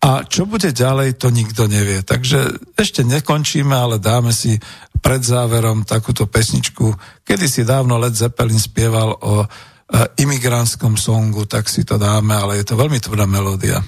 A čo bude ďalej, to nikto nevie. Takže ešte nekončíme, ale dáme si pred záverom takúto pesničku. Kedy si dávno Led Zeppelin spieval o imigrantskom songu, tak si to dáme, ale je to veľmi tvrdá melódia.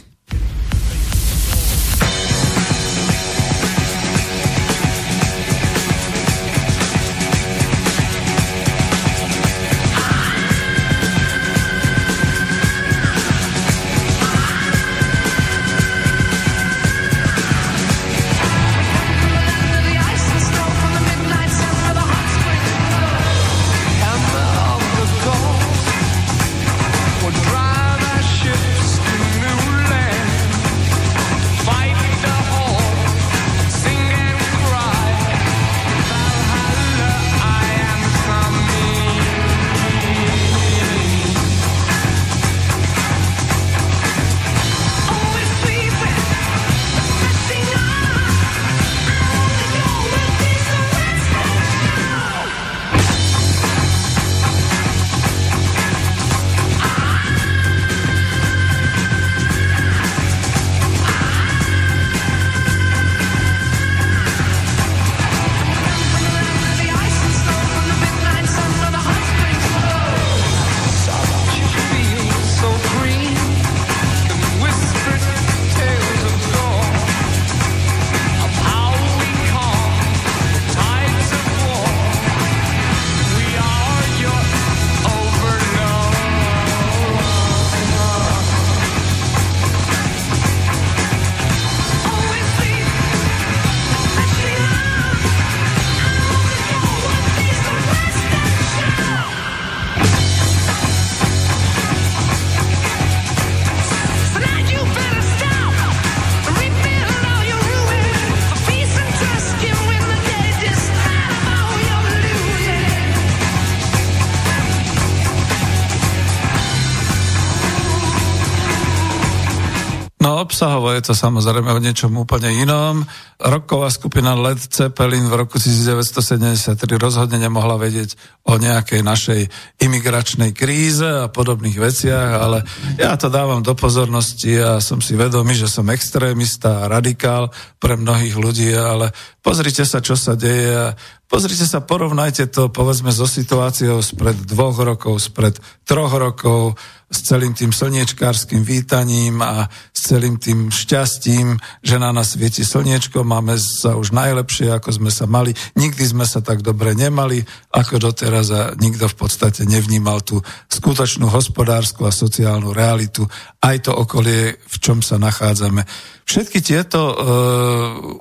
Obsahovo je to samozrejme o niečom úplne inom. Roková skupina Led Zeppelin v roku 1973 rozhodne nemohla vedieť o nejakej našej imigračnej kríze a podobných veciach, ale ja to dávam do pozornosti a som si vedomý, že som extrémista a radikál pre mnohých ľudí, ale pozrite sa, čo sa deje a pozrite sa, porovnajte to povedzme so situáciou spred dvoch rokov, spred troch rokov, s celým tým slniečkárským vítaním a s celým tým šťastím, že na nás svieti slniečko, máme sa už najlepšie, ako sme sa mali. Nikdy sme sa tak dobre nemali, ako doteraz a nikto v podstate nevnímal tú skutočnú hospodárskú a sociálnu realitu, aj to okolie, v čom sa nachádzame. Všetky tieto uh,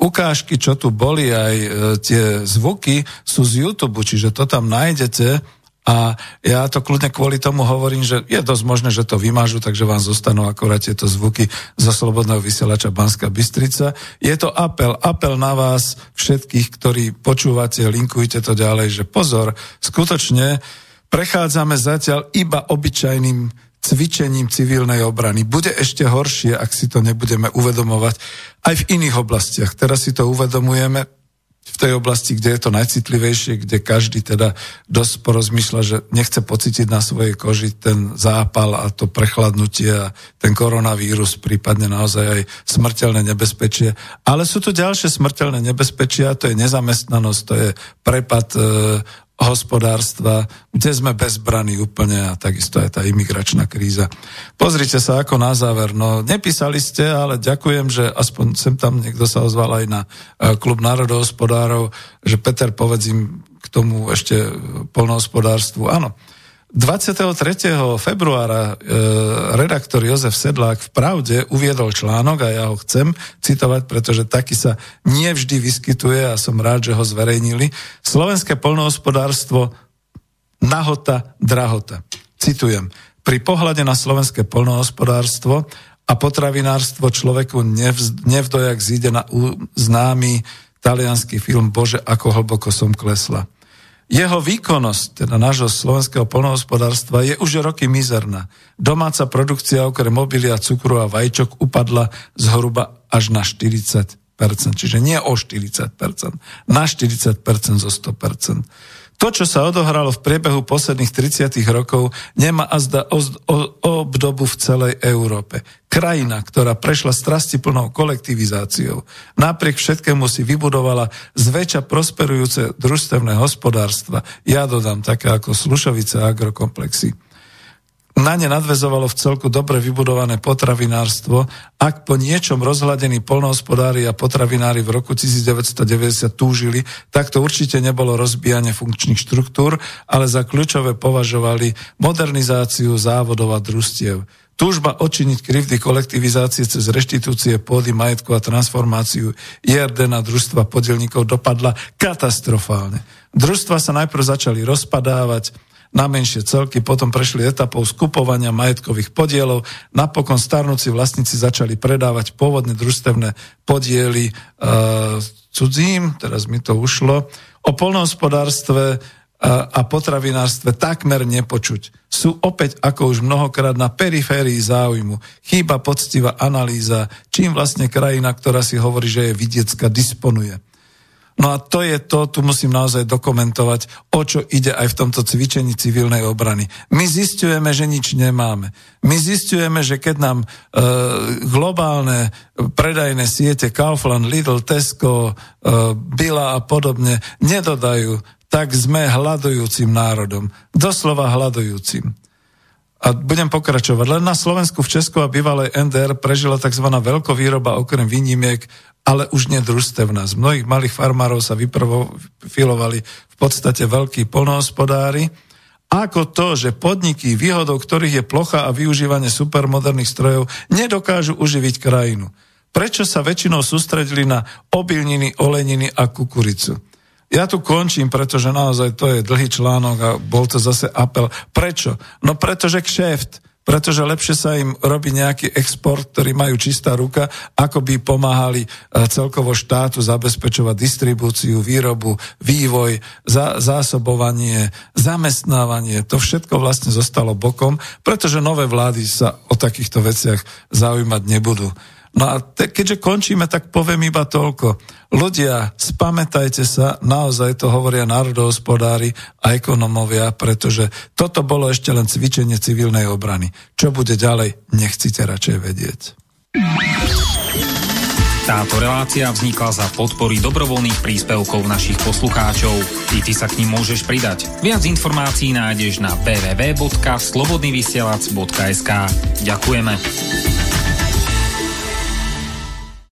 ukážky, čo tu boli, aj uh, tie zvuky sú z YouTube, čiže to tam nájdete a ja to kľudne kvôli tomu hovorím, že je dosť možné, že to vymážu, takže vám zostanú akorát tieto zvuky zo Slobodného vysielača Banská Bystrica. Je to apel, apel na vás všetkých, ktorí počúvate, linkujte to ďalej, že pozor, skutočne prechádzame zatiaľ iba obyčajným cvičením civilnej obrany. Bude ešte horšie, ak si to nebudeme uvedomovať aj v iných oblastiach. Teraz si to uvedomujeme, v tej oblasti, kde je to najcitlivejšie, kde každý teda dosť porozmýšľa, že nechce pocítiť na svojej koži ten zápal a to prechladnutie a ten koronavírus, prípadne naozaj aj smrteľné nebezpečie. Ale sú tu ďalšie smrteľné nebezpečia, to je nezamestnanosť, to je prepad e, hospodárstva, kde sme bezbraní úplne a takisto aj tá imigračná kríza. Pozrite sa ako na záver. No, nepísali ste, ale ďakujem, že aspoň sem tam niekto sa ozval aj na e, klub národohospodárov, že Peter povedz im k tomu ešte polnohospodárstvu. Áno, 23. februára e, redaktor Jozef Sedlák v Pravde uviedol článok a ja ho chcem citovať, pretože taký sa nie vždy vyskytuje a som rád, že ho zverejnili. Slovenské polnohospodárstvo nahota, drahota. Citujem. Pri pohľade na slovenské polnohospodárstvo a potravinárstvo človeku nevz, nevdojak zíde na známy talianský film Bože, ako hlboko som klesla. Jeho výkonnosť, teda nášho slovenského polnohospodárstva, je už roky mizerná. Domáca produkcia okrem mobilia, cukru a vajčok upadla zhruba až na 40%, čiže nie o 40%, na 40% zo 100%. To, čo sa odohralo v priebehu posledných 30 rokov, nemá azda obdobu v celej Európe. Krajina, ktorá prešla strastiplnou kolektivizáciou, napriek všetkému si vybudovala zväčša prosperujúce družstevné hospodárstva. Ja dodám také ako Slušovice agrokomplexy na ne nadvezovalo v celku dobre vybudované potravinárstvo. Ak po niečom rozhľadení polnohospodári a potravinári v roku 1990 túžili, tak to určite nebolo rozbijanie funkčných štruktúr, ale za kľúčové považovali modernizáciu závodov a družstiev. Túžba odčiniť krivdy kolektivizácie cez reštitúcie pôdy, majetku a transformáciu IRD na družstva podielníkov dopadla katastrofálne. Družstva sa najprv začali rozpadávať, na menšie celky, potom prešli etapou skupovania majetkových podielov, napokon starnúci vlastníci začali predávať pôvodné družstevné podiely e, cudzím, teraz mi to ušlo, o polnohospodárstve e, a potravinárstve takmer nepočuť. Sú opäť, ako už mnohokrát, na periférii záujmu. Chýba poctivá analýza, čím vlastne krajina, ktorá si hovorí, že je vidiecka, disponuje. No a to je to, tu musím naozaj dokumentovať, o čo ide aj v tomto cvičení civilnej obrany. My zistujeme, že nič nemáme. My zistujeme, že keď nám e, globálne predajné siete Kaufland, Lidl, Tesco, e, Bila a podobne nedodajú, tak sme hľadujúcim národom. Doslova hľadujúcim. A budem pokračovať. Len na Slovensku, v Česku a bývalej NDR prežila tzv. veľkovýroba okrem výnimiek ale už nie družstevná. Z mnohých malých farmárov sa vyprofilovali v podstate veľkí polnohospodári, ako to, že podniky, výhodou ktorých je plocha a využívanie supermoderných strojov, nedokážu uživiť krajinu. Prečo sa väčšinou sústredili na obilniny, oleniny a kukuricu? Ja tu končím, pretože naozaj to je dlhý článok a bol to zase apel. Prečo? No pretože kšeft pretože lepšie sa im robí nejaký export, ktorý majú čistá ruka, ako by pomáhali e, celkovo štátu zabezpečovať distribúciu, výrobu, vývoj, zásobovanie, zamestnávanie. To všetko vlastne zostalo bokom, pretože nové vlády sa o takýchto veciach zaujímať nebudú. No a te, keďže končíme, tak poviem iba toľko. Ľudia, spamätajte sa, naozaj to hovoria národohospodári a ekonomovia, pretože toto bolo ešte len cvičenie civilnej obrany. Čo bude ďalej, nechcite radšej vedieť. Táto relácia vznikla za podpory dobrovoľných príspevkov našich poslucháčov. I ty sa k ním môžeš pridať. Viac informácií nájdeš na www.slobodnyvysielac.sk Ďakujeme.